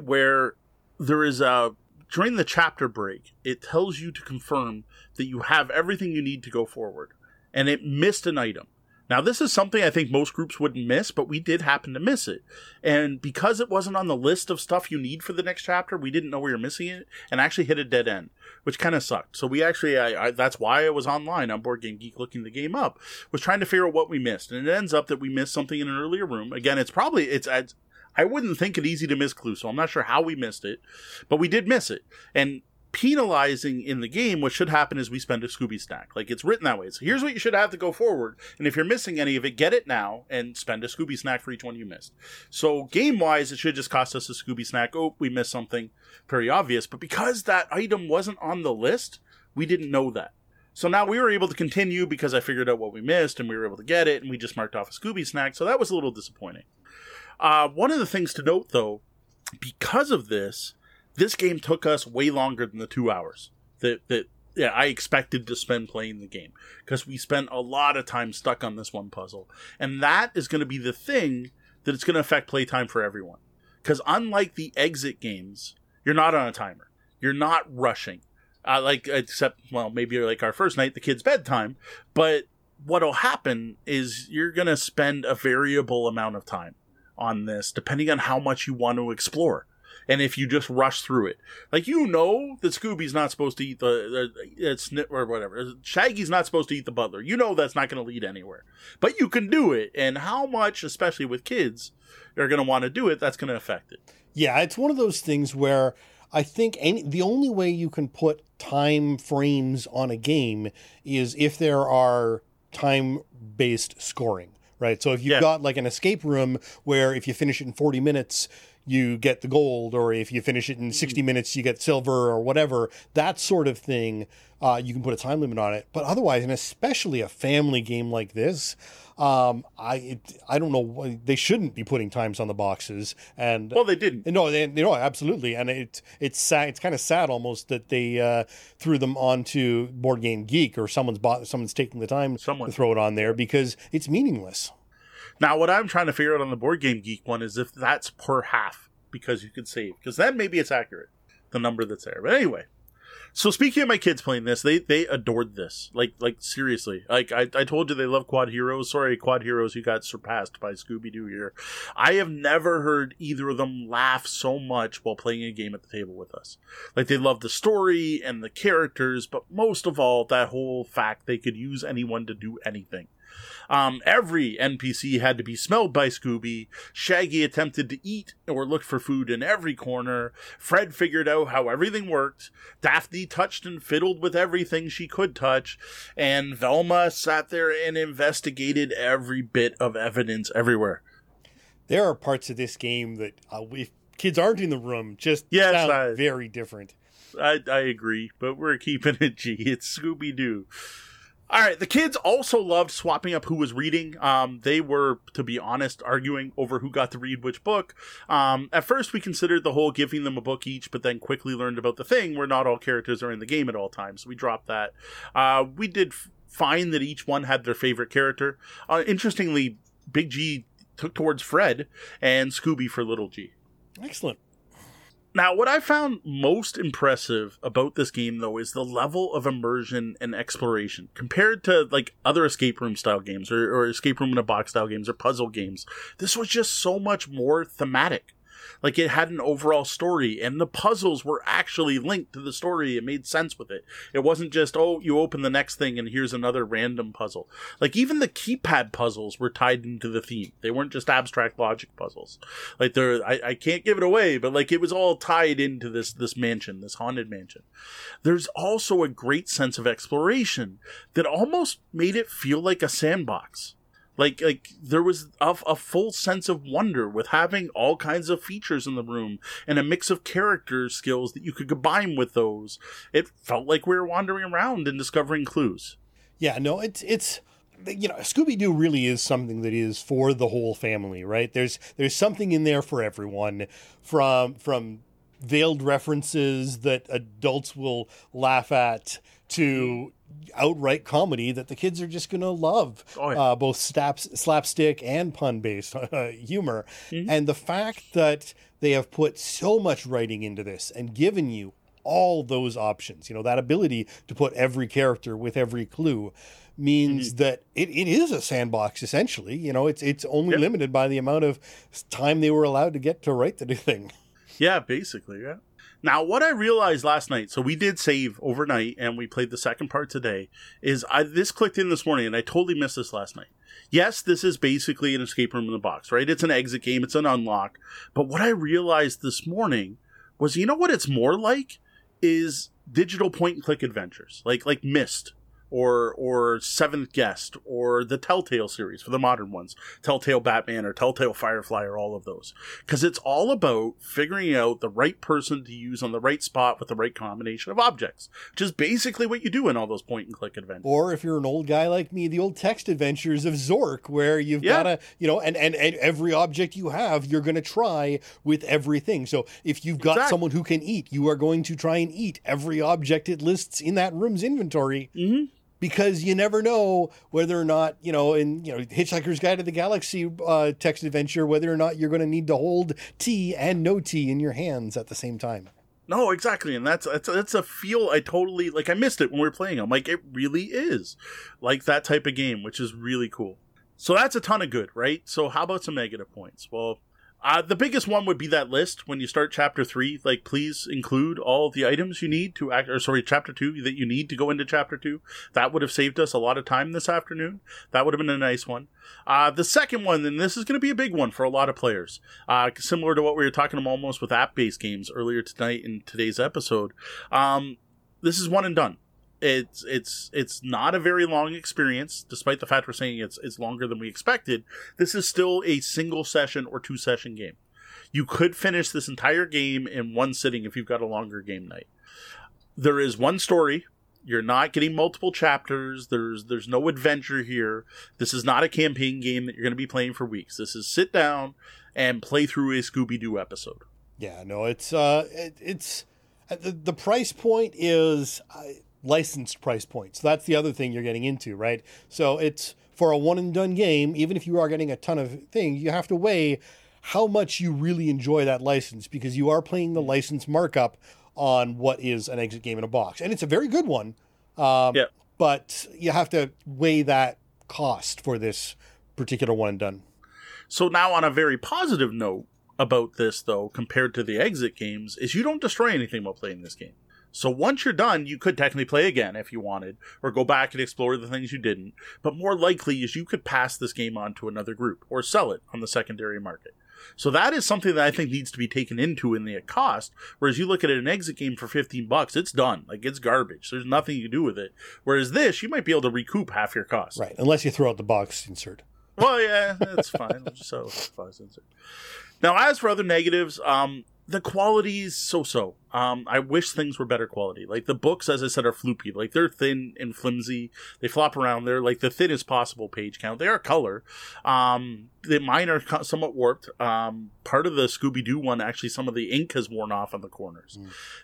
where there is a during the chapter break, it tells you to confirm that you have everything you need to go forward, and it missed an item. Now, this is something I think most groups wouldn't miss, but we did happen to miss it. And because it wasn't on the list of stuff you need for the next chapter, we didn't know we were missing it and actually hit a dead end, which kind of sucked. So we actually, I, I, that's why I was online on Board Game Geek looking the game up, was trying to figure out what we missed. And it ends up that we missed something in an earlier room. Again, it's probably, it's, it's I wouldn't think it easy to miss clue, so I'm not sure how we missed it, but we did miss it. And penalizing in the game, what should happen is we spend a Scooby snack. Like it's written that way. So here's what you should have to go forward. And if you're missing any of it, get it now and spend a Scooby snack for each one you missed. So game wise, it should just cost us a Scooby snack. Oh, we missed something. Very obvious. But because that item wasn't on the list, we didn't know that. So now we were able to continue because I figured out what we missed and we were able to get it and we just marked off a Scooby snack. So that was a little disappointing. Uh, one of the things to note, though, because of this, this game took us way longer than the two hours that that yeah, I expected to spend playing the game because we spent a lot of time stuck on this one puzzle, and that is going to be the thing that it's going to affect playtime for everyone. Because unlike the exit games, you're not on a timer. You're not rushing. Uh, like except well, maybe like our first night, the kids' bedtime. But what'll happen is you're going to spend a variable amount of time on this, depending on how much you want to explore. And if you just rush through it, like you know that Scooby's not supposed to eat the, it's or whatever. Shaggy's not supposed to eat the butler. You know that's not going to lead anywhere, but you can do it. And how much, especially with kids, are going to want to do it, that's going to affect it. Yeah, it's one of those things where I think any, the only way you can put time frames on a game is if there are time based scoring right? So if you've yeah. got like an escape room where if you finish it in 40 minutes, you get the gold, or if you finish it in 60 mm. minutes, you get silver or whatever, that sort of thing, uh, you can put a time limit on it. But otherwise, and especially a family game like this, um, I it, I don't know they shouldn't be putting times on the boxes and well they didn't no they know absolutely and it it's sad it's kind of sad almost that they uh, threw them onto Board Game Geek or someone's bought someone's taking the time Someone. to throw it on there because it's meaningless. Now what I'm trying to figure out on the Board Game Geek one is if that's per half because you could save because then maybe it's accurate the number that's there but anyway So speaking of my kids playing this, they they adored this. Like like seriously. Like I, I told you they love Quad Heroes. Sorry, Quad Heroes, you got surpassed by Scooby Doo here. I have never heard either of them laugh so much while playing a game at the table with us. Like they love the story and the characters, but most of all, that whole fact they could use anyone to do anything. Um, every NPC had to be smelled by Scooby. Shaggy attempted to eat or look for food in every corner. Fred figured out how everything worked. Daphne touched and fiddled with everything she could touch. And Velma sat there and investigated every bit of evidence everywhere. There are parts of this game that, uh, if kids aren't in the room, just Yes, sound I- very different. I, I agree, but we're keeping it G. It's Scooby Doo. All right, the kids also loved swapping up who was reading. Um, they were, to be honest, arguing over who got to read which book. Um, at first, we considered the whole giving them a book each, but then quickly learned about the thing where not all characters are in the game at all times. So we dropped that. Uh, we did f- find that each one had their favorite character. Uh, interestingly, Big G took towards Fred and Scooby for Little G. Excellent. Now, what I found most impressive about this game, though, is the level of immersion and exploration compared to like other escape room style games or, or escape room in a box style games or puzzle games. This was just so much more thematic. Like it had an overall story, and the puzzles were actually linked to the story. It made sense with it. It wasn't just oh, you open the next thing and here's another random puzzle. Like even the keypad puzzles were tied into the theme. They weren't just abstract logic puzzles. Like they're I, I can't give it away, but like it was all tied into this this mansion, this haunted mansion. There's also a great sense of exploration that almost made it feel like a sandbox. Like like there was a, a full sense of wonder with having all kinds of features in the room and a mix of character skills that you could combine with those. It felt like we were wandering around and discovering clues. Yeah, no, it's it's you know, Scooby Doo really is something that is for the whole family, right? There's there's something in there for everyone, from from veiled references that adults will laugh at to outright comedy that the kids are just going to love, Oh, yeah. uh, both slaps, slapstick and pun based uh, humor. Mm-hmm. And the fact that they have put so much writing into this and given you all those options, you know, that ability to put every character with every clue means mm-hmm. that it, it is a sandbox essentially. You know, it's it's only Yep. limited by the amount of time they were allowed to get to write the new thing. Yeah, basically, yeah. Now, what I realized last night, so we did save overnight and we played the second part today, is I this clicked in this morning and I totally missed this last night. Yes, this is basically an escape room in the box, right? It's an exit game, it's an unlock. But what I realized this morning was you know what it's more like is digital point and click adventures. Like like Myst or or Seventh Guest or the Telltale series for the modern ones, Telltale Batman or Telltale Firefly or all of those. Because it's all about figuring out the right person to use on the right spot with the right combination of objects, which is basically what you do in all those point and click adventures. Or if you're an old guy like me, the old text adventures of Zork, where you've Yeah. got to, you know, and, and, and every object you have, you're going to try with everything. So if you've got Exactly. someone who can eat, you are going to try and eat every object it lists in that room's inventory. Mhm. Because you never know whether or not, you know, in you know Hitchhiker's Guide to the Galaxy uh, text adventure, whether or not you're going to need to hold tea and no tea in your hands at the same time. No, exactly, and that's that's that's a feel I totally like. I missed it when we were playing. I'm like, it really is like that type of game, which is really cool. So that's a ton of good, right? So how about some negative points? Well, uh, the biggest one would be that list when you start chapter three. Like, please include all the items you need to act, or sorry, chapter two that you need to go into chapter two. That would have saved us a lot of time this afternoon. That would have been a nice one. Uh, the second one, and this is going to be a big one for a lot of players, uh, similar to what we were talking about almost with app-based games earlier tonight in today's episode. Um, this is one and done. It's it's it's not a very long experience, despite the fact we're saying it's it's longer than we expected. This is still a single session or two session game. You could finish this entire game in one sitting if you've got a longer game night. There is one story. You're not getting multiple chapters. There's there's no adventure here. This is not a campaign game that you're going to be playing for weeks. This is sit down and play through a Scooby Doo episode. Yeah, no, it's uh, it, it's uh, the the price point is licensed price point. So that's the other thing you're getting into, right? So it's for a one and done game. Even if you are getting a ton of things, you have to weigh how much you really enjoy that license because you are playing the license markup on what is an exit game in a box, and it's a very good one. Um, Yeah. But you have to weigh that cost for this particular one and done. So now, on a very positive note about this, though, compared to the exit games, is you don't destroy anything while playing this game. So once you're done, you could technically play again if you wanted, or go back and explore the things you didn't. But more likely is you could pass this game on to another group or sell it on the secondary market. So that is something that I think needs to be taken into in the cost. Whereas you look at an exit game for 15 bucks, it's done. Like it's garbage. There's nothing you can do with it. Whereas this, you might be able to recoup half your cost. Right, unless you throw out the box insert. Well, yeah, that's fine. We'll just sell it for five cents. Now, as for other negatives, um, the quality is so-so. Um, I wish things were better quality. Like the books, as I said, are floopy. Like they're thin and flimsy. They flop around. They're like the thinnest possible page count. They are color. Um, the mine are somewhat warped. Um, part of the Scooby Doo one, actually, some of the ink has worn off on the corners.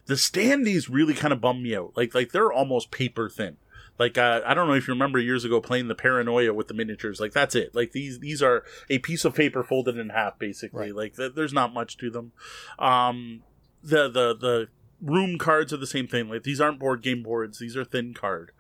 The standees really kind of bum me out. Like like they're almost paper thin. Like uh, I don't know if you remember years ago playing the Paranoia with the miniatures. Like that's it. Like these these are a piece of paper folded in half, basically. Right. Like th- there's not much to them. Um, the the the room cards are the same thing. Like these aren't board game boards. These are thin card.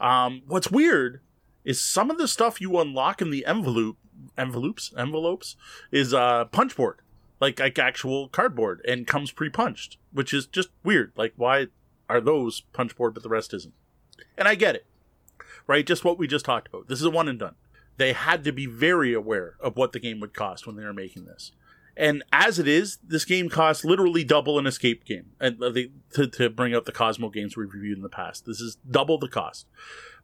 Um, what's weird is some of the stuff you unlock in the envelope envelopes envelopes is uh punch board like like actual cardboard and comes pre-punched which is just weird like why are those punch board but the rest isn't and i get it right? Just what we just talked about. This is a one and done. They had to be very aware of what the game would cost when they were making this. And as it is this game costs literally double an escape game. And uh, they, to, to bring up the Kosmos games we've reviewed in the past this is double the cost.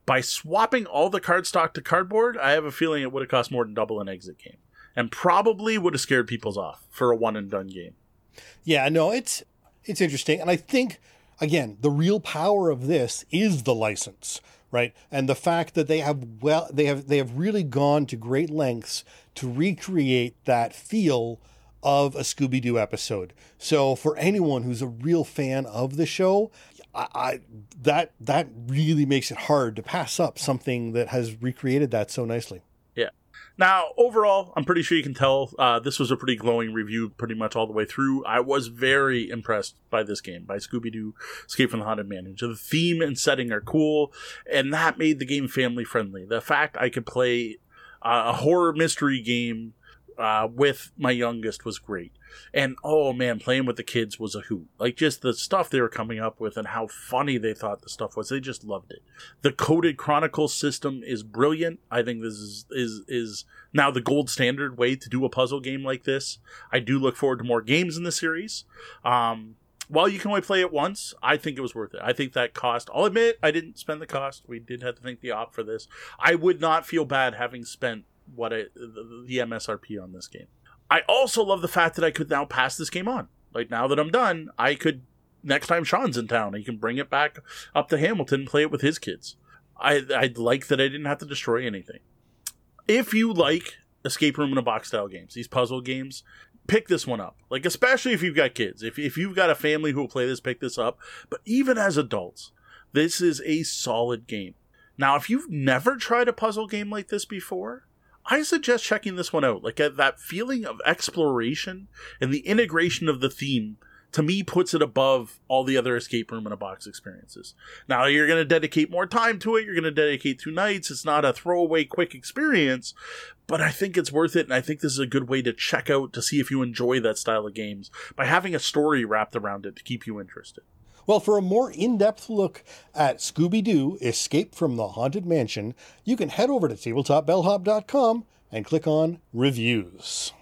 By swapping all the cardstock to cardboard i have a feeling it would have cost more than double an exit game. And probably would have scared people's off for a one and done game. Yeah, no, it's it's interesting, and I think again the real power of this is the license, right? And the fact that they have well, they have they have really gone to great lengths to recreate that feel of a Scooby Doo episode. So for anyone who's a real fan of the show, I, I that that really makes it hard to pass up something that has recreated that so nicely. Now, overall, I'm pretty sure you can tell uh, this was a pretty glowing review pretty much all the way through. I was very impressed by this game, by Scooby Doo Escape from the Haunted Mansion. The theme and setting are cool, and that made the game family friendly. The fact I could play uh, a horror mystery game uh, with my youngest was great. And oh man, playing with the kids was a hoot. Like just the stuff they were coming up with and how funny they thought the stuff was. They just loved it. The coded chronicles system is brilliant. I think this is is is now the gold standard way to do a puzzle game like this. I do look forward to more games in the series. Um, while you can only play it once, I think it was worth it. I think that cost. I'll admit I didn't spend the cost. We did have to think the op for this. I would not feel bad having spent what the, the MSRP on this game. I also love the fact that I could now pass this game on. Like now that I'm done, I could next time Sean's in town, he can bring it back up to Hamilton and play it with his kids. I I like that I didn't have to destroy anything. If you like escape room in a box style games, these puzzle games, pick this one up. Like especially if you've got kids. If if you've got a family who will play this, pick this up. But even as adults, this is a solid game. Now, if you've never tried a puzzle game like this before, I suggest checking this one out. Like uh, that feeling of exploration and the integration of the theme to me puts it above all the other escape room in a box experiences. Now you're going to dedicate more time to it. You're going to dedicate two nights. It's not a throwaway quick experience, but I think it's worth it. And I think this is a good way to check out to see if you enjoy that style of games by having a story wrapped around it to keep you interested. Well, for a more in depth look at Scooby Doo Escape from the Haunted Mansion, you can head over to tabletopbellhop.com and click on Reviews.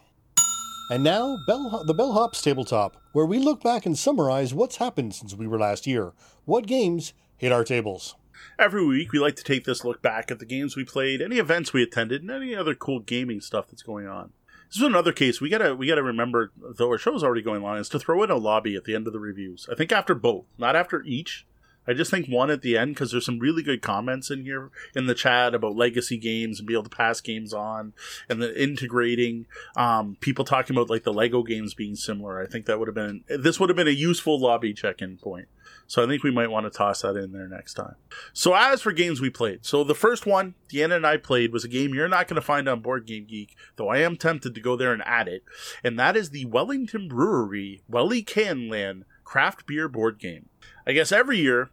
And now, Bell, the Bellhop's Tabletop, where we look back and summarize what's happened since we were last here. What games hit our tables? Every week, we like to take this look back at the games we played, any events we attended, and any other cool gaming stuff that's going on. This is another case we gotta we gotta remember, though our show's already going on, is to throw in a lobby at the end of the reviews. I think after both, not after each. I just think one at the end because there's some really good comments in here in the chat about legacy games and be able to pass games on and the integrating um, people talking about like the Lego games being similar. I think that would have been this would have been a useful lobby check-in point. So I think we might want to toss that in there next time. So as for games we played, so the first one Deanna and I played was a game you're not going to find on Board Game Geek, though I am tempted to go there and add it, and that is the Wellington Brewery Welly Canland craft beer board game. I guess every year,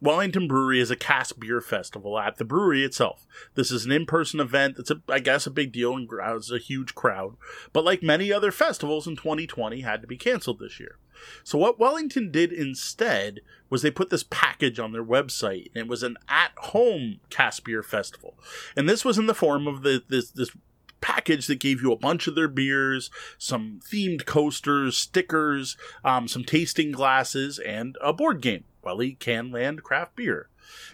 Wellington Brewery is a cask beer festival at the brewery itself. This is an in-person event that's, a, I guess, a big deal and grounds a huge crowd. But like many other festivals in 2020, had to be canceled this year. So what Wellington did instead was they put this package on their website, and it was an at-home cask beer festival, and this was in the form of the, this this package that gave you a bunch of their beers, some themed coasters, stickers, um, some tasting glasses, and a board game. Welly Canland Craft Beer.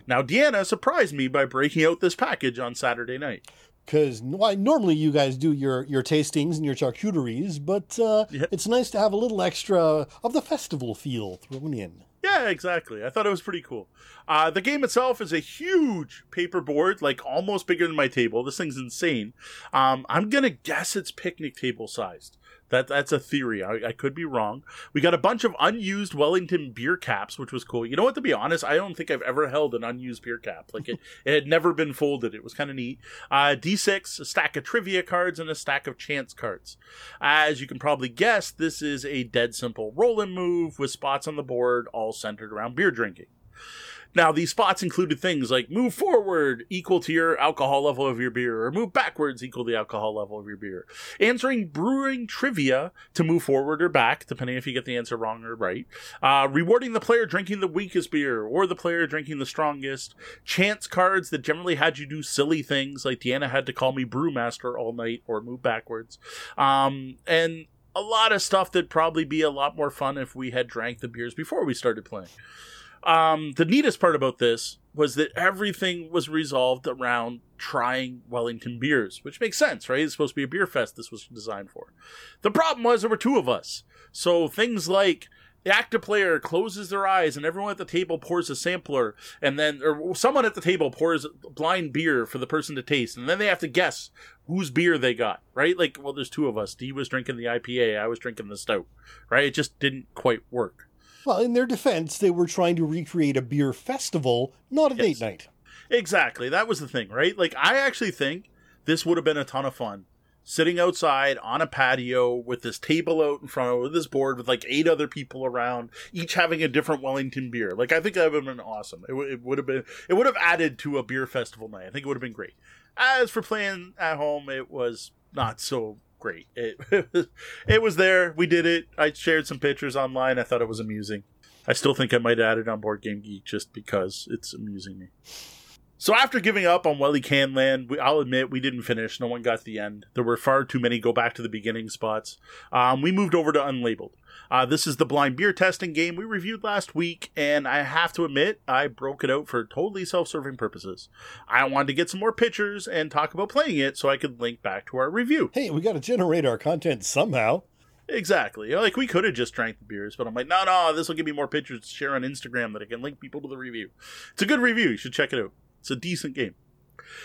Now, Deanna surprised me by breaking out this package on Saturday night. Because why normally you guys do your, your tastings and your charcuteries, but uh, Yeah. it's nice to have a little extra of the festival feel thrown in. Yeah, exactly. I thought it was pretty cool. Uh, the game itself is a huge paper board, like almost bigger than my table. This thing's insane. Um, I'm gonna guess it's picnic table sized. That that's a theory. I, I could be wrong. We got a bunch of unused Wellington beer caps, which was cool. You know what? To be honest, I don't think I've ever held an unused beer cap. Like it, it had never been folded. It was kind of neat. Uh, D6, a stack of trivia cards, and a stack of chance cards. As you can probably guess, this is a dead simple roll and move with spots on the board all centered around beer drinking. Now, these spots included things like move forward equal to your alcohol level of your beer, or move backwards equal to the alcohol level of your beer. Answering brewing trivia to move forward or back, depending if you get the answer wrong or right. Uh, rewarding the player drinking the weakest beer, or the player drinking the strongest. Chance cards that generally had you do silly things, like Deanna had to call me brewmaster all night, or move backwards. Um, and a lot of stuff that'd probably be a lot more fun if we had drank the beers before we started playing. Um, the neatest part about this was that everything was resolved around trying Wellington beers, which makes sense, right? It's supposed to be a beer fest this was designed for. The problem was there were two of us. So things like the active player closes their eyes and everyone at the table pours a sampler and then or someone at the table pours blind beer for the person to taste and then they have to guess whose beer they got right like well there's two of us d was drinking the ipa i was drinking the stout right it just didn't quite work Well, in their defense, they were trying to recreate a beer festival, not a Yes. date night. Exactly. That was the thing, right? Like, I actually think this would have been a ton of fun. Sitting outside on a patio with this table out in front of this board with like eight other people around, each having a different Wellington beer. Like, I think that would have been awesome. It, w- it would have been, it would have added to a beer festival night. I think it would have been great. As for playing at home, it was not so great. It, it was there. We did it. I shared some pictures online. I thought it was amusing. I still think I might add it on Board Game Geek just because it's amusing me. So after giving up on Welly Canland, we, I'll admit we didn't finish. No one got to the end. There were far too many go back to the beginning spots. Um, we moved over to Unlabeled. Uh, this is the blind beer testing game we reviewed last week, and I have to admit I broke it out for totally self-serving purposes. I wanted to get some more pictures and talk about playing it so I could link back to our review. Hey, we got to generate our content somehow. Exactly. Like we could have just drank the beers, but I'm like, no, no, this will give me more pictures to share on Instagram that I can link people to the review. It's a good review. You should check it out. It's a decent game.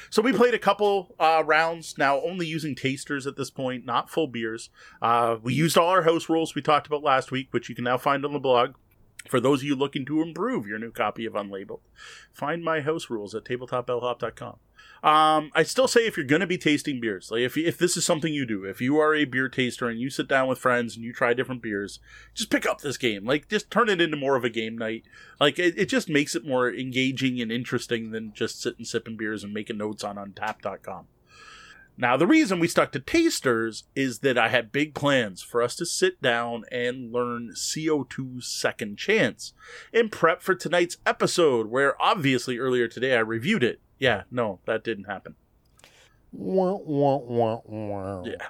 So we played a couple uh, rounds now, only using tasters at this point, not full beers. Uh, we used all our house rules we talked about last week, which you can now find on the blog. For those of you looking to improve your new copy of Unlabeled, find my house rules at tabletopbellhop.com. Um, I still say if you're going to be tasting beers, like if if this is something you do, if you are a beer taster and you sit down with friends and you try different beers, just pick up this game. Like just turn it into more of a game night. Like it, it just makes it more engaging and interesting than just sitting sipping beers and making notes on Untappd.com. Now, the reason we stuck to tasters is that I had big plans for us to sit down and learn CO2 Second Chance in prep for tonight's episode, where obviously earlier today I reviewed it. Yeah, no, that didn't happen. Wah, wah, wah, wah. Yeah.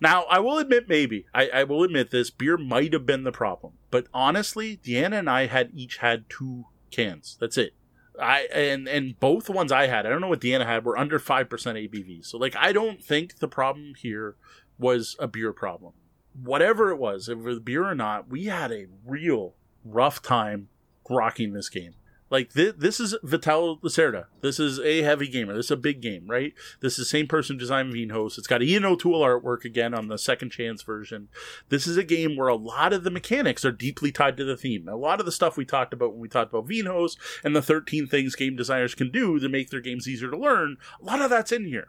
Now, I will admit, maybe, I, I will admit this, beer might have been the problem. But honestly, Deanna and I had each had two cans. That's it. I and and both the ones I had, I don't know what Deanna had, were under five percent ABV. So like I don't think the problem here was a beer problem. Whatever it was, if it was beer or not, we had a real rough time rocking this game. Like this, this is Vital Lacerda. This is a heavy gamer. This is a big game, right? This is the same person who designed Vinhos. It's got Ian O'Toole artwork again on the second chance version. This is a game where a lot of the mechanics are deeply tied to the theme. A lot of the stuff we talked about when we talked about Vinhos and the 13 things game designers can do to make their games easier to learn, a lot of that's in here.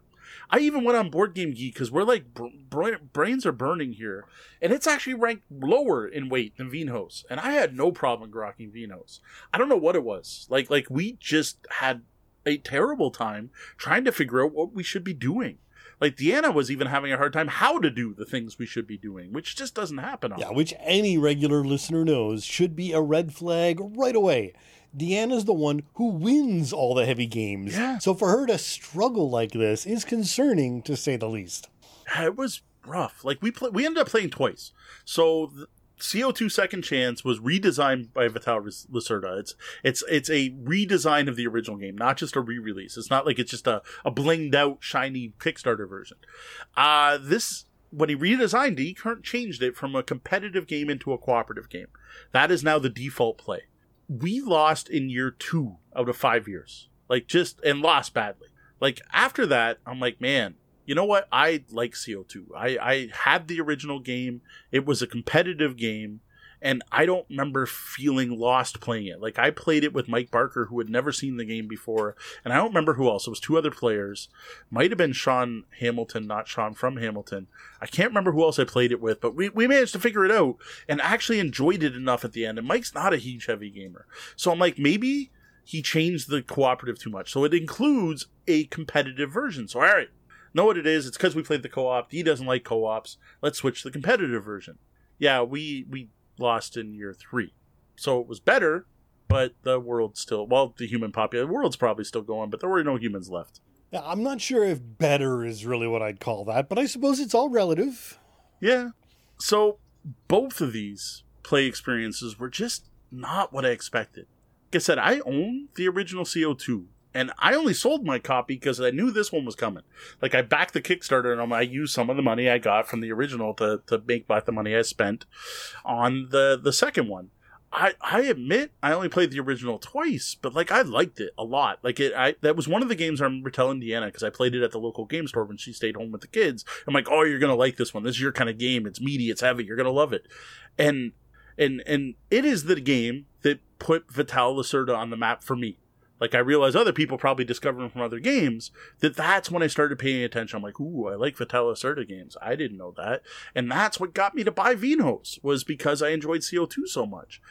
I even went on Board Game Geek because we're like br- brains are burning here, and it's actually ranked lower in weight than Vinhos, and I had no problem grokking Vinhos. I don't know what it was. Like like we just had a terrible time trying to figure out what we should be doing. Like Deanna was even having a hard time how to do the things we should be doing, which just doesn't happen. Yeah, which any regular listener knows should be a red flag right away. Deanna's the one who wins all the heavy games. Yeah. So for her to struggle like this is concerning to say the least. It was rough. Like we play, we ended up playing twice. So CO2 Second Chance was redesigned by Vital Lacerda. It's it's it's a redesign of the original game, not just a re-release. It's not like it's just a, a blinged out shiny Kickstarter version. Uh this when he redesigned it, he changed it from a competitive game into a cooperative game. That is now the default play. We lost in year two out of five years. Like just and lost badly. Like after that, I'm like, man, you know what? I like CO2. I, I had the original game. It was a competitive game, and I don't remember feeling lost playing it. Like I played it with Mike Barker, who had never seen the game before, and I don't remember who else. It was two other players. Might have been Sean Hamilton, not Sean from Hamilton. I can't remember who else I played it with, but we, we managed to figure it out and actually enjoyed it enough at the end. And Mike's not a huge heavy gamer. So I'm like, maybe he changed the cooperative too much. So it includes a competitive version. So all right, know what it is. It's because we played the co-op. He doesn't like co-ops. Let's switch to the competitive version. Yeah, we we lost in year three, so it was better, but the world still well, the human population, the world's probably still going, but there were no humans left. Yeah, I'm not sure if better is really what I'd call that, but I suppose it's all relative. Yeah. So both of these play experiences were just not what I expected. Like I said, I own the original CO2 and I only sold my copy because I knew this one was coming. Like I backed the Kickstarter and I used some of the money I got from the original to, to make back the money I spent on the the second one. I, I admit I only played the original twice, but like I liked it a lot. Like it, I that was one of the games I remember telling Deanna because I played it at the local game store when she stayed home with the kids. I'm like, oh, you're gonna like this one. This is your kind of game. It's meaty. It's heavy. You're gonna love it. And and and it is the game that put Vital Lacerda on the map for me like I realize other people probably discover them from other games, that that's when I started paying attention. I'm like, ooh, I like Vital Lacerda games. I didn't know that. And that's what got me to buy Vinhos, was because I enjoyed CO2 so much.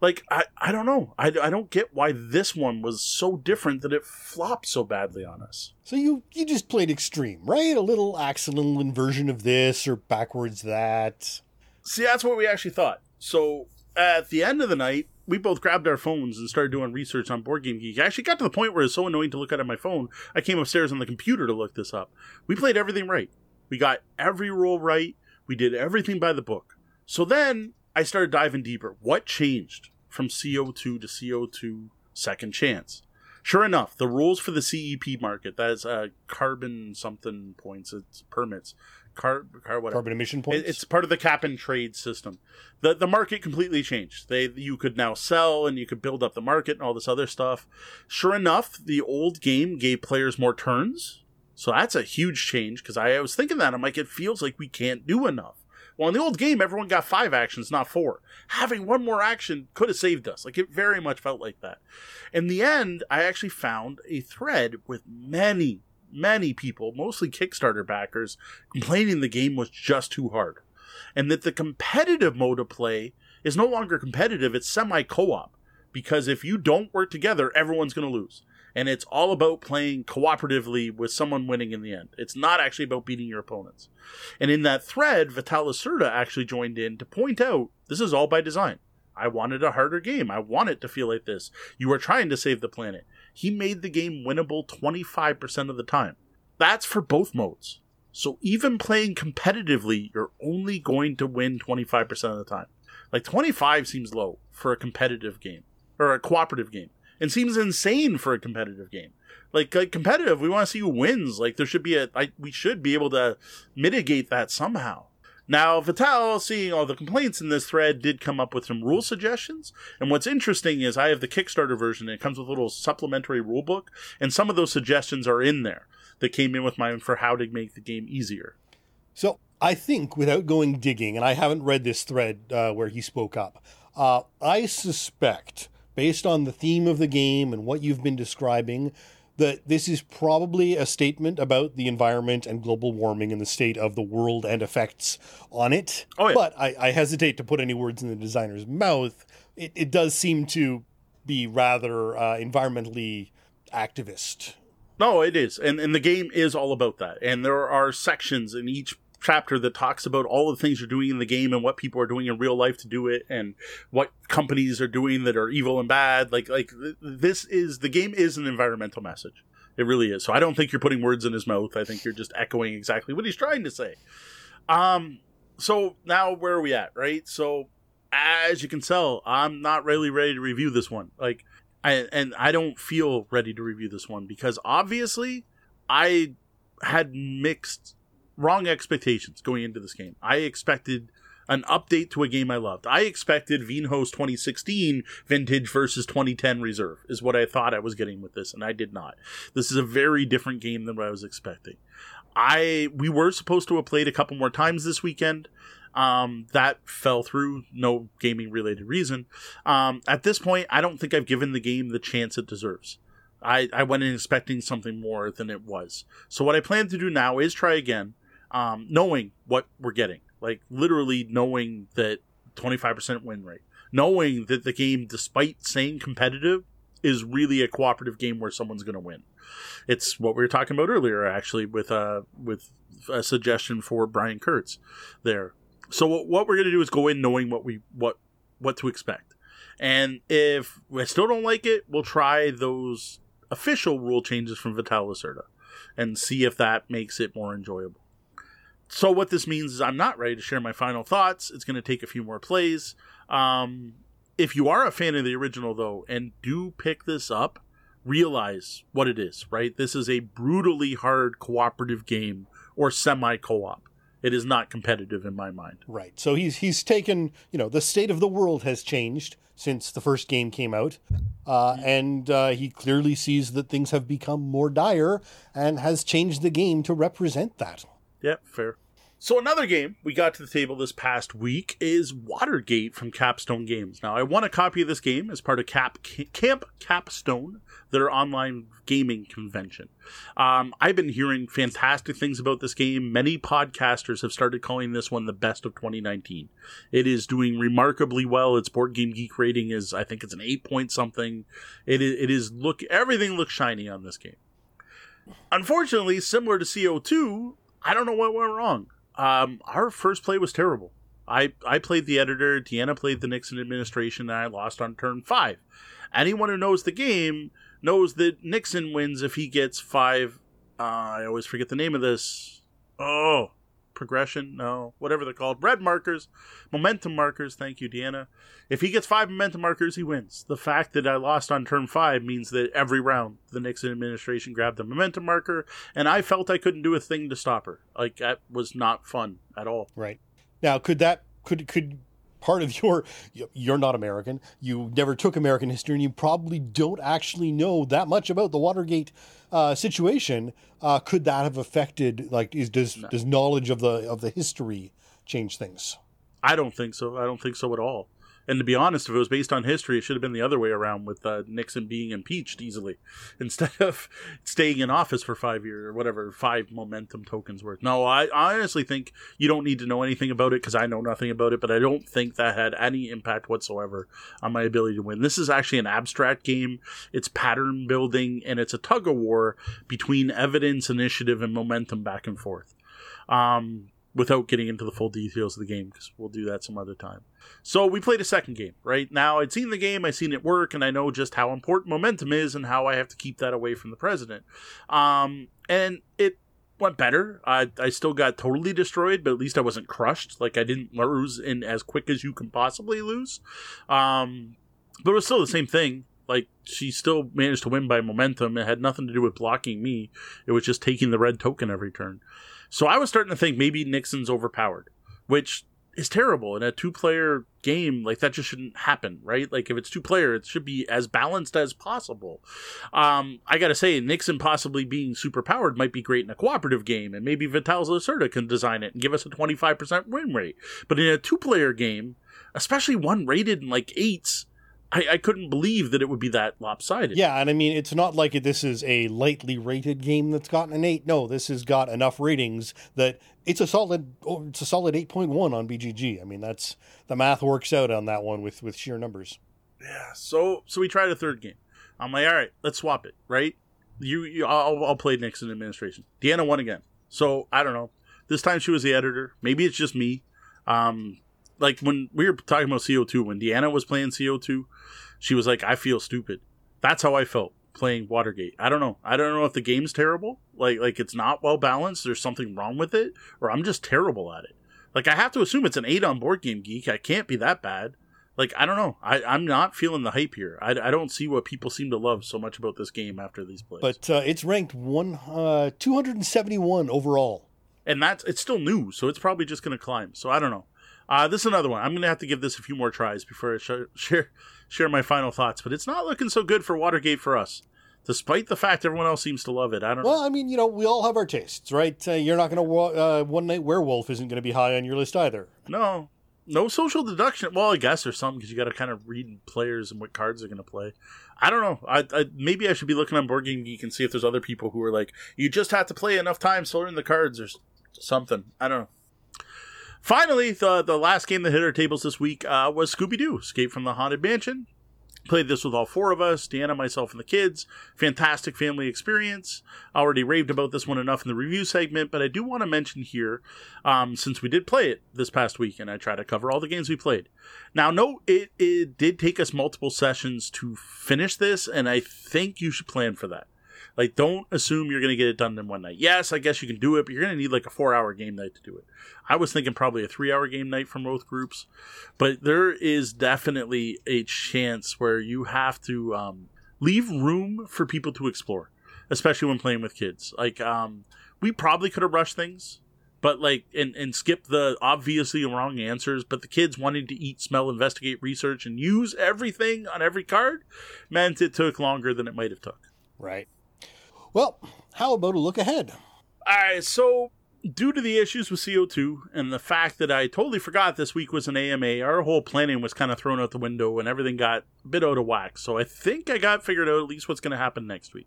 Like, I, I don't know. I, I don't get why this one was so different that it flopped so badly on us. So you, you just played Extreme, right? A little accidental inversion of this or backwards that. See, that's what we actually thought. So at the end of the night, we both grabbed our phones and started doing research on Board Game Geek. I actually got to the point where it's so annoying to look at on my phone, I came upstairs on the computer to look this up. We played everything right. We got every rule right. We did everything by the book. So then I started diving deeper. What changed from CO2 to CO2 Second Chance? Sure enough, the rules for the CEP market, that is uh, carbon something points, it's permits, car, car whatever. carbon emission points. It's part of the cap and trade system. the The market completely changed. They you could now sell and you could build up the market and all this other stuff. Sure enough, the old game gave players more turns, so that's a huge change. Because I, I was thinking that I'm like, it feels like we can't do enough. Well, in the old game, everyone got five actions, not four. Having one more action could have saved us. Like, it very much felt like that. In the end, I actually found a thread with many, many people, mostly Kickstarter backers, complaining the game was just too hard. And that the competitive mode of play is no longer competitive, it's semi co op. Because if you don't work together, everyone's going to lose. And it's all about playing cooperatively with someone winning in the end. It's not actually about beating your opponents. And in that thread, Vital Lacerda actually joined in to point out this is all by design. I wanted a harder game. I want it to feel like this. You are trying to save the planet he made the game winnable 25% of the time. That's for both modes. So even playing competitively, you're only going to win 25% of the time. Like 25 seems low for a competitive game or a cooperative game and seems insane for a competitive game. Like, like competitive, we want to see who wins. Like there should be a, I, we should be able to mitigate that somehow. Now, Vital, seeing all the complaints in this thread, did come up with some rule suggestions. And what's interesting is I have the Kickstarter version, and it comes with a little supplementary rule book, and some of those suggestions are in there that came in with mine for how to make the game easier. So I think, without going digging, and I haven't read this thread uh, where he spoke up, uh, I suspect, based on the theme of the game and what you've been describing, that this is probably a statement about the environment and global warming and the state of the world and effects on it. Oh, yeah. But I, I hesitate to put any words in the designer's mouth. It, it does seem to be rather uh, environmentally activist. No, it is. And and the game is all about that. And there are sections in each chapter that talks about all the things you're doing in the game and what people are doing in real life to do it and what companies are doing that are evil and bad. Like like this is the game is an environmental message. It really is. So I don't think you're putting words in his mouth. I think you're just echoing exactly what he's trying to say. Um so now where are we at, right? So as you can tell, I'm not really ready to review this one. Like I, and I don't feel ready to review this one because obviously I had mixed wrong expectations going into this game. I expected an update to a game I loved. I expected Vinhos 2016 vintage versus 2010 reserve is what I thought I was getting with this and I did not. This is a very different game than what I was expecting. I we were supposed to have played a couple more times this weekend. Um, that fell through, no gaming related reason. Um, at this point, I don't think I've given the game the chance it deserves. I, I went in expecting something more than it was. So what I plan to do now is try again, um, knowing what we're getting, like literally knowing that 25% win rate, knowing that the game, despite saying competitive, is really a cooperative game where someone's going to win. It's what we were talking about earlier, actually, with uh, with a suggestion for Brian Kurtz there. So what we're going to do is go in knowing what we what what to expect. And if we still don't like it we'll try those official rule changes from vital lacerda and see if that makes it more enjoyable so what this means is i'm not ready to share my final thoughts it's going to take a few more plays um, if you are a fan of the original though and do pick this up realize what it is right this is a brutally hard cooperative game or semi co-op it is not competitive in my mind. Right. So he's he's taken you know the state of the world has changed since the first game came out, uh, and uh, he clearly sees that things have become more dire and has changed the game to represent that. Yep, fair. So another game we got to the table this past week is Watergate from Capstone Games. Now I won a copy of this game as part of Cap Camp Capstone, their online gaming convention. Um, I've been hearing fantastic things about this game. Many podcasters have started calling this one the best of 2019. It is doing remarkably well. Its board game geek rating is, I think, it's an eight point something. It is, it is look everything looks shiny on this game. Unfortunately, similar to CO2, I don't know what went wrong. Um, our first play was terrible. I, I played the editor, Deanna played the Nixon administration, and I lost on turn five. Anyone who knows the game knows that Nixon wins if he gets five. Uh, I always forget the name of this. Oh, progression? No, whatever they're called. Red markers, momentum markers. Thank you, Deanna. If he gets five momentum markers, he wins. The fact that I lost on turn five means that every round the Nixon administration grabbed a momentum marker, and I felt I couldn't do a thing to stop her. Like that was not fun at all. Right now, could that could could part of your you're not American. You never took American history, and you probably don't actually know that much about the Watergate uh, situation. Uh, could that have affected? Like, is, does no. does knowledge of the of the history change things? I don't think so. I don't think so at all. And to be honest, if it was based on history, it should have been the other way around with uh, Nixon being impeached easily instead of staying in office for five years or whatever, five momentum tokens worth. No, I, I honestly think you don't need to know anything about it because I know nothing about it, but I don't think that had any impact whatsoever on my ability to win. This is actually an abstract game. It's pattern building and it's a tug of war between evidence, initiative, and momentum back and forth. Um, without getting into the full details of the game because we'll do that some other time. So we played a second game, right? Now I'd seen the game, I'd seen it work, and I know just how important momentum is and how I have to keep that away from the president. Um, and it went better. I, I still got totally destroyed, but at least I wasn't crushed. Like I didn't lose in as quick as you can possibly lose. Um, but it was still the same thing. Like she still managed to win by momentum. It had nothing to do with blocking me. It was just taking the red token every turn. So I was starting to think maybe Nixon's overpowered, which is terrible in a two player game. Like that just shouldn't happen, right? Like if it's two player, it should be as balanced as possible. Um, I gotta say, Nixon possibly being super powered might be great in a cooperative game, and maybe Vital Lacerda can design it and give us a 25% win rate. But in a two player game, especially one rated in like eights, I, I couldn't believe that it would be that lopsided. Yeah, and I mean, it's not like this is a lightly rated game that's gotten an eight. No, this has got enough ratings that it's a solid. oh, It's a solid eight point one on BGG. I mean, that's the math works out on that one with with sheer numbers. Yeah. So so we tried a third game. I'm like, all right, let's swap it. Right? You, you I'll, I'll play Nixon administration. Deanna won again. So I don't know. This time she was the editor. Maybe it's just me. Um, like when we were talking about CO2, when Deanna was playing CO2, she was like, I feel stupid. That's how I felt playing Watergate. I don't know. I don't know if the game's terrible. Like like it's not well balanced. There's something wrong with it, or I'm just terrible at it. Like I have to assume it's an eight on Board Game Geek. I can't be that bad. Like I don't know. I, I'm not feeling the hype here. I, I don't see what people seem to love so much about this game after these plays. But uh, it's ranked one uh, two hundred and seventy one overall. and that's it's still new, so it's probably just going to climb. So I don't know. Uh, this is another one. I'm going to have to give this a few more tries before I sh- share share my final thoughts. But it's not looking so good for Watergate for us, despite the fact everyone else seems to love it. I don't. Well, I mean, you know, we all have our tastes, right? Uh, you're not going to uh, one night werewolf isn't going to be high on your list either. No, no social deduction. Well, I guess there's some because you got to kind of read players and what cards they're going to play. I don't know. I, I maybe I should be looking on Board Game Geek and see if there's other people who are like, you just have to play enough times to learn the cards or something. I don't know. Finally, the the last game that hit our tables this week uh, was Scooby Doo: Escape from the Haunted Mansion. Played this with all four of us, Deanna, myself, and the kids. Fantastic family experience. I already raved about this one enough in the review segment, but I do want to mention here, um, since we did play it this past week, and I try to cover all the games we played. Now, no, it, it did take us multiple sessions to finish this, and I think you should plan for that. Like, don't assume you're going to get it done in one night. Yes, I guess you can do it, but you're going to need like a four hour game night to do it. I was thinking probably a three hour game night from both groups, but there is definitely a chance where you have to um, leave room for people to explore, especially when playing with kids. Like, um, we probably could have rushed things, but like, and, and skip the obviously wrong answers, but the kids wanting to eat, smell, investigate, research, and use everything on every card meant it took longer than it might have took. Right. Well, how about a look ahead? All right, so due to the issues with CO2 and the fact that I totally forgot this week was an AMA, our whole planning was kind of thrown out the window and everything got a bit out of whack. So I think I got figured out at least what's going to happen next week.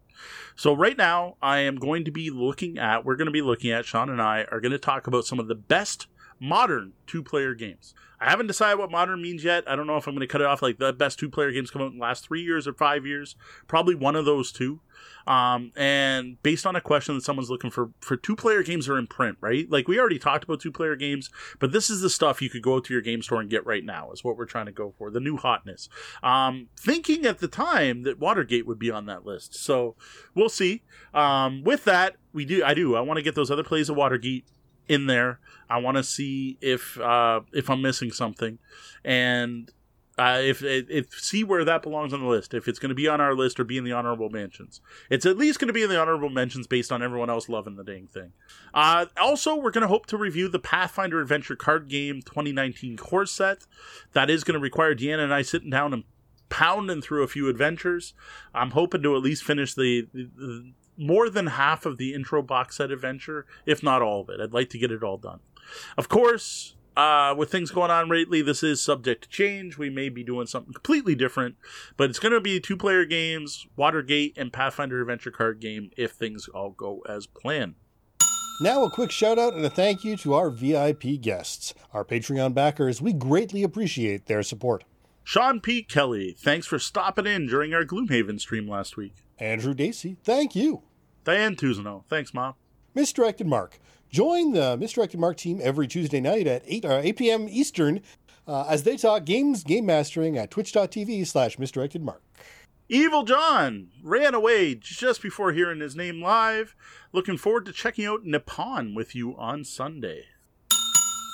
So right now, I am going to be looking at, we're going to be looking at, Sean and I are going to talk about some of the best modern two player games. I haven't decided what modern means yet. I don't know if I'm going to cut it off like the best two player games come out in the last three years or five years. Probably one of those two. Um, and based on a question that someone's looking for, for two player games are in print, right? Like we already talked about two player games, but this is the stuff you could go to your game store and get right now is what we're trying to go for. The new hotness. Um, thinking at the time that Watergate would be on that list. So we'll see. Um, with that, we do, I do, I want to get those other plays of Watergate in there. I want to see if, uh, if I'm missing something and, uh, if, if see where that belongs on the list, if it's going to be on our list or be in the honorable mentions, it's at least going to be in the honorable mentions based on everyone else loving the dang thing. Uh, also, we're going to hope to review the Pathfinder Adventure card game 2019 core set. That is going to require Deanna and I sitting down and pounding through a few adventures. I'm hoping to at least finish the, the, the more than half of the intro box set adventure, if not all of it. I'd like to get it all done. Of course, uh, with things going on lately, this is subject to change. We may be doing something completely different, but it's going to be two player games, Watergate and Pathfinder Adventure card game if things all go as planned. Now, a quick shout out and a thank you to our VIP guests, our Patreon backers. We greatly appreciate their support. Sean P. Kelly, thanks for stopping in during our Gloomhaven stream last week. Andrew Dacey, thank you. Diane Tuzano, thanks, Mom. Misdirected Mark. Join the Misdirected Mark team every Tuesday night at 8, uh, 8 p.m. Eastern uh, as they talk games, game mastering at twitch.tv slash misdirected mark. Evil John ran away just before hearing his name live. Looking forward to checking out Nippon with you on Sunday.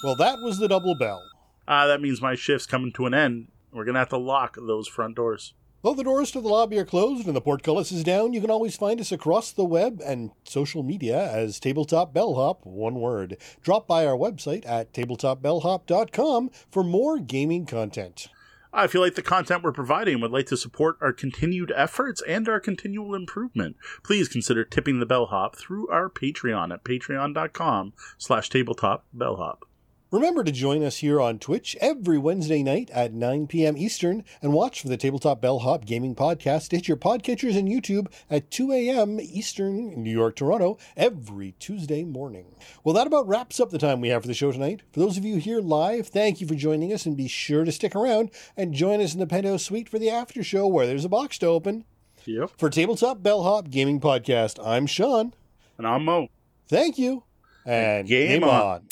Well, that was the double bell. Uh, that means my shift's coming to an end. We're going to have to lock those front doors. Though the doors to the lobby are closed and the portcullis is down, you can always find us across the web and social media as Tabletop Bellhop, one word. Drop by our website at tabletopbellhop.com for more gaming content. I feel like the content we're providing would like to support our continued efforts and our continual improvement. Please consider tipping the bellhop through our Patreon at patreon.com slash tabletop bellhop. Remember to join us here on Twitch every Wednesday night at 9 p.m. Eastern and watch for the Tabletop Bellhop Gaming Podcast. Hit your podcatchers and YouTube at 2 a.m. Eastern, New York, Toronto, every Tuesday morning. Well, that about wraps up the time we have for the show tonight. For those of you here live, thank you for joining us and be sure to stick around and join us in the penthouse suite for the after show where there's a box to open. Yep. For Tabletop Bellhop Gaming Podcast, I'm Sean. And I'm Mo. Thank you. And Game game, on. on.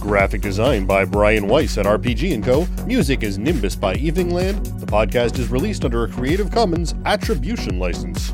Graphic design by Brian Weiss at RPG & Co. Music is Nimbus by Eveningland. The podcast is released under a Creative Commons Attribution License.